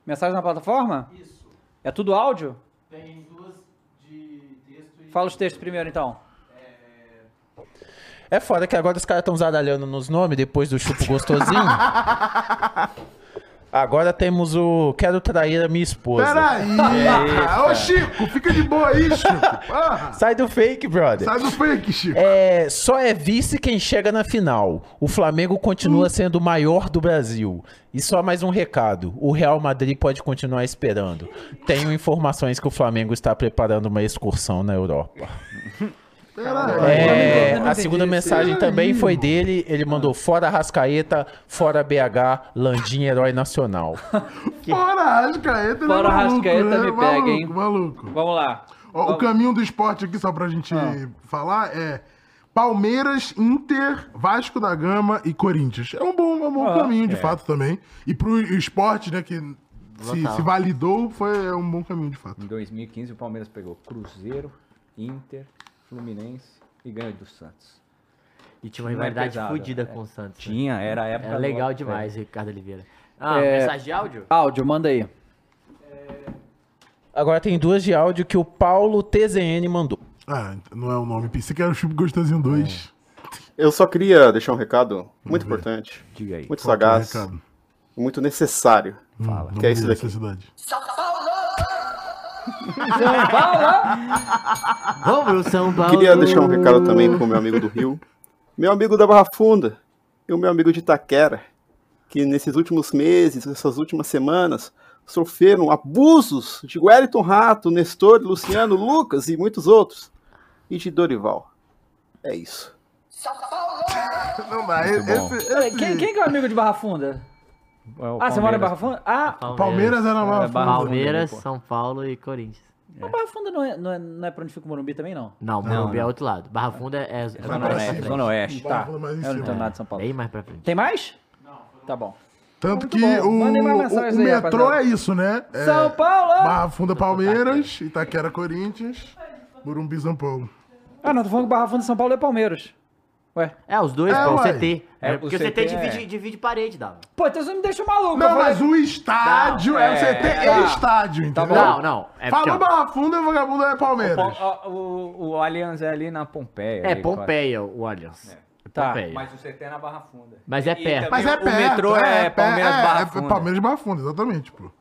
Speaker 1: Mensagem na plataforma? Isso. É tudo áudio?
Speaker 6: Tem duas de
Speaker 1: Fala os textos primeiro, então.
Speaker 5: É foda que agora os caras estão zaralhando nos nomes depois do chupo gostosinho. Agora temos o Quero Trair a Minha Esposa.
Speaker 2: Peraí. Ô, Chico, fica de boa aí, Chico. Porra.
Speaker 5: Sai do fake, brother.
Speaker 2: Sai do fake, Chico.
Speaker 5: É, só é vice quem chega na final. O Flamengo continua sendo o maior do Brasil. E só mais um recado: o Real Madrid pode continuar esperando. Tenho informações que o Flamengo está preparando uma excursão na Europa.
Speaker 2: Peraí.
Speaker 5: É, a segunda mensagem também foi dele. Ele mandou fora Rascaeta, fora BH, Landim herói nacional.
Speaker 2: Fora Arrascaeta, ele é
Speaker 1: Fora
Speaker 2: maluco,
Speaker 1: Arrascaeta
Speaker 2: né?
Speaker 1: me pega,
Speaker 2: maluco,
Speaker 1: hein?
Speaker 2: Maluco.
Speaker 1: Vamos lá.
Speaker 2: Ó, o caminho do esporte aqui, só pra gente
Speaker 1: Ah.
Speaker 2: falar, é Palmeiras, Inter, Vasco da Gama e Corinthians. É um bom, é um bom
Speaker 1: Ah,
Speaker 2: caminho, de fato, também. E pro esporte, né, que se, se validou, foi é um bom caminho, de fato.
Speaker 4: Em 2015, o Palmeiras pegou Cruzeiro, Inter, Fluminense e ganhou do Santos.
Speaker 3: E tinha uma
Speaker 4: é
Speaker 3: rivalidade fodida
Speaker 4: é.
Speaker 3: com o Santos. né?
Speaker 4: Tinha, era a época
Speaker 3: Era
Speaker 4: do-
Speaker 3: legal
Speaker 4: é.
Speaker 3: demais, Ricardo Oliveira. Ah,
Speaker 1: É.
Speaker 3: mensagem de áudio?
Speaker 1: Áudio, manda aí.
Speaker 5: Agora tem duas de áudio que o Paulo TZN mandou.
Speaker 2: Ah, não é o nome. Pensei que era o Chico Gostosinho 2.
Speaker 6: Eu só queria deixar um recado muito importante,
Speaker 4: Diga aí.
Speaker 6: muito
Speaker 2: Qual é
Speaker 6: sagaz e muito necessário.
Speaker 2: Fala.
Speaker 6: que é isso daqui.
Speaker 2: Necessidade.
Speaker 3: Vamos, São Paulo!
Speaker 6: Queria deixar um recado também pro meu amigo do Rio, meu amigo da Barra Funda e o meu amigo de Itaquera, que nesses últimos meses, nessas últimas semanas, sofreram abusos de Wellington Rato, Nestor, Luciano, Lucas e muitos outros, e de Dorival. É isso.
Speaker 2: Não dá. Esse, esse-
Speaker 1: Quem, quem que é o amigo de Barra Funda?
Speaker 4: É o
Speaker 1: Ah, você mora em Barra
Speaker 4: Palmeiras.
Speaker 1: Funda? Ah,
Speaker 2: Palmeiras era uma.
Speaker 4: É, Barra
Speaker 3: Palmeiras,
Speaker 4: Funda, pô.
Speaker 3: São Paulo e Corinthians.
Speaker 1: mas Barra Funda não é, não, é, não é pra onde fica o Morumbi também, não?
Speaker 3: Não, Morumbi é outro lado. Barra Funda é, é
Speaker 4: Zona Oeste. Zona Oeste.
Speaker 1: Eu não
Speaker 2: cima.
Speaker 1: tenho nada de São Paulo.
Speaker 3: Bem mais pra frente.
Speaker 1: Tem mais? Não. Tá bom.
Speaker 2: Tanto
Speaker 1: Muito
Speaker 2: que
Speaker 1: bom.
Speaker 2: o, o, o metrô
Speaker 1: rapaziada.
Speaker 2: é isso, né? É
Speaker 1: São Paulo!
Speaker 2: Barra Funda Palmeiras, Itaquera Corinthians, Morumbi São Paulo.
Speaker 1: Ah, não, tô falando que Barra Funda São Paulo é Palmeiras. Ué.
Speaker 3: É, os dois,
Speaker 2: É,
Speaker 3: pô, o
Speaker 2: uai.
Speaker 3: CT.
Speaker 4: É,
Speaker 3: É, porque o
Speaker 4: o
Speaker 3: CT,
Speaker 4: é.
Speaker 3: divide, divide parede, Dava.
Speaker 1: Pô, então você me deixa maluco.
Speaker 2: Não,
Speaker 1: eu falei-
Speaker 2: mas o estádio é, o CT
Speaker 1: tá.
Speaker 2: é estádio,
Speaker 1: Tá
Speaker 2: entendeu?
Speaker 1: bom.
Speaker 3: Não, não. É porque,
Speaker 2: Falou
Speaker 3: ó,
Speaker 2: Barra Funda, vagabundo é Palmeiras.
Speaker 4: O, o, o Allianz é ali na Pompeia.
Speaker 3: é
Speaker 4: ali,
Speaker 3: Pompeia, o Allianz. É.
Speaker 1: Tá.
Speaker 3: Pompeia.
Speaker 4: Mas o CT é na Barra Funda.
Speaker 3: Mas é
Speaker 4: E
Speaker 3: perto.
Speaker 4: também
Speaker 2: Mas é
Speaker 4: o
Speaker 2: perto.
Speaker 4: metrô é, Palmeiras
Speaker 2: é,
Speaker 4: Barra
Speaker 2: é
Speaker 4: Funda.
Speaker 2: Palmeiras Barra Funda, exatamente, pô.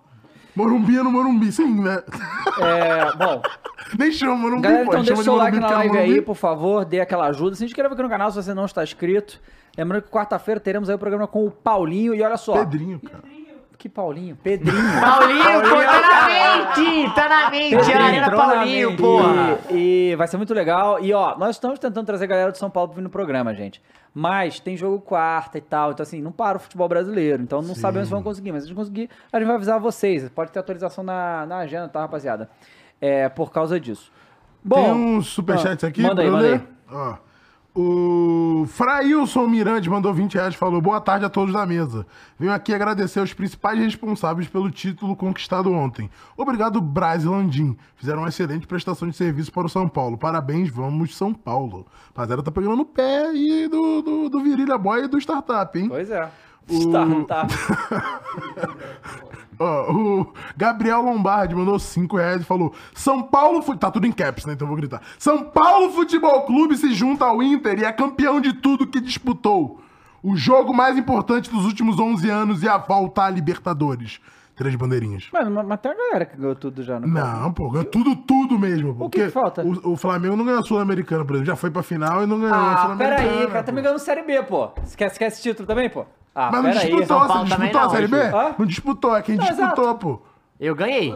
Speaker 2: Morumbi é no Morumbi, sim, né?
Speaker 1: É, bom,
Speaker 2: Nem chama Morumbi,
Speaker 1: galera,
Speaker 2: pô.
Speaker 1: então
Speaker 2: chama
Speaker 1: deixa o
Speaker 2: de
Speaker 1: seu like na
Speaker 2: é
Speaker 1: live aí, por favor, dê aquela ajuda. Se inscreva aqui no canal se você não está inscrito. Lembrando que quarta-feira teremos aí o programa com o Paulinho. E olha só.
Speaker 2: Pedrinho, cara.
Speaker 1: Que Paulinho? Pedrinho.
Speaker 3: Paulinho, pô, tá na mente! Tá na mente!
Speaker 1: Pedrinho
Speaker 3: Arena
Speaker 1: entrou na
Speaker 3: Paulinho, porra!
Speaker 1: E, e vai ser muito legal. E ó, nós estamos tentando trazer a galera de São Paulo pra vir no programa, gente. Mas tem jogo quarta e tal. Então, assim, não para o futebol brasileiro. Então não sabemos se vão conseguir. Mas se a gente conseguir, a gente vai avisar vocês. Pode ter atualização na, na agenda, tá, rapaziada? É, por causa disso. Bom,
Speaker 2: Tem uns superchats
Speaker 1: ah,
Speaker 2: aqui
Speaker 1: manda aí, manda
Speaker 2: ler?
Speaker 1: aí.
Speaker 2: Ó. O Frailson Mirante mandou 20 reais e falou: Boa tarde a todos da mesa. Venho aqui agradecer aos principais responsáveis pelo título conquistado ontem. Obrigado, Braz e Landim. Fizeram uma excelente prestação de serviço para o São Paulo. Parabéns, vamos, São Paulo. Rapaziada, tá pegando no pé aí do, do, do Virilha Boy e do Startup, hein?
Speaker 1: Pois é.
Speaker 2: O-
Speaker 1: tá.
Speaker 2: O Gabriel Lombardi mandou 5 reais e falou: São Paulo. Tá tudo em caps, né? Então vou gritar. São Paulo Futebol Clube se junta ao Inter e é campeão de tudo que disputou. O jogo mais importante dos últimos 11 anos e a volta à Libertadores. Três bandeirinhas.
Speaker 1: Mano, mas, mas tem a galera que ganhou tudo já, né?
Speaker 2: Não, pô, ganhou tudo, tudo mesmo. pô,
Speaker 1: O que que
Speaker 2: porque
Speaker 1: falta?
Speaker 2: O, o Flamengo não ganhou a Sul-Americana, por exemplo. Já foi pra final e não ganhou a
Speaker 1: Ah,
Speaker 2: Sul-Americana.
Speaker 1: peraí, cara, tá
Speaker 2: pô.
Speaker 1: me ganhando Série B, pô. Você quer, você quer esse título também, pô? Ah,
Speaker 2: Mas não disputou,
Speaker 3: São
Speaker 2: você disputou
Speaker 3: também
Speaker 2: a
Speaker 3: não,
Speaker 2: Série B?
Speaker 1: Hã?
Speaker 2: Não disputou, é quem
Speaker 1: Não,
Speaker 2: disputou,
Speaker 1: exato.
Speaker 2: pô.
Speaker 3: Eu ganhei.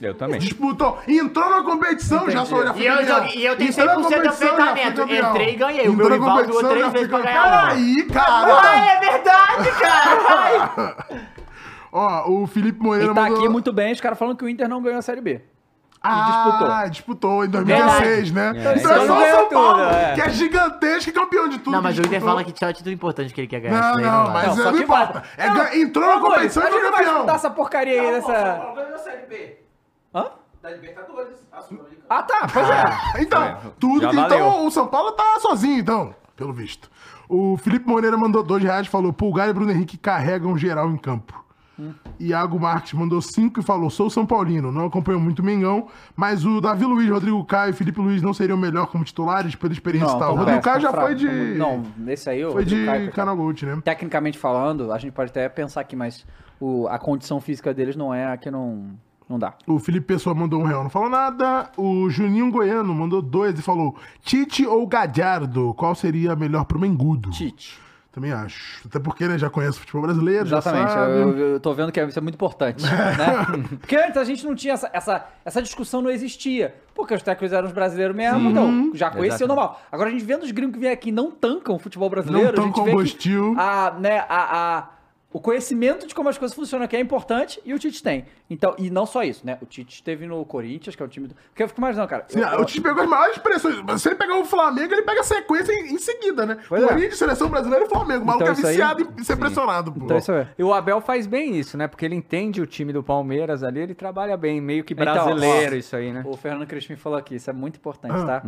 Speaker 4: Eu também.
Speaker 2: Disputou. Entrou na competição, já sou já fui
Speaker 3: E eu joguei- e eu tenho
Speaker 2: Entrou na
Speaker 3: 100% de aproveitamento. Entrei e ganhei. O meu
Speaker 2: Entrou na
Speaker 3: rival ganhou
Speaker 2: competição,
Speaker 3: três vezes pra ganhar.
Speaker 2: Peraí, cara.
Speaker 3: Ai, é verdade, cara!
Speaker 2: Ó, o Felipe Moreira
Speaker 1: E tá
Speaker 2: mandou...
Speaker 1: aqui muito bem, os caras falando que o Inter não ganhou a Série B.
Speaker 2: Ah, disputou. em 2016, né?
Speaker 4: É,
Speaker 2: então é
Speaker 4: então
Speaker 2: só
Speaker 4: ganhou
Speaker 2: São Paulo,
Speaker 4: tudo, é.
Speaker 2: que é gigantesco e campeão de tudo.
Speaker 3: Não, mas o Inter
Speaker 2: disputou.
Speaker 3: fala que tinha o título importante que ele quer ganhar.
Speaker 2: Não, não,
Speaker 3: vai.
Speaker 2: mas
Speaker 1: Não,
Speaker 2: é,
Speaker 1: só
Speaker 2: não importa. É, gan- entrou na competição e foi
Speaker 1: gente não vai
Speaker 2: campeão.
Speaker 1: disputar essa porcaria aí dessa...
Speaker 5: ganhou a Série B
Speaker 1: Hã?
Speaker 5: da Libertadores. A Sul-Americana.
Speaker 1: Ah, tá, pois é.
Speaker 2: Então,
Speaker 4: É,
Speaker 2: tudo
Speaker 4: já
Speaker 2: que.
Speaker 4: valeu.
Speaker 2: Então, o São Paulo tá sozinho, então, pelo visto. O Felipe Moreira mandou dois reais e falou: Pulgar e Bruno Henrique carregam geral em campo. Iago Marques mandou 5 e falou: sou São Paulino, não acompanho muito o Mengão, mas o Davi Luiz, Rodrigo Caio e Felipe Luiz não seriam melhor como titulares pela experiência e tal. O Rodrigo Caio já
Speaker 1: fraco.
Speaker 2: foi de.
Speaker 1: Não, nesse aí... o
Speaker 2: Foi
Speaker 1: Rodrigo Caio,
Speaker 2: de
Speaker 1: coitado.
Speaker 2: Canal Gold, né?
Speaker 1: Tecnicamente falando, a gente pode até pensar aqui, mas o, a condição física deles não é a que não, não dá.
Speaker 2: O Felipe Pessoa mandou um real, não falou nada. O Juninho Goiano mandou dois e falou: Tite ou Gadiardo? Qual seria melhor pro Mengudo?
Speaker 1: Tite.
Speaker 2: Também acho. Até porque, né, já conhece o futebol brasileiro,
Speaker 1: Exatamente,
Speaker 2: já sabe.
Speaker 1: eu, eu tô vendo que isso é muito importante, né? Porque antes a gente não tinha essa, essa, essa discussão, não existia. Porque os técnicos eram os brasileiros mesmo, então já conhecia o normal. Agora a gente vendo os gringos que vêm aqui e não tancam o futebol brasileiro,
Speaker 2: Não tancam Bostil.
Speaker 1: a, né, a, a- o conhecimento de como as coisas funcionam aqui é importante e o Tite tem. Então, e não só isso, né? O Tite esteve no Corinthians, que é o time do... Porque eu fico imaginando, cara...
Speaker 2: Sim,
Speaker 1: eu- eu-
Speaker 2: o Tite pegou as maiores pressões. Mas Se ele pegar o Flamengo, ele pega a sequência em, em seguida, né?
Speaker 1: Pois é.
Speaker 2: Corinthians, seleção brasileira e Flamengo. O maluco
Speaker 1: Então
Speaker 2: é
Speaker 1: isso aí-
Speaker 2: viciado em ser pressionado, pô.
Speaker 1: Então isso é...
Speaker 4: E o Abel faz bem isso, né? Porque ele entende o time do Palmeiras ali, ele trabalha bem, meio que
Speaker 1: Então,
Speaker 4: brasileiro
Speaker 1: ó,
Speaker 4: isso aí, né?
Speaker 1: O Fernando Crispim falou aqui, isso é muito importante,
Speaker 2: Ah.
Speaker 1: tá?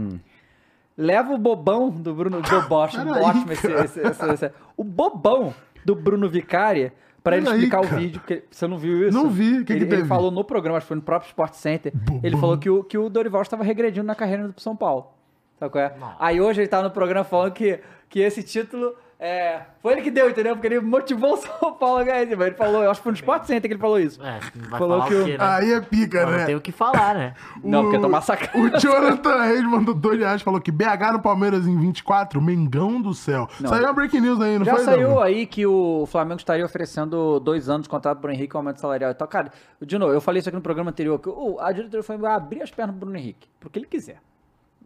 Speaker 1: Leva o bobão do Bruno. Bobosh,
Speaker 2: Peraí,
Speaker 1: ótimo esse, esse- esse- esse- O bobão do Bruno Vicari pra ele explicar o vídeo. Porque você não viu isso?
Speaker 2: Não vi, o que que
Speaker 1: ele, ele
Speaker 2: teve?
Speaker 1: falou no programa, acho que foi no próprio Sport Center. Ele falou que o, que o Dorival estava regredindo na carreira do São Paulo. Sabe qual é? Aí hoje ele tá no programa falando que, que esse título. É, foi ele que deu, entendeu? Porque ele motivou o São Paulo a ganhar esse. mas Ele falou, eu acho que foi no Sport Center que ele falou isso.
Speaker 3: É, vai
Speaker 1: Falou
Speaker 3: falar
Speaker 1: que
Speaker 3: o
Speaker 1: o-
Speaker 3: quê, né?
Speaker 2: Aí é pica,
Speaker 3: Não
Speaker 2: né?
Speaker 3: tem o que falar, né?
Speaker 1: Não, porque
Speaker 2: O-
Speaker 1: tomar sacanagem.
Speaker 2: O Jonathan Reis mandou dois reais falou que BH no Palmeiras em 24, Mengão do céu.
Speaker 1: Não.
Speaker 2: Saiu uma breaking news aí, não
Speaker 1: Já
Speaker 2: foi?
Speaker 1: saiu
Speaker 2: Dabu?
Speaker 1: aí que o Flamengo estaria oferecendo dois anos de contrato pro Henrique, aumento salarial e tal. Cara, de novo, eu falei isso aqui no programa anterior, que o- a diretoria foi abrir as pernas pro Bruno Henrique, porque ele quiser.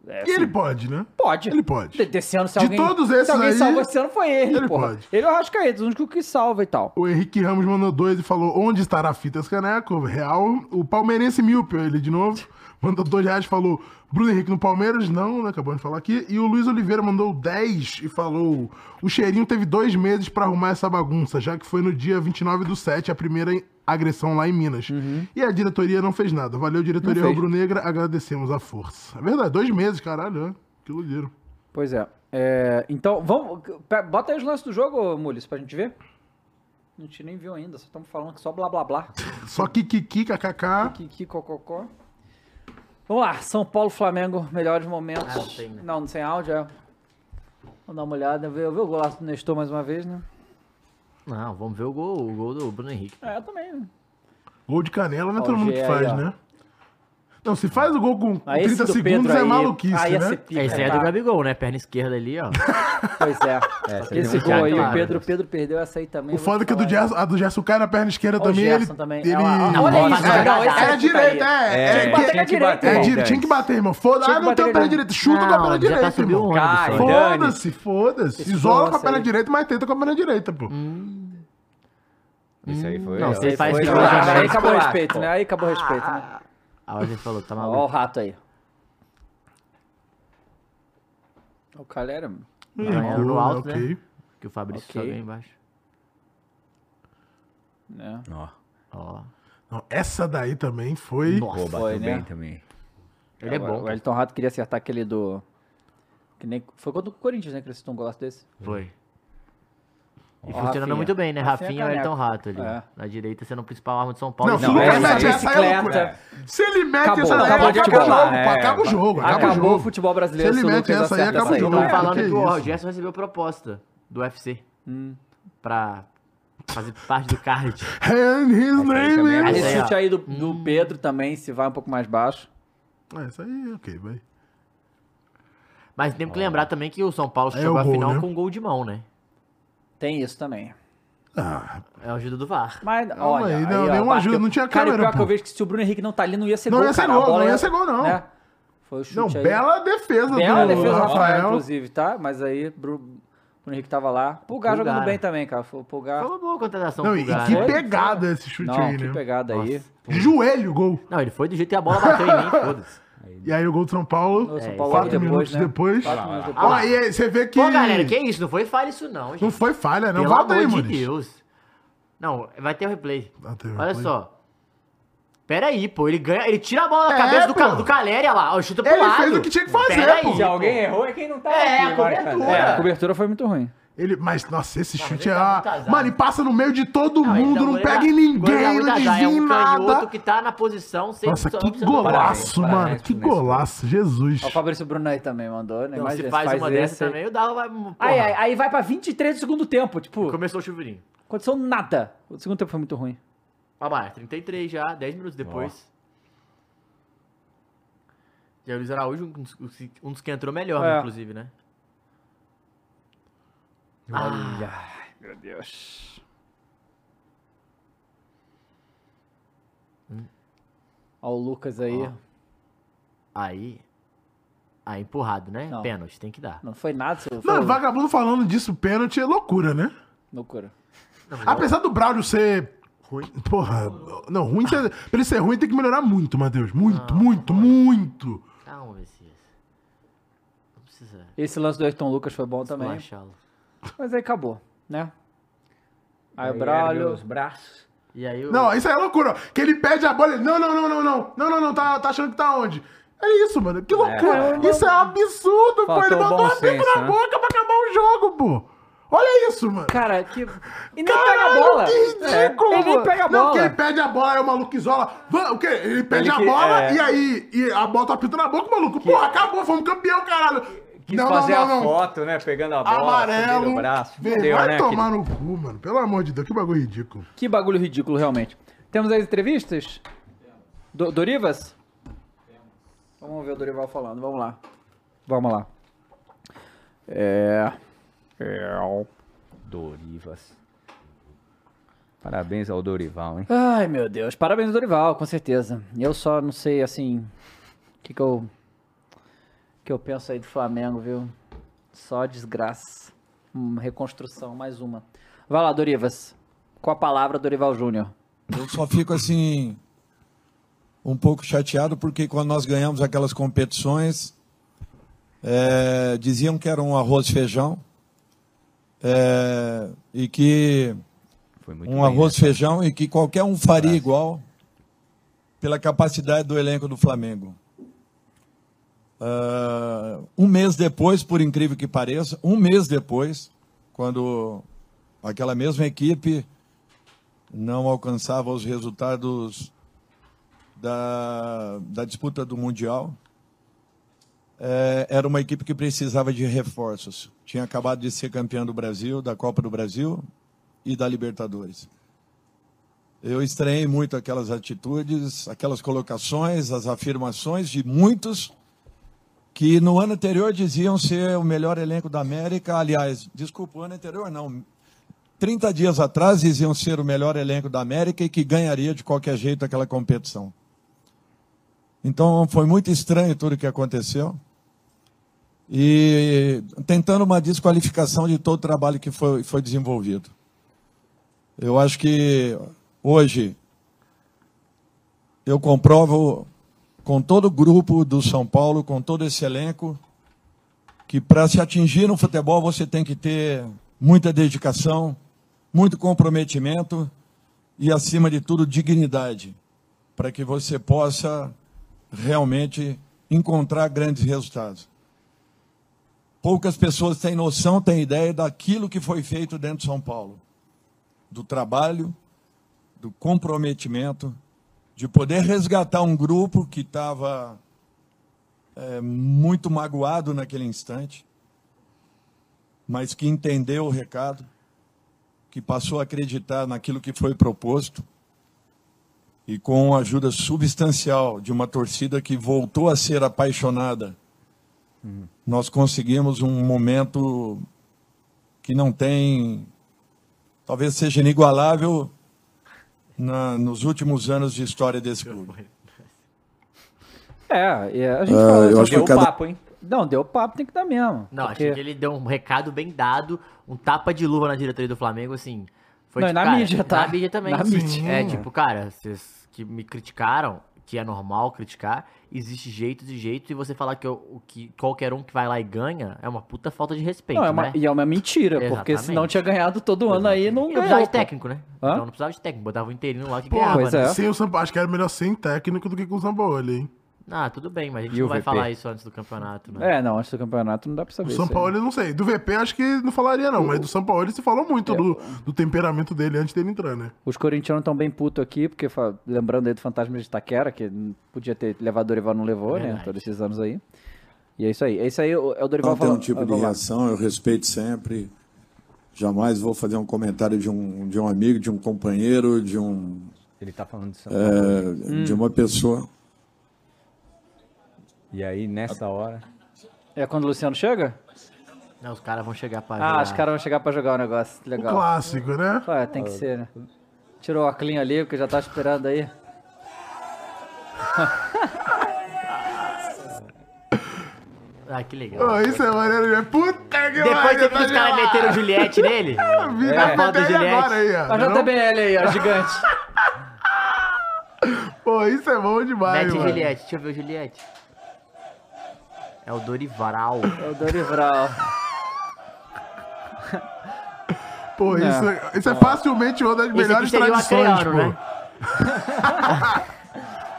Speaker 1: É,
Speaker 2: E ele pode, né?
Speaker 1: Pode.
Speaker 2: Ele pode.
Speaker 1: De- Desse ano, se
Speaker 2: De
Speaker 1: alguém,
Speaker 2: todos esses
Speaker 1: se alguém
Speaker 2: aí,
Speaker 1: salva esse ano, foi ele,
Speaker 2: ele
Speaker 1: porra.
Speaker 2: pode.
Speaker 1: Ele é o Arrascaeta, o único que salva e tal.
Speaker 2: O Henrique Ramos mandou dois e falou: onde estará a fitas caneco? Real. O palmeirense míope, ele de novo. Mandou dois reais e falou: Bruno Henrique no Palmeiras? Não, né? Acabamos de falar aqui. E o Luiz Oliveira mandou 10 e falou: o cheirinho teve dois meses pra arrumar essa bagunça, já que foi no dia 29 do 7 a primeira agressão lá em Minas. E a diretoria não fez nada. Valeu, diretoria
Speaker 1: Uhum.
Speaker 2: Rubro-negra, agradecemos a força. É verdade, dois meses, caralho, ó. Que iludiram.
Speaker 1: Pois é. É, então, vamos. Bota aí os lances do jogo, Mules, pra gente ver. A gente nem viu ainda, só estamos falando que só blá blá blá.
Speaker 2: Só Kikiki, KKK.
Speaker 1: Kiki, cococó. Vamos lá, São Paulo, Flamengo, melhores momentos.
Speaker 3: Ah, não tem, né?
Speaker 1: Não, não sem áudio, é. Vamos dar uma olhada, ver, ver o golaço do Nestor mais uma vez, né?
Speaker 3: Não, vamos ver o gol, o gol do Bruno Henrique.
Speaker 1: É, eu também. né?
Speaker 2: Gol de canela não é todo mundo que faz, né? Não, se faz o gol com
Speaker 1: Ah, esse
Speaker 2: 30
Speaker 1: do
Speaker 2: segundos
Speaker 1: Pedro
Speaker 2: é
Speaker 1: aí,
Speaker 2: maluquice,
Speaker 1: aí ia
Speaker 2: né?
Speaker 1: ser pica,
Speaker 3: Esse aí é
Speaker 1: tá?
Speaker 3: do Gabigol, né? Perna esquerda ali, ó.
Speaker 1: Pois é.
Speaker 4: Essa
Speaker 1: Esse
Speaker 4: tem
Speaker 1: gol aí,
Speaker 3: claro.
Speaker 1: o Pedro, Pedro perdeu essa aí também.
Speaker 2: O
Speaker 1: vou
Speaker 2: foda é que a do. Gerson, a do Gerson cai na perna esquerda também. Ele,
Speaker 1: também.
Speaker 2: ele...
Speaker 3: Não,
Speaker 1: olha isso,
Speaker 3: fazer
Speaker 1: não, esse aí
Speaker 2: direita, é.
Speaker 4: É,
Speaker 2: tinha que
Speaker 1: bater
Speaker 2: bater,
Speaker 1: com a direita,
Speaker 2: é, tinha que bater, irmão. Foda,
Speaker 1: Tinha
Speaker 2: ah, não tem
Speaker 1: a
Speaker 2: perna direita. Chuta com a perna
Speaker 3: tá
Speaker 2: direita,
Speaker 3: subiu
Speaker 2: irmão. Foda-se, foda-se. Isola com a perna direita, mas tenta com a perna direita, pô.
Speaker 4: Isso aí foi.
Speaker 3: Não, ele faz
Speaker 1: aí acabou o respeito, né? Aí acabou o respeito, né?
Speaker 3: A ordem falou, tá
Speaker 1: Ó o
Speaker 3: maluco.
Speaker 1: rato aí. O Calera.
Speaker 3: Ganhando no alto,
Speaker 2: ok.
Speaker 3: né? Que o Fabrício
Speaker 1: Ok.
Speaker 3: só ganha embaixo.
Speaker 1: Né?
Speaker 4: Ó,
Speaker 3: Ó.
Speaker 2: Não, essa daí também foi...
Speaker 3: Nossa.
Speaker 4: pô, bateu
Speaker 1: Foi, né?
Speaker 4: bem também.
Speaker 3: Ele é
Speaker 1: O-
Speaker 3: bom.
Speaker 1: O Elton Rato queria acertar aquele do. Que nem... Foi contra o Corinthians, né? Que ele acertou um golaço desse.
Speaker 3: Foi. E
Speaker 1: Ó,
Speaker 3: funcionando
Speaker 1: Rafinha.
Speaker 3: muito bem, né?
Speaker 1: Rafinha
Speaker 3: Rafinha e. Elton Rato ali.
Speaker 1: É.
Speaker 3: Na direita, sendo o principal arma de São Paulo.
Speaker 2: Não, se o Lucas
Speaker 1: essa
Speaker 2: mete essa, aí é. Se ele mete
Speaker 1: Acabou,
Speaker 2: essa
Speaker 1: acabou
Speaker 2: acaba, o jogo,
Speaker 4: É,
Speaker 2: acaba o jogo, acaba,
Speaker 1: Acabou
Speaker 2: o jogo.
Speaker 1: o futebol brasileiro.
Speaker 2: Se ele mete essa aí, acaba o
Speaker 1: aí.
Speaker 2: jogo. Não,
Speaker 3: falando
Speaker 2: que
Speaker 3: o
Speaker 2: isso.
Speaker 3: Gerson recebeu proposta do UFC
Speaker 1: Hum.
Speaker 3: pra fazer parte do card.
Speaker 2: And his
Speaker 4: aí
Speaker 2: name
Speaker 4: é
Speaker 2: is...
Speaker 1: Esse
Speaker 3: aí,
Speaker 1: chute aí do, do Pedro também, se vai um pouco mais baixo.
Speaker 2: Ah, Essa aí, ok, vai.
Speaker 3: Mas temos que lembrar também que o São Paulo
Speaker 2: Aí é
Speaker 3: chegou à final
Speaker 2: né?
Speaker 3: com um gol de mão, né?
Speaker 1: Tem isso também.
Speaker 2: Ah,
Speaker 3: É a ajuda do VAR.
Speaker 1: Mas,
Speaker 2: Calma
Speaker 1: olha,
Speaker 2: aí, não,
Speaker 1: ó,
Speaker 2: nenhuma
Speaker 1: bateu.
Speaker 2: ajuda, não tinha
Speaker 1: Cara,
Speaker 2: câmera,
Speaker 1: pior que
Speaker 2: pô.
Speaker 1: eu vejo que se o Bruno Henrique não tá ali, não ia ser
Speaker 2: Não
Speaker 1: gol,
Speaker 2: ia ser
Speaker 1: cara.
Speaker 2: gol, não ia ser gol, não.
Speaker 1: né? Foi o chute
Speaker 2: não,
Speaker 1: aí.
Speaker 2: bela defesa
Speaker 1: Bela
Speaker 2: do
Speaker 1: defesa do Rafael,
Speaker 2: Rafael.
Speaker 1: inclusive, tá? Mas aí, Bru- Bruno Henrique tava lá. Pulgar,
Speaker 3: Pulgar.
Speaker 1: jogando bem também, cara. Foi o Pulgar.
Speaker 3: Foi uma boa contratação
Speaker 2: Não,
Speaker 3: pro
Speaker 2: e
Speaker 3: Pulgar,
Speaker 2: que
Speaker 3: né?
Speaker 2: pegada esse chute
Speaker 1: Não,
Speaker 2: aí,
Speaker 1: que
Speaker 2: né?
Speaker 1: pegada aí.
Speaker 2: De joelho, gol.
Speaker 3: Não, ele foi do jeito que a bola bateu em mim, foda-se.
Speaker 2: E aí o gol do São Paulo,
Speaker 1: São
Speaker 3: É,
Speaker 1: Paulo
Speaker 2: quatro
Speaker 1: depois,
Speaker 2: minutos
Speaker 1: né?
Speaker 2: depois.
Speaker 1: Quatro minutos
Speaker 3: Ah
Speaker 1: depois.
Speaker 3: lá.
Speaker 2: Ah, e aí você vê que...
Speaker 3: Pô, galera, que isso? Não foi falha isso não, gente.
Speaker 2: Não foi falha, não.
Speaker 3: Pelo
Speaker 2: Volta aí,
Speaker 3: amor
Speaker 2: mano.
Speaker 3: de Deus. Não, vai ter o replay.
Speaker 2: Ah, tem o
Speaker 3: Olha
Speaker 2: replay.
Speaker 3: só. Pera aí, pô. Ele ganha, ele tira a bola da
Speaker 2: É,
Speaker 3: cabeça do, do Caleri, olha lá. Ó, chuta pro
Speaker 2: Ele
Speaker 3: lado.
Speaker 2: fez o que tinha que fazer,
Speaker 3: Pera
Speaker 2: pô.
Speaker 3: aí,
Speaker 4: Se alguém errou, é quem não tá
Speaker 3: É,
Speaker 4: aqui,
Speaker 3: a
Speaker 4: vai,
Speaker 3: cobertura.
Speaker 4: cara.
Speaker 1: É, a cobertura foi muito ruim.
Speaker 2: Ele, mas, nossa, esse chute é.
Speaker 3: ele dá muito
Speaker 2: Ah,
Speaker 3: azar.
Speaker 2: mano, e passa no meio de todo
Speaker 3: Não, ele
Speaker 2: mundo,
Speaker 3: dá-
Speaker 2: não
Speaker 3: ele
Speaker 2: pega
Speaker 3: dá-
Speaker 2: em
Speaker 3: ele dá
Speaker 2: ninguém,
Speaker 3: muito
Speaker 2: não
Speaker 3: azar,
Speaker 2: desvia
Speaker 3: É
Speaker 2: em
Speaker 3: um
Speaker 2: nada.
Speaker 3: canhoto que tá na posição sem
Speaker 2: Nossa, que golaço,
Speaker 4: Parabéns,
Speaker 2: mano.
Speaker 4: parabéns
Speaker 2: Que golaço, Jesus.
Speaker 1: Ó, O Fabrício Bruno aí também mandou, né?
Speaker 3: Não,
Speaker 1: Imagina,
Speaker 3: se faz, uma dessa
Speaker 1: esse aí.
Speaker 3: também, o Dava vai. porra,
Speaker 1: Aí, aí, aí vai pra 23 do segundo tempo, tipo,
Speaker 3: Começou o chuveirinho.
Speaker 1: aconteceu nada. O segundo tempo foi muito ruim.
Speaker 3: Ah, mas 33 já, 10 minutos depois. E aí o Luiz Araújo, um dos, um dos que entrou melhor,
Speaker 1: É.
Speaker 3: inclusive, né?
Speaker 1: Olha. Meu Deus. Ó o Lucas aí.
Speaker 3: Ó. Aí. Aí empurrado, né?
Speaker 1: Não.
Speaker 3: Pênalti, tem que dar.
Speaker 1: Não foi nada. Foi
Speaker 2: Não, vagabundo falando disso, pênalti é loucura, né?
Speaker 1: loucura.
Speaker 2: Apesar do Braulio ser. Ruim. Porra. Não, ruim. Ser, pra ele ser ruim tem que melhorar muito, Matheus. Muito, muito, muito.
Speaker 3: Calma, Messias. Não precisa
Speaker 1: Esse lance do Ayrton Lucas foi bom também.
Speaker 3: esculachá-lo.
Speaker 1: Mas aí acabou, né? Aí o Braulio.
Speaker 4: os braços.
Speaker 3: E aí o...
Speaker 2: Não, isso aí é loucura. ó. Que ele pede a bola. Ele, não, não, não, não, não. Não, não, não. Tá, tá achando que tá onde? É isso, mano. Que loucura.
Speaker 4: É.
Speaker 2: Isso é absurdo, pô. Ele mandou
Speaker 4: bom
Speaker 2: uma bico
Speaker 4: senso,
Speaker 2: na
Speaker 4: né?
Speaker 2: boca pra acabar o jogo, pô. Olha isso, mano.
Speaker 1: Cara, que. E nem
Speaker 2: Caralho,
Speaker 1: pega a bola.
Speaker 2: Que ridículo,
Speaker 1: É, ele nem
Speaker 2: mano.
Speaker 1: pega a
Speaker 2: Não,
Speaker 1: bola.
Speaker 2: que ele pede a bola, é o maluco isola. O quê? Ele pede
Speaker 4: Ele
Speaker 2: a
Speaker 4: que-
Speaker 2: bola
Speaker 4: é.
Speaker 2: e aí e a bola tá pintando na boca, maluco. Porra, acabou, fomos campeão, caralho.
Speaker 4: Quis
Speaker 2: não,
Speaker 4: fazer
Speaker 2: não, não,
Speaker 4: a
Speaker 2: não.
Speaker 4: foto, né? Pegando a bola,
Speaker 2: Amarelo.
Speaker 4: o braço.
Speaker 2: Vem,
Speaker 4: Deu,
Speaker 2: vai
Speaker 4: né?
Speaker 2: tomar no cu, mano. Pelo amor de Deus, que bagulho ridículo.
Speaker 1: Que bagulho ridículo, realmente. Temos as entrevistas? Do, Dorivas? Vamos ver o Dorival falando, vamos lá. Vamos lá. É. É.
Speaker 4: Dorivas. Parabéns ao Dorival, hein?
Speaker 1: Ai, meu Deus. Parabéns, Dorival, com certeza. Eu só não sei, assim. O que que eu. Que eu penso aí do Flamengo, viu? Só desgraça. Hum, reconstrução, mais uma. Vai lá, Dorivas. Com a palavra, Dorival Júnior.
Speaker 7: Eu só fico assim um pouco chateado porque quando nós ganhamos aquelas competições é, diziam que era um arroz e feijão é, e que
Speaker 4: Foi muito
Speaker 7: um
Speaker 4: bem,
Speaker 7: arroz e
Speaker 4: né?
Speaker 7: feijão e que qualquer um faria igual pela capacidade do elenco do Flamengo. Ah, um mês depois, por incrível que pareça, um mês depois, quando aquela mesma equipe não alcançava os resultados da, da disputa do Mundial, é, era uma equipe que precisava de reforços. Tinha acabado de ser campeão do Brasil, da Copa do Brasil e da Libertadores. Eu estranhei muito aquelas atitudes, aquelas colocações, as afirmações de muitos que no ano anterior diziam ser o melhor elenco da América. Aliás, desculpa, o ano anterior não. 30 dias atrás diziam ser o melhor elenco da América e que ganharia de qualquer jeito aquela competição. Então foi muito estranho tudo o que aconteceu. E tentando uma desqualificação de todo o trabalho que foi, foi desenvolvido. Eu acho que hoje eu comprovo com todo o grupo do São Paulo, com todo esse elenco, que para se atingir no futebol você tem que ter muita dedicação, muito comprometimento e, acima de tudo, dignidade, para que você possa realmente encontrar grandes resultados. Poucas pessoas têm noção, têm ideia daquilo que foi feito dentro de São Paulo, do trabalho, do comprometimento, de poder resgatar um grupo que estava é, muito magoado naquele instante, mas que entendeu o recado, que passou a acreditar naquilo que foi proposto e com a ajuda substancial de uma torcida que voltou a ser apaixonada, nós conseguimos um momento que não tem, talvez seja inigualável na- nos últimos anos de história desse clube.
Speaker 1: É, e a gente
Speaker 7: Ah,
Speaker 1: falou
Speaker 7: eu
Speaker 1: isso,
Speaker 7: acho que
Speaker 1: deu
Speaker 7: cada-
Speaker 1: papo, hein? Não, deu papo, tem que dar mesmo.
Speaker 3: Não,
Speaker 1: porque-
Speaker 3: achei que ele deu um recado bem dado, um tapa de luva na diretoria do Flamengo, assim. Foi
Speaker 1: Não, e
Speaker 3: tipo,
Speaker 1: na
Speaker 3: cara,
Speaker 1: mídia, tá?
Speaker 3: Na mídia também.
Speaker 1: Na
Speaker 3: sim.
Speaker 1: mídia.
Speaker 3: É, tipo, cara, vocês que me criticaram, que é normal criticar, existe jeitos e jeitos, e você falar que, eu- o que qualquer um que vai lá e ganha é uma puta falta de respeito,
Speaker 1: Não, é uma,
Speaker 3: né?
Speaker 1: e é uma mentira, porque
Speaker 3: Exatamente.
Speaker 1: senão tinha ganhado todo ano aí e não
Speaker 3: E não precisava de técnico, né?
Speaker 1: Hã?
Speaker 3: Então não precisava de técnico, botava o interino lá que
Speaker 2: Pô,
Speaker 3: ganhava, né?
Speaker 1: é.
Speaker 2: sem o São Paulo, acho que era melhor sem técnico do que com o São Paulo, hein?
Speaker 3: Ah, tudo bem, mas a gente
Speaker 4: E
Speaker 3: não
Speaker 4: o
Speaker 3: vai
Speaker 4: VP?
Speaker 3: falar isso antes do campeonato, né?
Speaker 1: É, não, antes do campeonato não dá pra
Speaker 2: Do
Speaker 1: saber.
Speaker 2: São
Speaker 1: isso aí.
Speaker 2: Paulo eu não sei. Do VP acho que não falaria, não. Mas do São Paulo se falou muito do, do temperamento dele antes dele entrar, né?
Speaker 1: Os corintianos estão bem putos aqui, porque lembrando aí do fantasma de Itaquera, que podia ter levado o Dorival, não levou, né?
Speaker 3: Verdade.
Speaker 1: Todos esses anos aí. E é isso aí. É isso aí, o- é o Dorival
Speaker 7: Não tem um tipo
Speaker 1: Ah,
Speaker 7: de reação, eu respeito sempre. Jamais vou fazer um comentário de um, de um amigo, de um companheiro, de um
Speaker 4: Ele tá falando de São
Speaker 7: é,
Speaker 4: Paulo.
Speaker 7: de uma pessoa.
Speaker 4: E aí, nessa hora.
Speaker 1: É quando o Luciano chega?
Speaker 3: Não, os caras vão chegar pra
Speaker 1: Ah,
Speaker 3: jogar.
Speaker 1: os caras vão chegar pra jogar o negócio.
Speaker 2: O
Speaker 1: Legal.
Speaker 2: clássico, né?
Speaker 1: Ué, tem que ser, né? Tirou o clean ali, porque já tá esperando aí.
Speaker 3: Ah, que legal.
Speaker 2: Pô, isso é maneiro, né? Puta que
Speaker 3: Depois
Speaker 2: pariu,
Speaker 3: você viu que os caras meteram Juliette nele?
Speaker 2: Vi,
Speaker 3: É. A foto Juliette.
Speaker 2: agora aí, ó.
Speaker 1: A? JBL aí, ó, gigante.
Speaker 2: Pô, isso é bom demais,
Speaker 3: Mete
Speaker 2: mano.
Speaker 3: Juliette, deixa eu ver o Juliette. É o Dorival.
Speaker 1: É o Dorival.
Speaker 2: Pô,
Speaker 1: É.
Speaker 2: isso, é- isso é facilmente uma das melhores
Speaker 3: seria o
Speaker 2: tradições,
Speaker 3: Acreano,
Speaker 2: pô.
Speaker 3: né?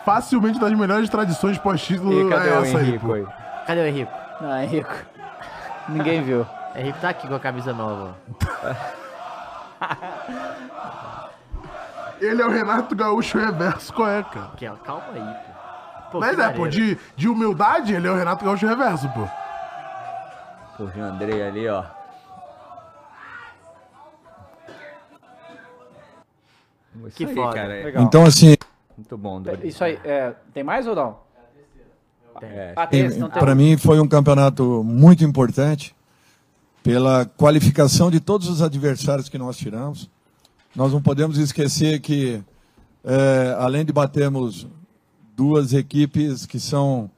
Speaker 2: Facilmente das melhores tradições pós-título
Speaker 4: E cadê
Speaker 2: é
Speaker 4: o
Speaker 2: essa aí,
Speaker 4: Henrique
Speaker 2: pô.
Speaker 4: aí?
Speaker 3: Cadê o Henrico?
Speaker 1: Não, é rico. Ninguém viu.
Speaker 3: Henrico tá aqui com a camisa nova.
Speaker 2: Ele é o Renato Gaúcho reverso, qual é, cara?
Speaker 3: Aqui, ó, calma aí, pô. Pô,
Speaker 2: Mas é, pô, de, de humildade, ele é o Renato Gaúcho reverso, pô.
Speaker 4: Pô, o Andrei ali, ó. Isso
Speaker 3: Que
Speaker 4: aí,
Speaker 3: foda.
Speaker 4: cara. é
Speaker 1: Legal.
Speaker 7: Então, assim,
Speaker 4: Muito bom, Dori.
Speaker 1: Isso aí, é, tem mais ou não?
Speaker 4: É,
Speaker 1: Ah,
Speaker 7: para mim foi um campeonato muito importante pela qualificação de todos os adversários que nós tiramos. Nós não podemos esquecer que, é, além de batermos duas equipes que são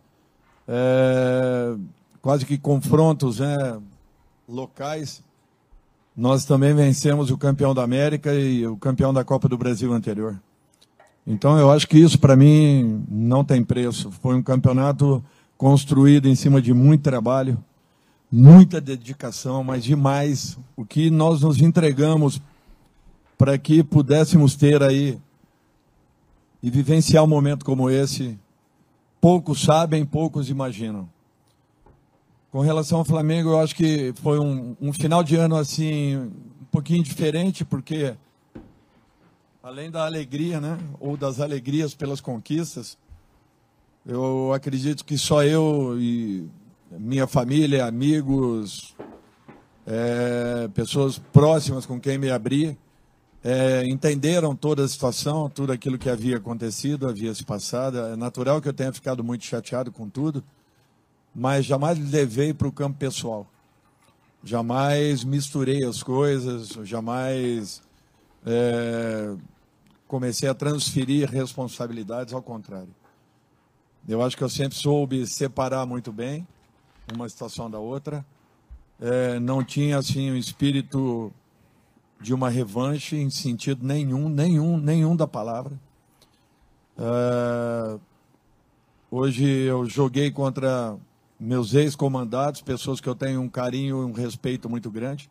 Speaker 7: é, quase que confrontos né, locais, nós também vencemos o campeão da América e o campeão da Copa do Brasil anterior. Então eu acho que isso para mim não tem preço. Foi um campeonato construído em cima de muito trabalho, muita dedicação, mas demais o que nós nos entregamos para que pudéssemos ter aí e vivenciar um momento como esse. Poucos sabem, poucos imaginam. Com relação ao Flamengo, eu acho que foi um, um final de ano assim um pouquinho diferente, porque além da alegria, né, ou das alegrias pelas conquistas, eu acredito que só eu e minha família, amigos, é, pessoas próximas com quem me abri, é, entenderam toda a situação, tudo aquilo que havia acontecido, havia se passado. É natural que eu tenha ficado muito chateado com tudo, mas jamais levei para o campo pessoal. Jamais misturei as coisas, jamais é, comecei a transferir responsabilidades, ao contrário. Eu acho que eu sempre soube separar muito bem uma situação da outra. É, não tinha assim um espírito de uma revanche em sentido nenhum, nenhum, nenhum da palavra. É, hoje eu joguei contra meus ex-comandados, pessoas que eu tenho um carinho e um respeito muito grande.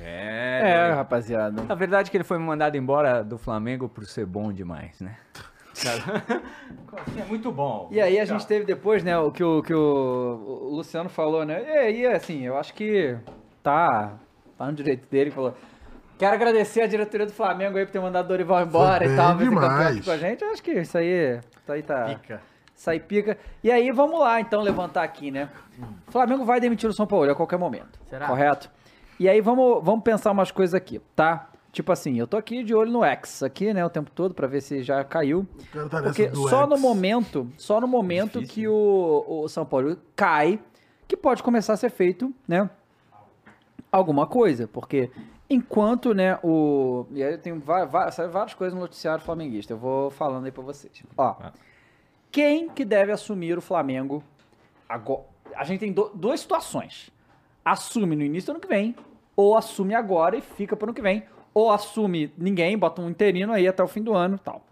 Speaker 4: É,
Speaker 1: É, rapaziada.
Speaker 4: Na verdade que ele foi mandado embora do Flamengo por ser bom demais, né? é muito bom.
Speaker 1: E aí a gente teve depois, né, o que o, que o, o Luciano falou, né? E aí, assim, eu acho que tá, tá no direito dele, falou. Quero agradecer a diretoria do Flamengo aí por ter mandado o Dorival embora e tal, campeão
Speaker 2: demais.
Speaker 1: aqui com a gente. Eu acho que isso aí, isso aí tá.
Speaker 3: Pica.
Speaker 1: Isso aí pica. E aí, vamos lá, então, levantar aqui, né? O Flamengo vai demitir o São Paulo a qualquer momento.
Speaker 3: Será?
Speaker 1: Correto? E aí, vamos, vamos pensar umas coisas aqui, tá? Tipo assim, eu tô aqui de olho no X aqui, né, o tempo todo, pra ver se já caiu.
Speaker 2: Tá
Speaker 1: Porque só
Speaker 2: X.
Speaker 1: no momento, só no momento que o, o São Paulo cai, que pode começar a ser feito, né, alguma coisa, porque enquanto, né, o e aí eu tenho sabe, várias coisas no noticiário flamenguista, eu vou falando aí pra vocês. Ó, quem que deve assumir o Flamengo agora? A gente tem do- duas situações. Assume no início do ano que vem, ou assume agora e fica pro ano que vem, ou assume ninguém, bota um interino aí até o fim do ano, tal.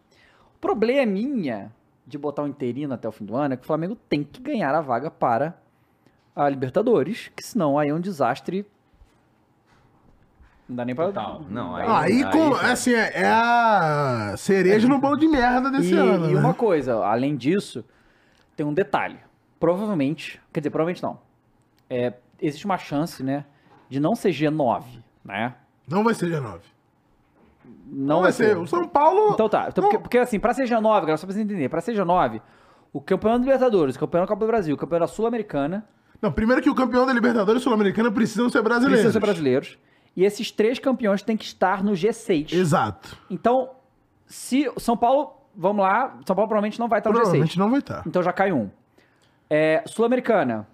Speaker 1: O probleminha de botar um interino até o fim do ano é que o Flamengo tem que ganhar a vaga para a Libertadores, que senão aí é um desastre Não dá nem pra.
Speaker 4: Total. Não, aí,
Speaker 2: Aí, com,
Speaker 4: já-
Speaker 2: assim, é, é a cereja com.
Speaker 4: Aí-
Speaker 2: assim, é, é a cereja no bolo de merda desse
Speaker 1: E,
Speaker 2: ano.
Speaker 1: e
Speaker 2: né?
Speaker 1: uma coisa, além disso, tem um detalhe. Provavelmente, quer dizer, provavelmente não. É, existe uma chance, né, de não ser G9, né?
Speaker 2: Não vai ser G9.
Speaker 1: Não,
Speaker 2: Não vai ser. O São Paulo.
Speaker 1: Então tá. Então, porque, porque, assim, pra ser G9, galera, só pra você entender, pra ser G9, o campeão da Libertadores, o campeão da Copa do Brasil, o campeão da Sul-Americana,
Speaker 2: Não, primeiro que o campeão da Libertadores Sul-Americana precisam ser brasileiros.
Speaker 1: precisam ser brasileiros. E esses três campeões têm que estar no G6.
Speaker 2: Exato.
Speaker 1: Então, se São Paulo, vamos lá, São Paulo provavelmente não vai estar no
Speaker 2: Provavelmente
Speaker 1: G6.
Speaker 2: não vai estar.
Speaker 1: Então já cai um. É, Sul-Americana,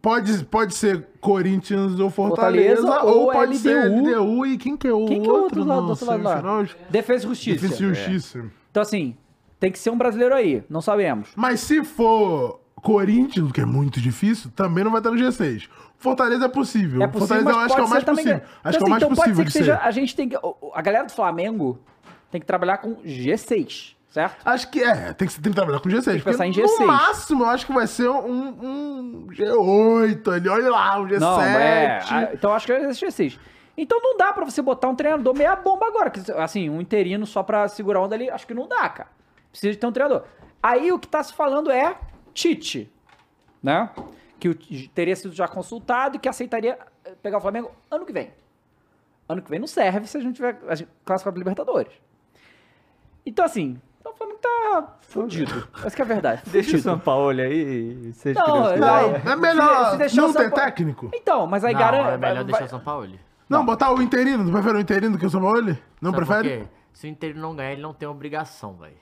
Speaker 2: Pode, pode ser Corinthians ou Fortaleza,
Speaker 1: Fortaleza
Speaker 2: ou,
Speaker 1: ou
Speaker 2: pode ser
Speaker 1: LDU.
Speaker 2: LDU. E quem que é o
Speaker 1: Quem que é
Speaker 2: outro?
Speaker 1: outro lado, do outro lado lá? Defesa e Justiça.
Speaker 2: Defesa e Justiça.
Speaker 1: Então, assim, tem que ser um brasileiro aí, não sabemos.
Speaker 2: Mas se for Corinthians, que é muito difícil, também não vai estar no G6. Fortaleza é possível.
Speaker 1: É possível,
Speaker 2: Fortaleza eu acho que é o
Speaker 1: pode
Speaker 2: mais
Speaker 1: ser também.
Speaker 2: possível.
Speaker 1: Então,
Speaker 2: Acho que é
Speaker 1: assim,
Speaker 2: o mais
Speaker 1: então pode
Speaker 2: possível
Speaker 1: ser
Speaker 2: de
Speaker 1: que seja.
Speaker 2: ser.
Speaker 1: A gente tem que. A galera do Flamengo tem que trabalhar com G6, certo?
Speaker 2: Acho que é, tem que, tem que trabalhar com G6.
Speaker 1: Tem que pensar em
Speaker 2: porque
Speaker 1: G6.
Speaker 2: No máximo, eu acho que vai ser um, um G8 ali, olha lá, um G7.
Speaker 1: Não, é. Então acho que é esse G6. Então não dá pra você botar um treinador meia bomba agora. que, Assim, um interino só pra segurar onda ali, acho que não dá, cara. Precisa de ter um treinador. Aí o que tá se falando é Tite, né? Que o- teria sido já consultado e que aceitaria eh, pegar o Flamengo ano que vem. Ano que vem não serve se a gente tiver a gente classificado pra Libertadores. Então, assim, então o Flamengo tá fudido. Essa que é a verdade.
Speaker 4: Deixa o
Speaker 1: fudido.
Speaker 4: São Paulo aí, seja
Speaker 1: Não,
Speaker 4: que Deus
Speaker 1: não.
Speaker 2: Não, é melhor
Speaker 1: Se- se deixar
Speaker 2: não
Speaker 1: o São
Speaker 2: ter técnico?
Speaker 1: Então, mas aí
Speaker 3: Não,
Speaker 1: garante.
Speaker 3: é melhor
Speaker 1: vai-
Speaker 3: deixar o São Paulo.
Speaker 2: Não, botar o interino. Tu prefere o interino do que o São Paulo? Não
Speaker 3: Sabe
Speaker 2: prefere?
Speaker 3: por quê? Se o Inter não ganhar, ele não tem obrigação, velho.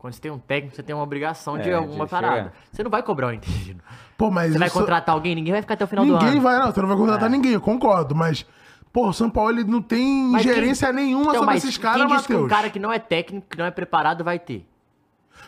Speaker 3: Quando você tem um técnico, você tem uma obrigação de
Speaker 4: É,
Speaker 3: alguma
Speaker 4: de
Speaker 3: parada.
Speaker 4: chegar.
Speaker 3: Você não vai cobrar o interino.
Speaker 2: Pô, mas
Speaker 3: Você vai contratar alguém, ninguém vai ficar até o final do
Speaker 2: Ninguém
Speaker 3: ano.
Speaker 2: vai, não. Você não vai contratar
Speaker 3: É.
Speaker 2: ninguém, eu concordo. Mas, pô, o São Paulo ele não tem
Speaker 3: Mas quem-
Speaker 2: ingerência nenhuma
Speaker 3: Então,
Speaker 2: sobre
Speaker 3: mas
Speaker 2: esses caras,
Speaker 3: disse que um
Speaker 2: Matheus.
Speaker 3: cara que não é técnico, que não é preparado, vai ter?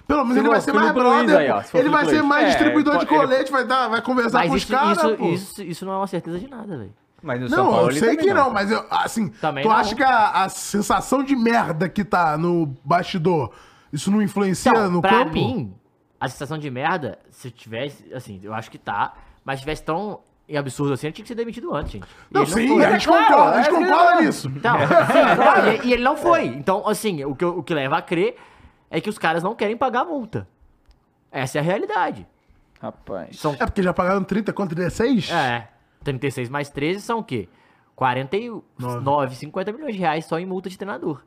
Speaker 2: Pelo menos
Speaker 1: Se
Speaker 2: ele vai ser mais brother.
Speaker 1: aí, ó,
Speaker 2: ele vai ser mais
Speaker 4: É,
Speaker 2: distribuidor de colete, vai, dar, vai conversar
Speaker 3: Mas
Speaker 2: com os caras,
Speaker 3: isso,
Speaker 2: pô.
Speaker 3: isso, isso não é uma certeza de nada, velho.
Speaker 4: Mas no São
Speaker 2: Não,
Speaker 4: Paulo
Speaker 2: eu sei que não, mas eu, assim,
Speaker 3: Também
Speaker 2: tu
Speaker 3: não.
Speaker 2: acha que a, a sensação de merda que tá no bastidor, isso não influencia
Speaker 3: Então,
Speaker 2: no
Speaker 3: pra
Speaker 2: campo?
Speaker 3: mim, a sensação de merda, se tivesse, assim, eu acho que tá, mas se tivesse tão absurdo assim, ele tinha que ser demitido antes, gente.
Speaker 2: Não, sim,
Speaker 3: foi.
Speaker 2: a gente
Speaker 1: claro,
Speaker 2: concorda, a
Speaker 1: é
Speaker 2: gente
Speaker 1: que-
Speaker 2: concorda nisso.
Speaker 3: Então, sim, e, e ele não foi. Então, assim, o que, o que leva a crer é que os caras não querem pagar a multa. Essa é a realidade.
Speaker 1: Rapaz.
Speaker 3: São,
Speaker 2: É porque já pagaram 30 contra 16?
Speaker 3: é, 36 mais 13 são o quê? 49, 50 milhões de reais só em multa de treinador.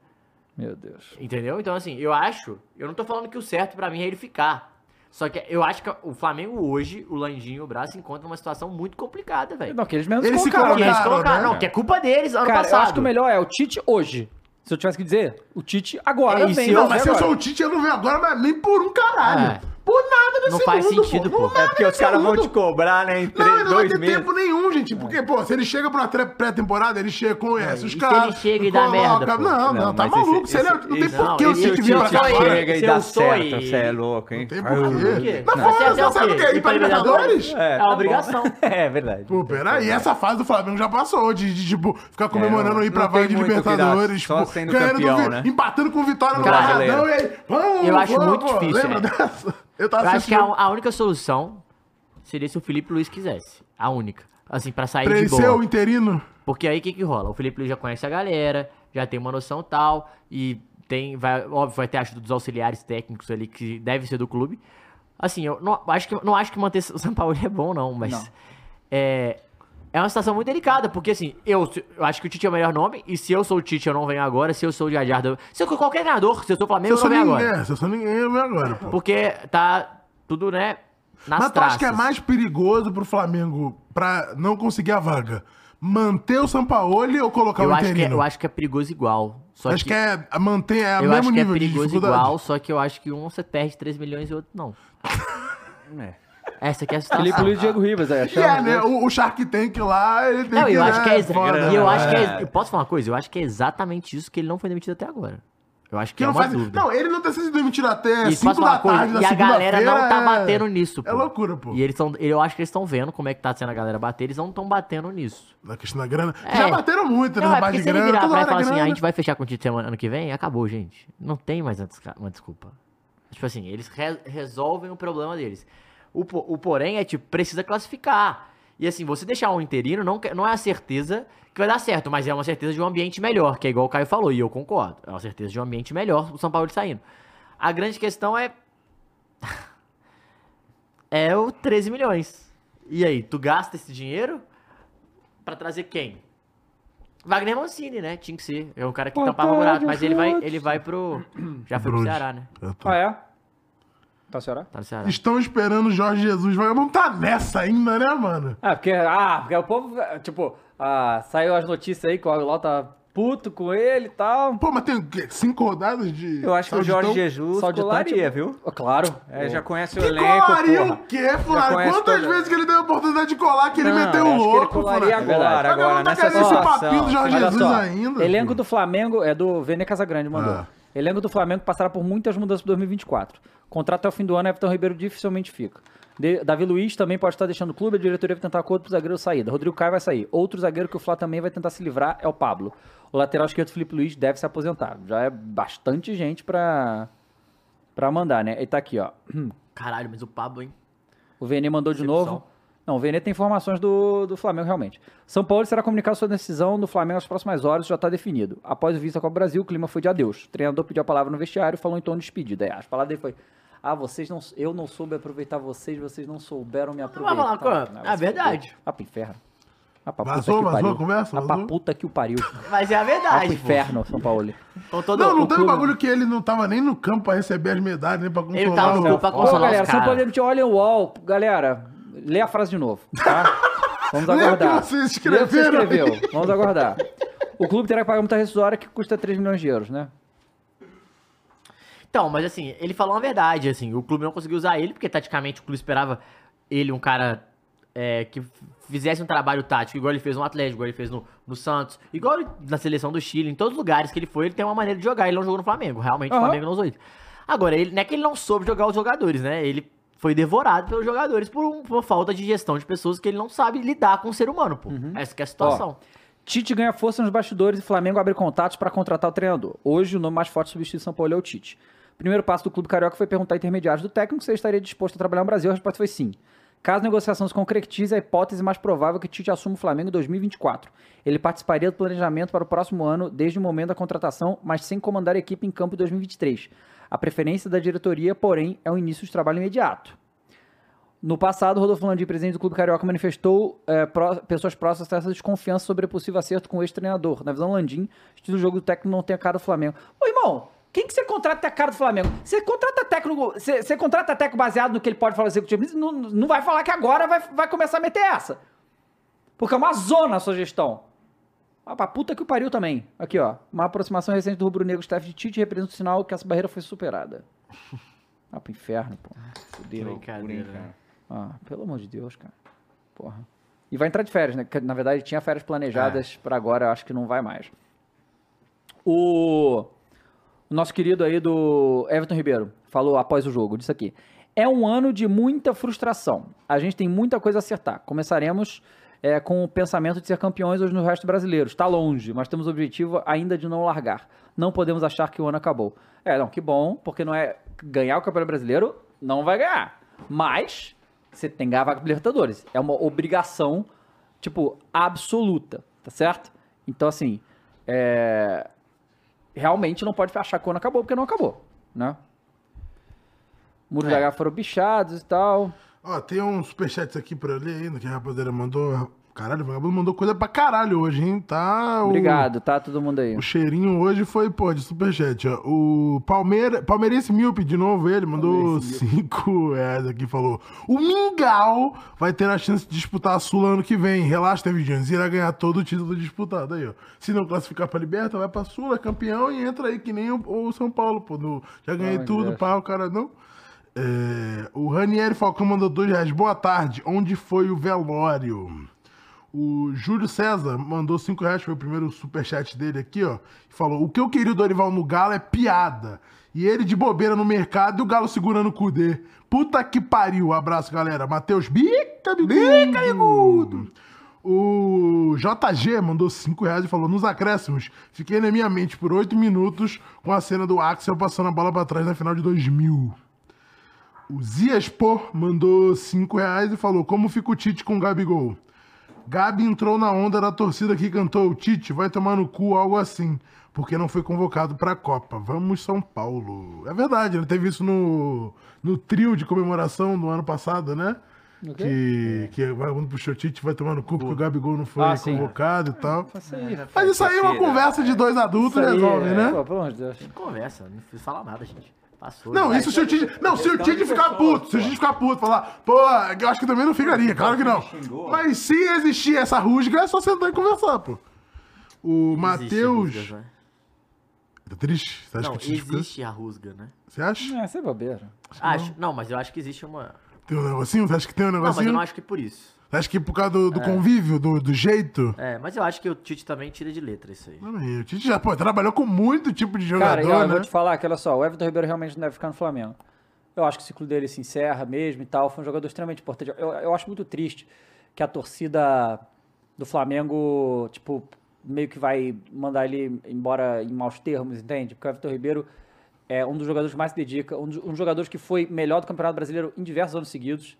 Speaker 1: Meu Deus.
Speaker 3: Entendeu? Então, assim, eu acho. Eu não tô falando que o certo pra mim é ele ficar. Só que eu acho que o Flamengo hoje, o Landinho e o Braço encontram uma situação muito complicada, velho.
Speaker 1: Não, que eles mesmos
Speaker 2: Eles se
Speaker 1: colocaram,
Speaker 3: Que eles
Speaker 2: colocaram,
Speaker 3: colocaram,
Speaker 2: né?
Speaker 3: não, que é culpa deles ano
Speaker 1: Cara,
Speaker 3: passado.
Speaker 1: eu acho que o melhor é o Tite hoje. Se eu tivesse que dizer, o Tite agora
Speaker 3: É, se
Speaker 2: Não, mas se eu sou o Tite, eu não venho agora, mas nem por um caralho.
Speaker 3: É.
Speaker 2: Por nada nesse
Speaker 3: Não faz
Speaker 2: mundo,
Speaker 3: sentido,
Speaker 2: pô.
Speaker 4: É porque os caras vão te cobrar, né, em
Speaker 2: Não,
Speaker 4: três,
Speaker 2: ele não vai
Speaker 4: dois
Speaker 2: ter
Speaker 4: meses.
Speaker 2: tempo nenhum, gente. Porque, pô, se ele chega pra uma pré-temporada, ele chega, conhece
Speaker 3: É,
Speaker 2: os
Speaker 3: se
Speaker 2: caras.
Speaker 3: ele chega e dá merda, pô?
Speaker 2: Não, não,
Speaker 4: Não,
Speaker 2: tá maluco.
Speaker 4: esse-
Speaker 2: se ele,
Speaker 4: esse-
Speaker 2: não tem por que
Speaker 3: não,
Speaker 2: o
Speaker 3: esse
Speaker 2: vir pra cá
Speaker 4: chega e dá certo, você é louco, hein?
Speaker 2: Tem
Speaker 3: Por quê?
Speaker 2: Mas
Speaker 3: Não, você é
Speaker 2: sabe o
Speaker 3: quê?
Speaker 2: quê? Ir pra Libertadores?
Speaker 3: É uma obrigação.
Speaker 4: É verdade.
Speaker 2: Pô, peraí, essa fase do Flamengo já passou, de, de, tipo, ficar comemorando
Speaker 4: não-
Speaker 2: ir pra
Speaker 4: não
Speaker 2: vaga de
Speaker 4: que
Speaker 2: Libertadores,
Speaker 4: só sendo campeão, né?
Speaker 2: empatando com vitória no Barradão, e aí, vamos,
Speaker 3: eu acho muito difícil,
Speaker 2: Lembra
Speaker 3: é.
Speaker 2: dessa? Eu tava
Speaker 3: Eu acho que a, a única solução seria se o Felipe Luiz quisesse. A única. Assim, pra sair
Speaker 2: pra
Speaker 3: de boa.
Speaker 2: o interino.
Speaker 3: Porque aí o que que rola? O Felipe Luiz já conhece a galera, já tem uma noção tal, e tem, vai, óbvio, vai ter ajuda dos auxiliares técnicos ali, que deve ser do clube. Assim, eu não acho que, não acho que manter o São Paulo é bom, não, mas.
Speaker 1: Não.
Speaker 3: É, é uma situação muito delicada, porque assim, eu, eu acho que o Tite é o melhor nome, e se eu sou o Tite, eu não venho agora, se eu sou o Diardo, se eu sou qualquer treinador, se eu sou o
Speaker 2: Se
Speaker 3: Flamengo,
Speaker 2: eu
Speaker 3: eu
Speaker 2: sou
Speaker 3: não venho
Speaker 2: ninguém,
Speaker 3: agora.
Speaker 2: é, se eu sou ninguém, eu venho agora, pô.
Speaker 3: Porque tá tudo, né, nas
Speaker 2: Mas tu
Speaker 3: traças.
Speaker 2: acha que é mais perigoso pro Flamengo pra não conseguir a vaga? Manter o Sampaoli ou colocar
Speaker 3: eu
Speaker 2: o
Speaker 3: acho, que é, eu acho que é perigoso igual. Só
Speaker 2: Acho que é manter é o
Speaker 3: eu
Speaker 2: mesmo
Speaker 3: acho que é
Speaker 2: nível de
Speaker 3: perigoso igual, só que eu acho que um você perde 3 milhões e o outro não.
Speaker 4: É.
Speaker 3: Essa aqui é a situação.
Speaker 1: Felipe Luiz e Diego Ribas, aí, achamos,
Speaker 2: é, né? O, o Shark Tank lá, ele tem
Speaker 3: Não,
Speaker 2: que...
Speaker 3: eu acho que é,
Speaker 2: né,
Speaker 3: exa-
Speaker 2: foda,
Speaker 3: e eu
Speaker 2: né?
Speaker 3: acho que é, eu posso falar uma coisa? Eu acho que é exatamente isso que ele não foi demitido até agora. Eu acho que,
Speaker 2: Que
Speaker 3: é
Speaker 2: não,
Speaker 3: uma
Speaker 2: faz...
Speaker 3: dúvida.
Speaker 2: não, ele não tá sendo demitido até
Speaker 3: E
Speaker 2: 5
Speaker 3: posso falar
Speaker 2: da
Speaker 3: uma coisa?
Speaker 2: tarde da
Speaker 3: E a galera não tá
Speaker 2: é-
Speaker 3: batendo nisso, pô.
Speaker 2: É loucura, pô.
Speaker 3: E eles tão, eu acho que eles estão vendo como é que tá sendo a galera bater, eles não estão batendo nisso.
Speaker 2: Na questão da grana.
Speaker 3: É.
Speaker 2: Já bateram muito, né?
Speaker 3: Não,
Speaker 2: Na
Speaker 3: é
Speaker 2: base
Speaker 3: porque
Speaker 2: de
Speaker 3: se ele
Speaker 2: grana,
Speaker 3: virar
Speaker 2: toda hora
Speaker 3: falar assim, a gente vai fechar com o Tite semana ano que vem, acabou, gente. Não tem mais uma desculpa. Tipo assim, eles re- resolvem o problema deles. O, o porém é, tipo, precisa classificar. E assim, você deixar um interino não, não é a certeza que vai dar certo, mas é uma certeza de um ambiente melhor, que é igual o Caio falou, e eu concordo. É uma certeza de um ambiente melhor o São Paulo saindo. A grande questão é. é o 13 milhões. E aí, tu gasta esse dinheiro pra trazer quem? Wagner Mancini, né? Tinha que ser. É um cara que
Speaker 1: Boa
Speaker 3: tampava o buraco, mas ele vai, ele vai pro. Já foi pro. Ceará, né?
Speaker 1: Ah, é? Tá, senhora?
Speaker 3: Tá no Ceará.
Speaker 2: Estão esperando o Jorge Jesus. Vagabundo tá nessa ainda, né, mano?
Speaker 1: Ah, porque, ah, porque o povo, tipo, ah, saiu as notícias aí que o Aguilar tá puto com ele e tal.
Speaker 2: Pô, mas tem o quê? Cinco rodadas de.
Speaker 4: Eu acho que o? Jorge Jesus colaria, viu?
Speaker 1: Oh, Claro.
Speaker 4: É, já conhece o
Speaker 2: Que
Speaker 4: elenco,
Speaker 2: colaria
Speaker 4: porra.
Speaker 2: o quê, Flávio? Quantas
Speaker 4: toda-
Speaker 2: vezes que ele deu a oportunidade de colar que ele
Speaker 4: Não,
Speaker 2: meteu
Speaker 4: eu
Speaker 2: o
Speaker 4: acho que ele
Speaker 2: louco,
Speaker 4: colaria
Speaker 2: Flávio?
Speaker 4: agora,
Speaker 2: Vagabundo
Speaker 4: agora,
Speaker 2: tá
Speaker 4: nessa
Speaker 2: querendo esse
Speaker 4: situação.
Speaker 2: papinho do Jorge Jesus
Speaker 1: só,
Speaker 2: ainda.
Speaker 1: elenco
Speaker 2: filho.
Speaker 1: do Flamengo é do Vene Casagrande, mandou.
Speaker 2: Ah.
Speaker 1: Elenco do Flamengo passará por muitas mudanças para 2024. Contrato até o fim do ano, Everton Ribeiro dificilmente fica. De- Davi Luiz também pode estar deixando o clube, a diretoria vai tentar acordo pro zagueiro saída. Rodrigo Caio vai sair. Outro zagueiro que o Flá também vai tentar se livrar é o Pablo. O lateral esquerdo Felipe Luiz deve se aposentar. Já é bastante gente pra, pra mandar, né? E tá aqui, ó.
Speaker 3: Caralho, mas o Pablo, hein?
Speaker 1: O Vene mandou de novo. Não, o Vene tem informações do, do Flamengo, realmente. São Paulo será comunicado sua decisão do Flamengo nas próximas horas, já está definido. Após o visto da Copa do Brasil, o clima foi de adeus. O treinador pediu a palavra no vestiário e falou em tom de despedida. É, as palavras dele foi... Ah, vocês não... Eu não soube aproveitar vocês, vocês não souberam me aproveitar.
Speaker 3: com a-
Speaker 1: Não,
Speaker 3: é
Speaker 1: você
Speaker 3: verdade.
Speaker 1: Ah, pro inferno. Ah, pra
Speaker 2: Vazou,
Speaker 1: puta que
Speaker 2: vazou
Speaker 1: pariu.
Speaker 2: a conversa?
Speaker 1: Ah, pra
Speaker 2: Vazou?
Speaker 1: puta que o pariu.
Speaker 3: Mas é a
Speaker 1: Ah, pro
Speaker 3: verdade, pô.
Speaker 1: inferno, São Paulo.
Speaker 3: Com todo
Speaker 2: Não, não
Speaker 3: o
Speaker 2: tem o
Speaker 3: clube-
Speaker 2: bagulho que ele não tava nem no campo pra receber as medalhas, nem pra consolar
Speaker 3: Ele tava no
Speaker 2: o-
Speaker 3: campo pra
Speaker 1: Pô,
Speaker 3: consolar
Speaker 1: galera,
Speaker 3: os
Speaker 1: São Paulo olha o UOL. Galera, lê a frase de novo, tá? Vamos
Speaker 2: Lê o que
Speaker 1: aguardar.
Speaker 2: você
Speaker 1: Lê o que você escreveu. Vamos aguardar. O clube terá que pagar uma multa rescisória que custa 3 milhões de euros, né?
Speaker 3: Então, mas assim, ele falou uma verdade, assim, o clube não conseguiu usar ele, porque taticamente o clube esperava ele, um cara é, que fizesse um trabalho tático, igual ele fez no Atlético, igual ele fez no, no Santos, igual ele- na seleção do Chile, em todos os lugares que ele foi, ele tem uma maneira de jogar, ele não jogou no Flamengo, realmente o
Speaker 1: Aham.
Speaker 3: Flamengo não usou ele. Agora, ele, não é que ele não soube jogar os jogadores, né, ele foi devorado pelos jogadores por, um- por uma falta de gestão de pessoas que ele não sabe lidar com o ser humano, pô. Essa que é a situação.
Speaker 1: Tite ganha força nos bastidores e Flamengo abre contatos para contratar o treinador. Hoje, o nome mais forte substitui São Paulo é o Tite. O primeiro passo do clube carioca foi perguntar a intermediários do técnico se ele estaria disposto a trabalhar no Brasil. A resposta foi sim. Caso a negociação se concretize, a hipótese mais provável é que Tite assuma o Flamengo em 2024. Ele participaria do planejamento para o próximo ano desde o momento da contratação, mas sem comandar a equipe em campo em 2023. A preferência da diretoria, porém, é o início de trabalho imediato. No passado, Rodolfo Landim, presidente do Clube Carioca, manifestou eh, pró- pessoas próximas a essa desconfiança sobre o possível acerto com o ex-treinador. Na visão Landim, estilo jogo do técnico não tem a cara do Flamengo. Ô, irmão, quem que você contrata tem a cara do Flamengo? Você contrata técnico, você, você contrata técnico baseado no que ele pode falar executivo, não, não vai falar que agora vai, vai começar a meter essa. Porque é uma zona a sua gestão. Ah, pra puta que o pariu também. Aqui, ó. Uma aproximação recente do rubro-negro staff de Tite representa o sinal que essa barreira foi superada. Ah, pro inferno, pô. Fudeu.
Speaker 3: Brincadeira, né?
Speaker 1: Ah, pelo amor de Deus, cara. Porra. E vai entrar de férias, né? Que, na verdade, tinha férias planejadas pra agora, eu acho que não vai mais. O, o nosso querido aí do Everton Ribeiro falou após o jogo, disse aqui. É um ano de muita frustração. A gente tem muita coisa a acertar. Começaremos é, com o pensamento de ser campeões hoje no resto brasileiro. Está longe, mas temos o objetivo ainda de não largar. Não podemos achar que o ano acabou. É, não, que bom, porque não é ganhar o Campeonato Brasileiro, não vai ganhar. Mas você tem que ganhar a vaga pro Libertadores. É uma obrigação, tipo, absoluta, tá certo? Então, assim, é... realmente não pode achar que o ano acabou, porque não acabou, né? Muros da Gávea foram bichados e tal.
Speaker 2: Ó, tem uns superchats aqui pra ler ainda, que a rapaziada mandou. Caralho, o vagabundo mandou coisa pra caralho hoje, hein? Tá. o-
Speaker 1: Obrigado, tá? Todo mundo aí.
Speaker 2: O cheirinho hoje foi, pô, de superchat, ó. O Palmeira, Palmeirense Míope, de novo, ele mandou cinco reais aqui, falou. O Mingau vai ter a chance de disputar a Sula ano que vem. Relaxa, teve Jones, irá ganhar todo o título disputado aí, ó. Se não classificar pra Liberta, vai pra Sula, é campeão e entra aí que nem o, o São Paulo, pô. no- já ganhei
Speaker 1: Ai,
Speaker 2: tudo,
Speaker 1: Deus.
Speaker 2: pá, o cara não. É, o Ranieri Falcão mandou dois reais. Boa tarde, onde foi o velório? O Júlio César mandou 5 reais, foi o primeiro superchat dele aqui, ó. E falou: O que eu queria o Dorival no Galo é piada. E ele de bobeira no mercado e o Galo segurando o Cudê. Puta que pariu. Abraço, galera. Matheus Bica, Bica, Bigudo. O JG mandou 5 reais e falou: Nos acréscimos, fiquei na minha mente por 8 minutos com a cena do Axel passando a bola pra trás na final de 2000. O Ziaspor mandou 5 reais e falou: Como fica o Tite com o Gabigol? Gabi entrou na onda da torcida que cantou o Tite, vai tomar no cu, algo assim. Porque não foi convocado pra Copa. Vamos, São Paulo. É verdade, ele teve isso no, no trio de comemoração do ano passado, né? Que, que vagabundo puxou o Tite, vai tomar no cu porque o Gabigol não foi
Speaker 1: Ah, sim.
Speaker 2: convocado e tal.
Speaker 1: Aí,
Speaker 2: Mas isso aí é uma conversa de dois adultos resolve,
Speaker 1: é,
Speaker 2: né?
Speaker 1: Pô, pelo amor de Deus.
Speaker 3: Conversa, não falar nada, gente. Passou.
Speaker 2: Não, isso se o Tite. Não, se o Tite ficar puto, se o Tite ficar puto, falar, pô, eu acho que também não ficaria, claro que não. Mas se existir essa rusga, é só sentar e conversar, pô. O Matheus. Tá triste? Você acha
Speaker 3: Não,
Speaker 2: que o Tite ficou?
Speaker 3: existe a rusga, né?
Speaker 2: Você acha?
Speaker 1: É, isso é bobeira.
Speaker 3: Acho, não, mas eu acho que existe uma.
Speaker 2: Tem um negocinho? Você acha que tem um
Speaker 3: Não, mas
Speaker 2: negocinho?
Speaker 3: eu não acho que por isso.
Speaker 2: Acha que por causa do, do convívio, do, do jeito?
Speaker 3: É, mas eu acho que o Tite também tira de letra isso aí.
Speaker 2: Não, O Tite já, pô, trabalhou com muito tipo de
Speaker 1: Cara,
Speaker 2: jogador,
Speaker 1: ó, eu
Speaker 2: né?
Speaker 1: vou te falar que, olha só, o Everton Ribeiro realmente não deve ficar no Flamengo. Eu acho que o ciclo dele se encerra mesmo e tal. Foi um jogador extremamente importante. Eu, eu acho muito triste que a torcida do Flamengo, tipo, meio que vai mandar ele embora em maus termos, entende? Porque o Everton Ribeiro é um dos jogadores que mais se dedica, um dos, um dos jogadores que foi melhor do Campeonato Brasileiro em diversos anos seguidos.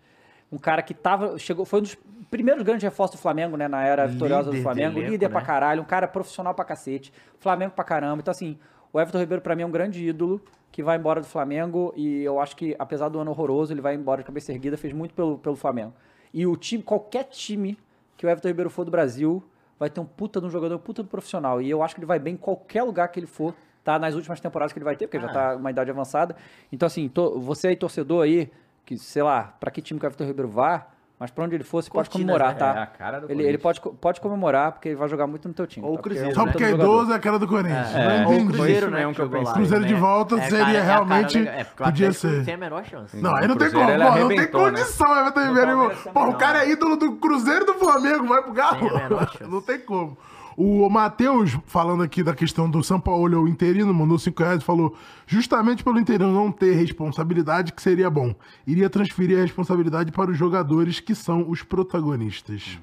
Speaker 1: Um cara que tava, chegou, foi um dos primeiros grandes reforços do Flamengo, né, na era vitoriosa do
Speaker 3: Líder de
Speaker 1: Flamengo,
Speaker 3: elenco,
Speaker 1: líder pra
Speaker 3: né?
Speaker 1: caralho, um cara profissional pra cacete, Flamengo pra caramba. Então, assim, o Everton Ribeiro, pra mim, é um grande ídolo que vai embora do Flamengo e eu acho que, apesar do ano horroroso, ele vai embora de cabeça erguida, fez muito pelo, pelo Flamengo. E o time, qualquer time que o Everton Ribeiro for do Brasil, vai ter um puta de um jogador, um puta do profissional. E eu acho que ele vai bem em qualquer lugar que ele for, tá? Nas últimas temporadas que ele vai ter, porque ele já tá uma idade avançada. Então, assim, to- você aí, torcedor aí, que, sei lá, pra que time que o Everton Ribeiro vá, mas pra onde ele for, você pode comemorar,
Speaker 3: né?
Speaker 1: tá?
Speaker 4: É, a cara do
Speaker 1: ele, ele pode, pode comemorar, porque ele vai jogar muito no teu time.
Speaker 3: Ou o
Speaker 1: tá?
Speaker 3: Cruzeiro,
Speaker 2: Só
Speaker 3: né?
Speaker 2: porque é idoso é a cara do Corinthians.
Speaker 4: É.
Speaker 2: não
Speaker 3: Ou o. Cruzeiro, né?
Speaker 4: é um
Speaker 3: que
Speaker 4: eu pensei.
Speaker 2: Cruzeiro de volta seria
Speaker 3: cara-
Speaker 2: realmente-
Speaker 3: É, cara, é, o
Speaker 2: podia ser.
Speaker 3: tem a menor chance.
Speaker 2: Não, aí não tem como. Não tem
Speaker 4: né?
Speaker 2: condição, Everton Ribeiro. Porra, o cara é ídolo do Cruzeiro do Flamengo, vai pro Galo. Não tem como. O Matheus, falando aqui da questão do São Paulo, o interino, mandou 5 reais e falou: justamente pelo interino não ter responsabilidade, que seria bom. Iria transferir a responsabilidade para os jogadores que são os protagonistas.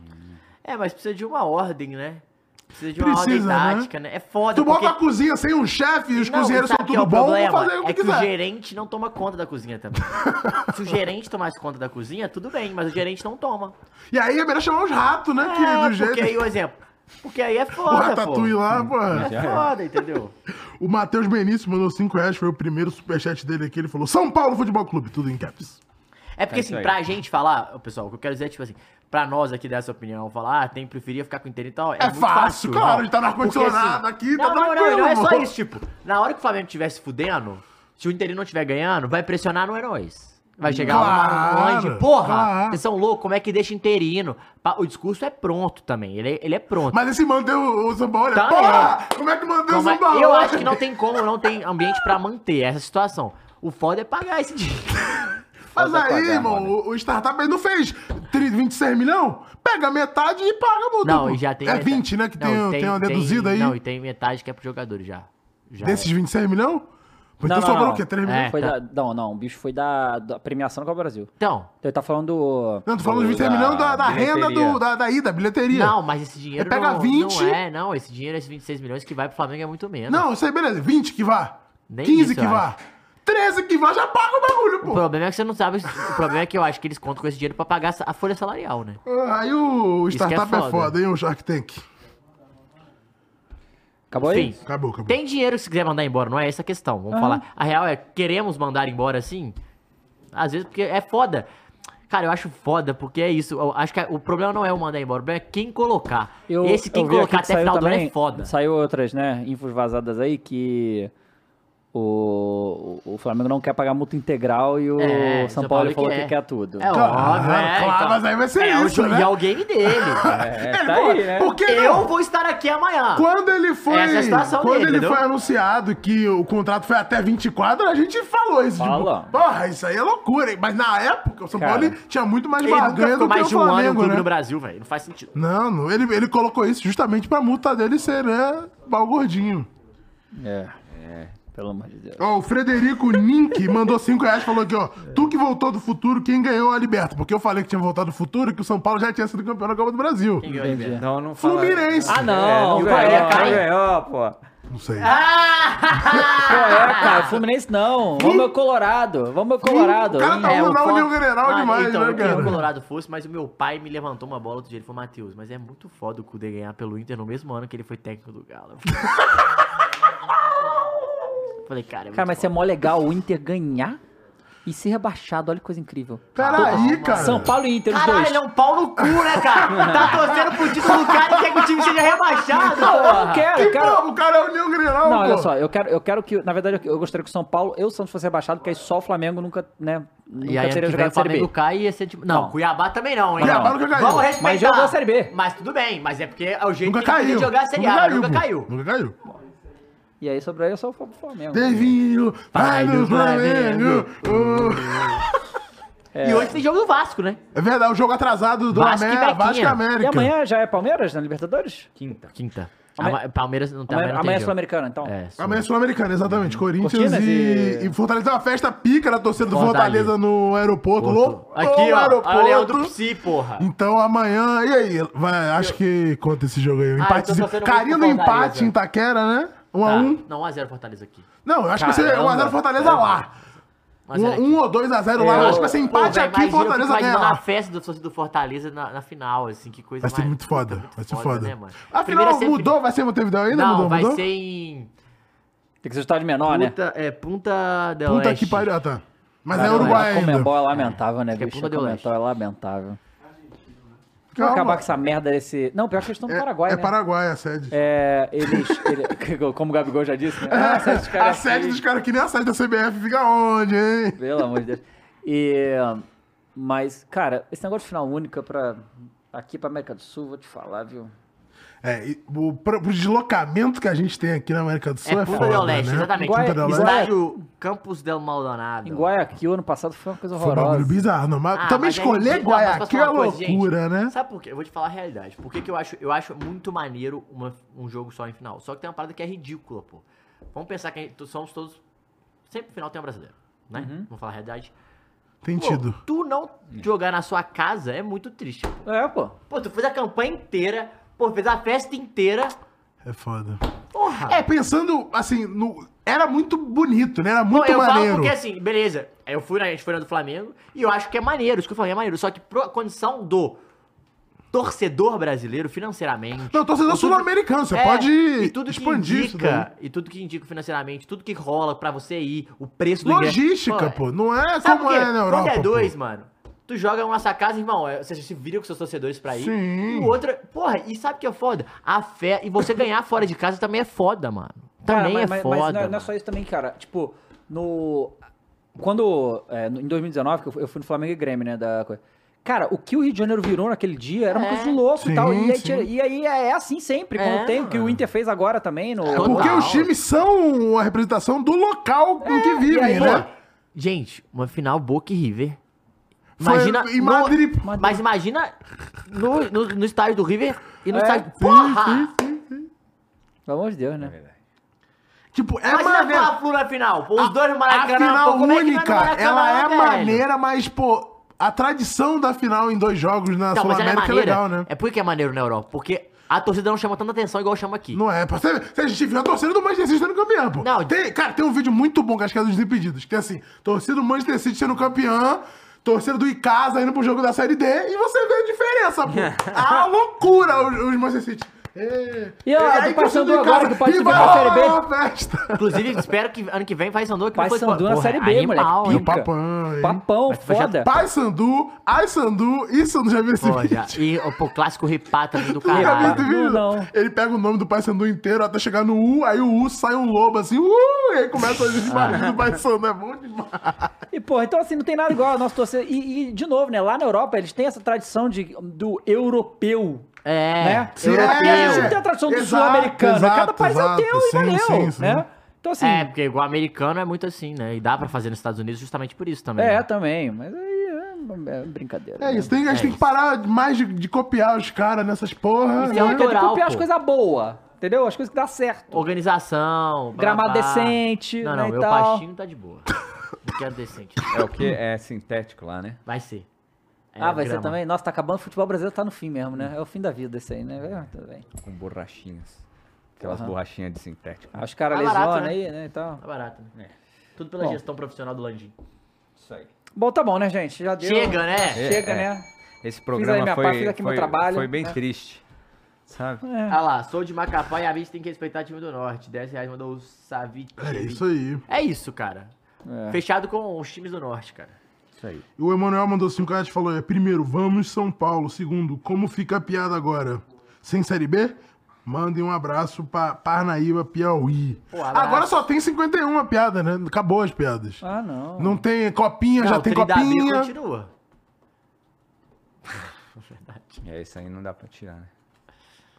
Speaker 3: É, mas precisa de uma ordem, né? Precisa de uma
Speaker 2: Precisa,
Speaker 3: ordem
Speaker 2: né?
Speaker 3: tática, né? É foda.
Speaker 2: Tu bota
Speaker 3: porque...
Speaker 2: a cozinha sem um chefe e os
Speaker 3: Não,
Speaker 2: cozinheiros são
Speaker 3: que
Speaker 2: tudo
Speaker 3: é o
Speaker 2: bom, vão
Speaker 3: problema?
Speaker 2: fazer o que
Speaker 3: é que o
Speaker 2: quiser.
Speaker 3: gerente não toma conta da cozinha também. Se o gerente tomasse conta da cozinha, tudo bem, mas o gerente não toma.
Speaker 2: E aí é melhor chamar os ratos, né? que
Speaker 3: É,
Speaker 2: do jeito.
Speaker 3: porque aí o exemplo. Porque aí é
Speaker 2: O
Speaker 3: foda, pô.
Speaker 2: Ratatouille lá, pô.
Speaker 3: É foda, entendeu?
Speaker 2: O Matheus Benício mandou 5 reais, foi o primeiro superchat dele aqui. Ele falou: São Paulo Futebol Clube, tudo em caps.
Speaker 3: É porque
Speaker 4: É
Speaker 3: assim,
Speaker 4: aí.
Speaker 3: pra gente falar, pessoal, o que eu quero dizer é tipo assim, pra nós aqui dessa opinião, falar, ah, tem preferia ficar com o Inter e tal. É,
Speaker 2: É
Speaker 3: muito
Speaker 2: fácil, claro,
Speaker 3: não.
Speaker 2: a gente tá no
Speaker 3: Porque,
Speaker 2: ar-condicionado aqui, tá
Speaker 3: não, não, não, não é só isso, tipo, na hora que o Flamengo estivesse fudendo, se o Inter não estiver ganhando, vai pressionar no heróis. Vai chegar lá
Speaker 2: Claro,
Speaker 3: longe, porra,
Speaker 2: claro.
Speaker 3: vocês são loucos, como é que deixa interino? O discurso é pronto também, ele é, ele é pronto.
Speaker 2: Mas esse manteve o, o Paulo.
Speaker 3: Tá,
Speaker 2: Porra! Como é que o
Speaker 3: Como é-
Speaker 2: São Paulo?
Speaker 3: eu acho que não tem como, não tem ambiente pra manter essa situação. O foda é pagar esse dinheiro.
Speaker 2: Mas
Speaker 4: Falta
Speaker 2: aí, irmão,
Speaker 4: mano.
Speaker 2: o, o startup aí não fez 30, 26 milhões? Pega metade e paga multa.
Speaker 3: Não, e já tem.
Speaker 2: É
Speaker 3: metade-
Speaker 2: 20, né? Que
Speaker 3: Não,
Speaker 2: tem, tem, uma deduzida
Speaker 3: tem-
Speaker 2: aí.
Speaker 3: Não, e tem metade que é pro jogador já. já
Speaker 2: Desses
Speaker 3: é.
Speaker 2: 26 milhões? Então
Speaker 1: Não, não,
Speaker 2: sobrou
Speaker 1: não.
Speaker 2: o quê? 3
Speaker 3: É.
Speaker 2: milhões?
Speaker 1: Foi
Speaker 3: tá.
Speaker 1: da, não, não, o bicho foi da, da premiação do Copa Brasil.
Speaker 3: Então,
Speaker 1: Então ele tá falando do.
Speaker 2: Não, tô falando de
Speaker 4: Do-
Speaker 2: 26
Speaker 4: da
Speaker 2: milhões da, da renda do, da, da ida, bilheteria.
Speaker 3: não, mas esse dinheiro
Speaker 2: Ele pega
Speaker 3: não,
Speaker 2: 20.
Speaker 3: não é, não. Esse dinheiro, esses 26 milhões que vai pro Flamengo é muito menos.
Speaker 2: Não, isso aí, beleza. 20 que vá.
Speaker 3: Nem
Speaker 2: 15
Speaker 3: isso,
Speaker 2: que vá. 13 que vá, já paga o bagulho,
Speaker 3: O
Speaker 2: pô.
Speaker 3: problema é que você não sabe. O problema é que eu acho que eles contam com esse dinheiro pra pagar a folha salarial, né?
Speaker 2: Ah, Aí o
Speaker 3: é
Speaker 2: startup é
Speaker 3: foda.
Speaker 2: foda, hein, o Shark Tank.
Speaker 1: Acabou aí?
Speaker 3: Enfim.
Speaker 2: Acabou, acabou.
Speaker 3: Tem dinheiro se quiser mandar embora, não é essa a questão. Vamos falar. A real é, queremos mandar embora assim? Às vezes porque é foda. Cara, eu acho foda, porque é isso. Eu acho que o problema não é o mandar embora, o problema é quem colocar.
Speaker 1: Eu,
Speaker 3: Esse quem colocar
Speaker 1: que
Speaker 3: até final do ano
Speaker 1: também,
Speaker 3: é foda.
Speaker 1: Saiu outras, né, infos vazadas aí que o, o, Flamengo não quer pagar multa integral e o
Speaker 3: É,
Speaker 1: São Paulo falou que quer tudo.
Speaker 3: É
Speaker 2: Claro,
Speaker 3: óbvio, é.
Speaker 2: claro,
Speaker 3: então.
Speaker 2: mas aí vai ser
Speaker 3: é
Speaker 2: isso, né?
Speaker 3: E é o game dele.
Speaker 1: É,
Speaker 2: Ele,
Speaker 1: tá
Speaker 2: pô,
Speaker 1: aí, né?
Speaker 2: Por que
Speaker 3: Eu
Speaker 2: não?
Speaker 3: vou estar aqui amanhã.
Speaker 2: Quando ele foi.
Speaker 3: É a situação
Speaker 2: quando
Speaker 3: dele,
Speaker 2: ele
Speaker 3: entendeu?
Speaker 2: foi anunciado que o contrato foi até 24, a gente falou isso.
Speaker 1: Fala.
Speaker 2: Tipo, porra, isso aí é loucura, hein? Mas na época, o São
Speaker 1: Cara,
Speaker 2: Paulo tinha muito mais barganha do que
Speaker 3: mais
Speaker 2: o
Speaker 3: de um ano no
Speaker 2: Flamengo,
Speaker 3: clube
Speaker 2: né?
Speaker 3: no Brasil, velho. Não faz sentido.
Speaker 2: Não, não, ele, ele colocou isso justamente pra multa dele ser, né, pau gordinho.
Speaker 1: É. Pelo amor de Deus.
Speaker 2: Ó, o Frederico Nink mandou 5 reais e falou aqui, ó. Tu que voltou do futuro, quem ganhou a Liberta? Porque eu falei que tinha voltado do futuro e que o São Paulo já tinha sido campeão da Copa do Brasil.
Speaker 1: Entendi.
Speaker 4: Não, não fala.
Speaker 2: Fluminense.
Speaker 1: Ah, não.
Speaker 4: É, não ganhou,
Speaker 1: é,
Speaker 4: não
Speaker 1: cara?
Speaker 4: ganhou, pô.
Speaker 2: Não sei.
Speaker 1: Qual é, cara? Fluminense não. Vamos ao Colorado. Vamos ao Colorado.
Speaker 2: O cara tá
Speaker 3: É, o
Speaker 2: na
Speaker 3: foda-
Speaker 2: União General
Speaker 3: Mano,
Speaker 2: demais,
Speaker 3: então,
Speaker 2: né,
Speaker 3: eu queria que o
Speaker 2: cara?
Speaker 3: Colorado fosse, mas o meu pai me levantou uma bola outro dia, ele falou, Matheus, mas é muito foda o Kudê ganhar pelo Inter no mesmo ano que ele foi técnico do Galo. Falei, cara, é muito
Speaker 1: Cara, mas
Speaker 3: foda.
Speaker 1: é mó legal o Inter ganhar e ser rebaixado. Olha que coisa incrível.
Speaker 2: Peraí, cara.
Speaker 1: São Paulo e Inter, os
Speaker 3: Caralho,
Speaker 1: dois.
Speaker 3: ele é um pau no cu, né, cara? Tá torcendo pro título do cara e quer que o time seja rebaixado.
Speaker 1: Não, eu não quero,
Speaker 2: Que
Speaker 1: eu quero...
Speaker 2: porra, o cara é a União General,
Speaker 1: Não,
Speaker 2: pô.
Speaker 1: olha só, eu quero, eu quero que, na verdade, eu gostaria que o São Paulo e o Santos fossem rebaixados, porque aí só o Flamengo nunca, né, nunca
Speaker 3: E aí,
Speaker 1: teria jogado
Speaker 3: o
Speaker 1: Série
Speaker 3: Flamengo cai e ia ser tipo... Não,
Speaker 1: Não.
Speaker 3: Cuiabá também não, hein?
Speaker 2: Cuiabá
Speaker 3: Não.
Speaker 2: nunca caiu.
Speaker 3: Vamos respeitar.
Speaker 1: Mas jogou a Série B.
Speaker 3: Mas tudo bem, mas é porque é o jeito
Speaker 2: Nunca
Speaker 3: que ele
Speaker 2: caiu.
Speaker 3: queria jogar a Série A, mas nunca
Speaker 2: pô.
Speaker 3: caiu.
Speaker 2: Nunca caiu.
Speaker 1: E aí sobrou aí só o Flamengo.
Speaker 2: Devinho, no
Speaker 3: do
Speaker 2: Flamengo. Oh.
Speaker 3: E hoje tem jogo do Vasco, né?
Speaker 2: É verdade, o jogo atrasado do
Speaker 3: Vasco e
Speaker 2: América.
Speaker 3: Bequinha.
Speaker 2: Vasco e
Speaker 1: E
Speaker 2: América.
Speaker 1: amanhã já é Palmeiras na Libertadores?
Speaker 4: Quinta.
Speaker 3: Quinta.
Speaker 1: Amanhã-
Speaker 3: Ama- Palmeiras não tá
Speaker 1: Amanhã,
Speaker 3: não tem
Speaker 1: amanhã é
Speaker 3: jogo.
Speaker 1: Sul-Americana, então.
Speaker 3: É, sul-
Speaker 2: Amanhã é Sul-Americana, exatamente. Corinthians e...
Speaker 1: e-
Speaker 2: e Fortaleza. Uma festa pica na torcida do
Speaker 3: Fortaleza.
Speaker 2: Fortaleza no aeroporto. Lotou
Speaker 3: Aqui,
Speaker 2: o
Speaker 3: ó.
Speaker 2: aeroporto.
Speaker 3: Leão do Psi, porra.
Speaker 2: Então amanhã. E aí? Vai, acho que conta esse jogo aí. Um
Speaker 3: Ah, eu
Speaker 2: empatezinho.
Speaker 3: muito
Speaker 2: Carinho do empate em Itaquera, né? 1 um a
Speaker 3: Tá.
Speaker 2: 1 um.
Speaker 3: Não, 1x0 Fortaleza aqui.
Speaker 2: Não, eu acho que vai ser
Speaker 1: Caramba.
Speaker 2: 1x0 Fortaleza lá.
Speaker 3: 1 a 0 aqui.
Speaker 2: 1 um, ou 2x0 lá. Eu acho que vai ser empate
Speaker 3: velho,
Speaker 2: aqui e Fortaleza ganha lá.
Speaker 3: a festa do torcedor do Fortaleza na, na final, assim, que coisa
Speaker 2: Vai ser
Speaker 3: mais-
Speaker 2: muito foda.
Speaker 3: muito
Speaker 2: Vai ser foda.
Speaker 3: né, mano?
Speaker 2: Afinal,
Speaker 3: Primeiro é sempre-
Speaker 2: mudou? Vai ser em Montevideo ainda?
Speaker 3: Não,
Speaker 2: mudou,
Speaker 3: vai
Speaker 2: mudou?
Speaker 3: ser em
Speaker 1: Tem que ser um estádio menor, né?
Speaker 3: Punta, é, Punta del
Speaker 2: Puta
Speaker 3: Este.
Speaker 2: que pariu. Ah, tá. Mas é
Speaker 1: Cara,
Speaker 2: Uruguai
Speaker 1: A
Speaker 2: ainda.
Speaker 1: Comembol é lamentável, né,
Speaker 3: é
Speaker 1: bicho?
Speaker 3: Punta
Speaker 1: A
Speaker 3: del Este.
Speaker 1: Comembol é lamentável.
Speaker 2: Calma.
Speaker 1: Acabar com essa merda desse... Não, pior que eles estão no
Speaker 2: É,
Speaker 1: Paraguai,
Speaker 2: é
Speaker 1: né?
Speaker 2: Paraguai a sede.
Speaker 1: É, eles, ele- como o Gabigol já disse, né? Ah, a sede dos caras
Speaker 2: a sede
Speaker 1: aqui.
Speaker 2: dos caras que nem a sede da CBF fica onde, hein?
Speaker 1: Pelo amor de Deus. E, mas, cara, esse negócio de final única pra... Aqui pra América do Sul, vou te falar, viu?
Speaker 2: É, o, pro, pro deslocamento que a gente tem aqui na América do Sul é,
Speaker 3: É Punta
Speaker 2: foda,
Speaker 3: del Este,
Speaker 2: né?
Speaker 3: exatamente.
Speaker 2: Punta del Este.
Speaker 3: Estádio Campos del Maldonado.
Speaker 1: Em Guayaquil, ano passado, foi uma coisa
Speaker 2: Foi um bagulho
Speaker 1: horrorosa.
Speaker 2: bizarro. Não, mas
Speaker 3: Ah,
Speaker 2: também
Speaker 3: mas
Speaker 2: escolher
Speaker 3: mas posso
Speaker 2: Guayaquil é loucura,
Speaker 3: gente?
Speaker 2: né?
Speaker 3: Sabe por quê? Eu vou te falar a realidade. Por que, que eu acho eu acho muito maneiro uma- um jogo só em final? Só que tem uma parada que é ridícula, pô. Vamos pensar que gente- somos todos. Sempre no final tem um brasileiro, né?
Speaker 1: Uhum.
Speaker 3: Vamos falar a realidade.
Speaker 2: Tem
Speaker 3: Pô,
Speaker 2: tido.
Speaker 3: tu não jogar na sua casa é muito triste. Pô,
Speaker 1: É, pô.
Speaker 3: Pô, tu fez a campanha inteira, pô, fez a festa inteira.
Speaker 2: É foda.
Speaker 3: Porra!
Speaker 2: É, pensando, assim, no... era muito bonito, né? Era muito
Speaker 3: eu falo
Speaker 2: maneiro.
Speaker 3: porque assim, beleza. Eu fui na, a gente foi na do Flamengo e eu acho que é maneiro, isso que eu falei é maneiro. Só que pro condição do torcedor brasileiro financeiramente.
Speaker 2: Não, torcedor sul-americano, você
Speaker 3: É,
Speaker 2: pode
Speaker 3: e tudo que
Speaker 2: expandir daí.
Speaker 3: indica, e tudo que indica financeiramente, tudo que rola pra você ir, o preço do ingresso.
Speaker 2: Logística, pô. Não é
Speaker 3: Sabe
Speaker 2: como é na Europa.
Speaker 3: Quando é dois,
Speaker 2: pô.
Speaker 3: mano, tu joga uma nossa casa, irmão, é, você se vira com seus torcedores pra ir.
Speaker 2: Sim.
Speaker 3: E o outro, porra, e sabe o que é foda? A fé, e você ganhar fora de casa também é foda, mano.
Speaker 1: Cara,
Speaker 3: Também
Speaker 1: mas,
Speaker 3: é foda.
Speaker 1: Mas não, é- não é só isso também, cara. Tipo, no. Quando. é, no- em 2019, que eu fui, eu fui no Flamengo e Grêmio, né? Da coisa. Cara, o que o Rio de Janeiro virou naquele dia era uma
Speaker 3: É.
Speaker 1: coisa de louco
Speaker 2: Sim,
Speaker 1: e tal. E aí, tira- e aí é assim sempre, quando
Speaker 3: É,
Speaker 1: tem. O que o. Inter fez agora também no.
Speaker 3: Total.
Speaker 2: Porque os times são a representação do local em que vivem,
Speaker 1: É, aí,
Speaker 2: né?
Speaker 3: Pô, gente, uma final Boca e River.
Speaker 2: Foi
Speaker 3: Imagina.
Speaker 2: em
Speaker 3: no-
Speaker 2: Madrid.
Speaker 3: mas imagina no, no, no estádio do River e no
Speaker 1: É,
Speaker 3: estádio.
Speaker 1: sim,
Speaker 3: Porra!
Speaker 1: Pelo amor de Deus, né?
Speaker 2: Tipo, é
Speaker 3: Imagina
Speaker 2: maneiro.
Speaker 3: a Fla-Flu na final. Pô, os dois no
Speaker 2: A
Speaker 3: Maracanã.
Speaker 2: final
Speaker 3: pô, é é no
Speaker 2: única,
Speaker 3: Maracanã,
Speaker 2: ela é maneira, mas, pô, a tradição da final em dois jogos na
Speaker 3: é
Speaker 2: Sul-América é,
Speaker 3: maneira.
Speaker 2: legal, né?
Speaker 3: É por que é maneiro na Europa? Porque a torcida não chama tanta atenção igual chama aqui.
Speaker 2: Não é, se a gente viu a torcida do Manchester City sendo campeão, pô.
Speaker 3: Não,
Speaker 2: tem, cara, tem um vídeo muito bom que acho que é dos Desimpedidos, que é assim, torcida do Manchester City sendo campeão, torcida do Icasa indo pro jogo da Série D, e você vê a diferença, pô. a loucura os, os Manchester City. É.
Speaker 1: E, ó, do
Speaker 2: torcida
Speaker 1: Paysandu
Speaker 2: do
Speaker 1: agora,
Speaker 2: e
Speaker 1: subir
Speaker 2: vai
Speaker 1: pra Série B.
Speaker 3: Inclusive, espero que ano que vem vai Sandu que não foi
Speaker 1: Paysandu na Série B,
Speaker 3: animal,
Speaker 1: moleque.
Speaker 3: hein?
Speaker 1: Pica.
Speaker 2: Papão, hein?
Speaker 1: Papão, foda.
Speaker 2: Pai Sandu, Ai Sandu e Sandu já viu esse
Speaker 3: Pô,
Speaker 2: vídeo?
Speaker 3: já. E o pô, clássico ripá também do caralho.
Speaker 1: Não, não.
Speaker 2: Ele pega o nome do Pai Sandu inteiro até chegar no U, aí o U sai um lobo assim, uh, e aí começa a gente barulho do Pai Sandu, é bom demais.
Speaker 1: E, porra, então assim, não tem nada igual a nossa torcida. E, e, de novo, né? Lá na Europa, eles têm essa tradição de, do europeu.
Speaker 3: É,
Speaker 1: Né?
Speaker 2: Sim,
Speaker 1: E a gente
Speaker 2: é.
Speaker 1: não tem a tradição do
Speaker 2: Exato,
Speaker 1: sul-americano.
Speaker 2: exato,
Speaker 1: Cada país é
Speaker 2: exato.
Speaker 1: teu
Speaker 2: Sim,
Speaker 1: e valeu,
Speaker 2: sim, sim.
Speaker 1: né? Então assim...
Speaker 3: É, porque igual americano é muito assim, né? E dá pra fazer nos Estados Unidos justamente por isso também.
Speaker 1: É,
Speaker 3: né?
Speaker 1: também. Mas aí é, é brincadeira.
Speaker 2: É
Speaker 1: né?
Speaker 2: isso, tem, a gente
Speaker 3: É
Speaker 2: tem que parar mais de, de copiar os caras nessas porras.
Speaker 3: Isso é
Speaker 2: né?
Speaker 1: Tem que
Speaker 3: Natural,
Speaker 1: copiar as
Speaker 3: pô.
Speaker 1: coisas boas. entendeu? As coisas que dá certo.
Speaker 3: Organização.
Speaker 1: Gramado
Speaker 3: blá.
Speaker 1: decente,
Speaker 3: Não,
Speaker 1: né,
Speaker 3: não,
Speaker 1: e
Speaker 3: meu pastinho tá de boa. Não quero decente.
Speaker 4: É o que? É sintético lá, né?
Speaker 3: Vai ser. É,
Speaker 1: ah, vai ser
Speaker 3: grama.
Speaker 1: também? Nossa, tá acabando, o futebol brasileiro tá no fim mesmo, né? É o fim da vida esse aí, né? É, tudo bem.
Speaker 4: Com borrachinhas. Aquelas
Speaker 1: Aham.
Speaker 4: borrachinhas de sintético.
Speaker 1: Ah, os caras
Speaker 3: Tá barato,
Speaker 1: lesionam
Speaker 3: né?
Speaker 1: aí, né, e tal.
Speaker 3: Tá barato, né? Tudo pela
Speaker 1: Bom.
Speaker 3: gestão profissional do Landim.
Speaker 4: Isso aí.
Speaker 1: Bom, tá bom, né, gente? Já deu.
Speaker 3: Chega, né?
Speaker 1: Chega,
Speaker 4: É, é.
Speaker 1: né?
Speaker 4: Esse
Speaker 1: aí
Speaker 4: programa
Speaker 1: minha
Speaker 4: foi,
Speaker 1: parte, aqui meu
Speaker 4: foi,
Speaker 1: trabalho,
Speaker 4: foi bem
Speaker 1: né?
Speaker 4: triste. Sabe?
Speaker 3: Ah lá, sou de Macapá e a gente tem que respeitar o time do Norte. 10 reais mandou o Savi.
Speaker 2: É isso aí.
Speaker 3: É isso, cara.
Speaker 1: É.
Speaker 3: Fechado com os times do Norte, cara.
Speaker 4: Isso aí.
Speaker 2: O Emanuel mandou 5 reais e falou: é, primeiro, vamos São Paulo. Segundo, como fica a piada agora? Sem Série B? Mandem um abraço pra Parnaíba, Piauí.
Speaker 3: Pô, abraço.
Speaker 2: Agora só tem 51 a piada, né? Acabou as piadas.
Speaker 1: Ah, não.
Speaker 2: Não tem copinha, já
Speaker 3: o
Speaker 2: tem
Speaker 3: Tri da B
Speaker 2: copinha.
Speaker 3: continua.
Speaker 4: É, isso aí não dá pra tirar, né?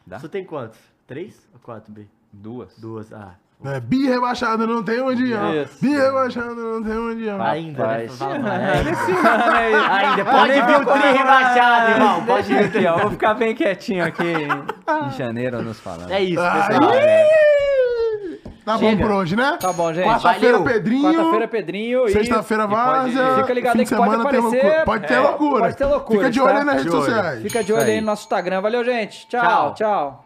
Speaker 4: Dá?
Speaker 3: Você tem quantos? Três ou quatro, B?
Speaker 4: Duas.
Speaker 3: Duas, ah.
Speaker 2: É, bi rebaixado não tem onde ir.
Speaker 1: Isso.
Speaker 2: Bi rebaixado não tem onde ir.
Speaker 3: Ainda, né? Mais. Ainda, pode vir o tri rebaixado, irmão. Pode vir.
Speaker 4: Aqui, ó, vou ficar bem quietinho aqui em janeiro nos falando.
Speaker 3: É isso, pessoal.
Speaker 2: Tá bom
Speaker 3: Chega.
Speaker 2: por hoje, né?
Speaker 1: Tá bom, gente.
Speaker 2: Quarta-feira. Pedrinho.
Speaker 1: Quarta-feira, Pedrinho.
Speaker 2: Sexta-feira, Várzea.
Speaker 1: Fica ligado aí que pode
Speaker 2: semana tem
Speaker 1: aparecer.
Speaker 2: loucura. Pode ter
Speaker 1: É,
Speaker 2: loucura.
Speaker 1: pode ter loucura,
Speaker 2: Fica de olho
Speaker 1: tá?
Speaker 2: aí nas redes sociais.
Speaker 1: Fica de olho
Speaker 4: aí.
Speaker 1: no nosso Instagram. Valeu, gente. Tchau,
Speaker 3: Tchau.
Speaker 1: tchau.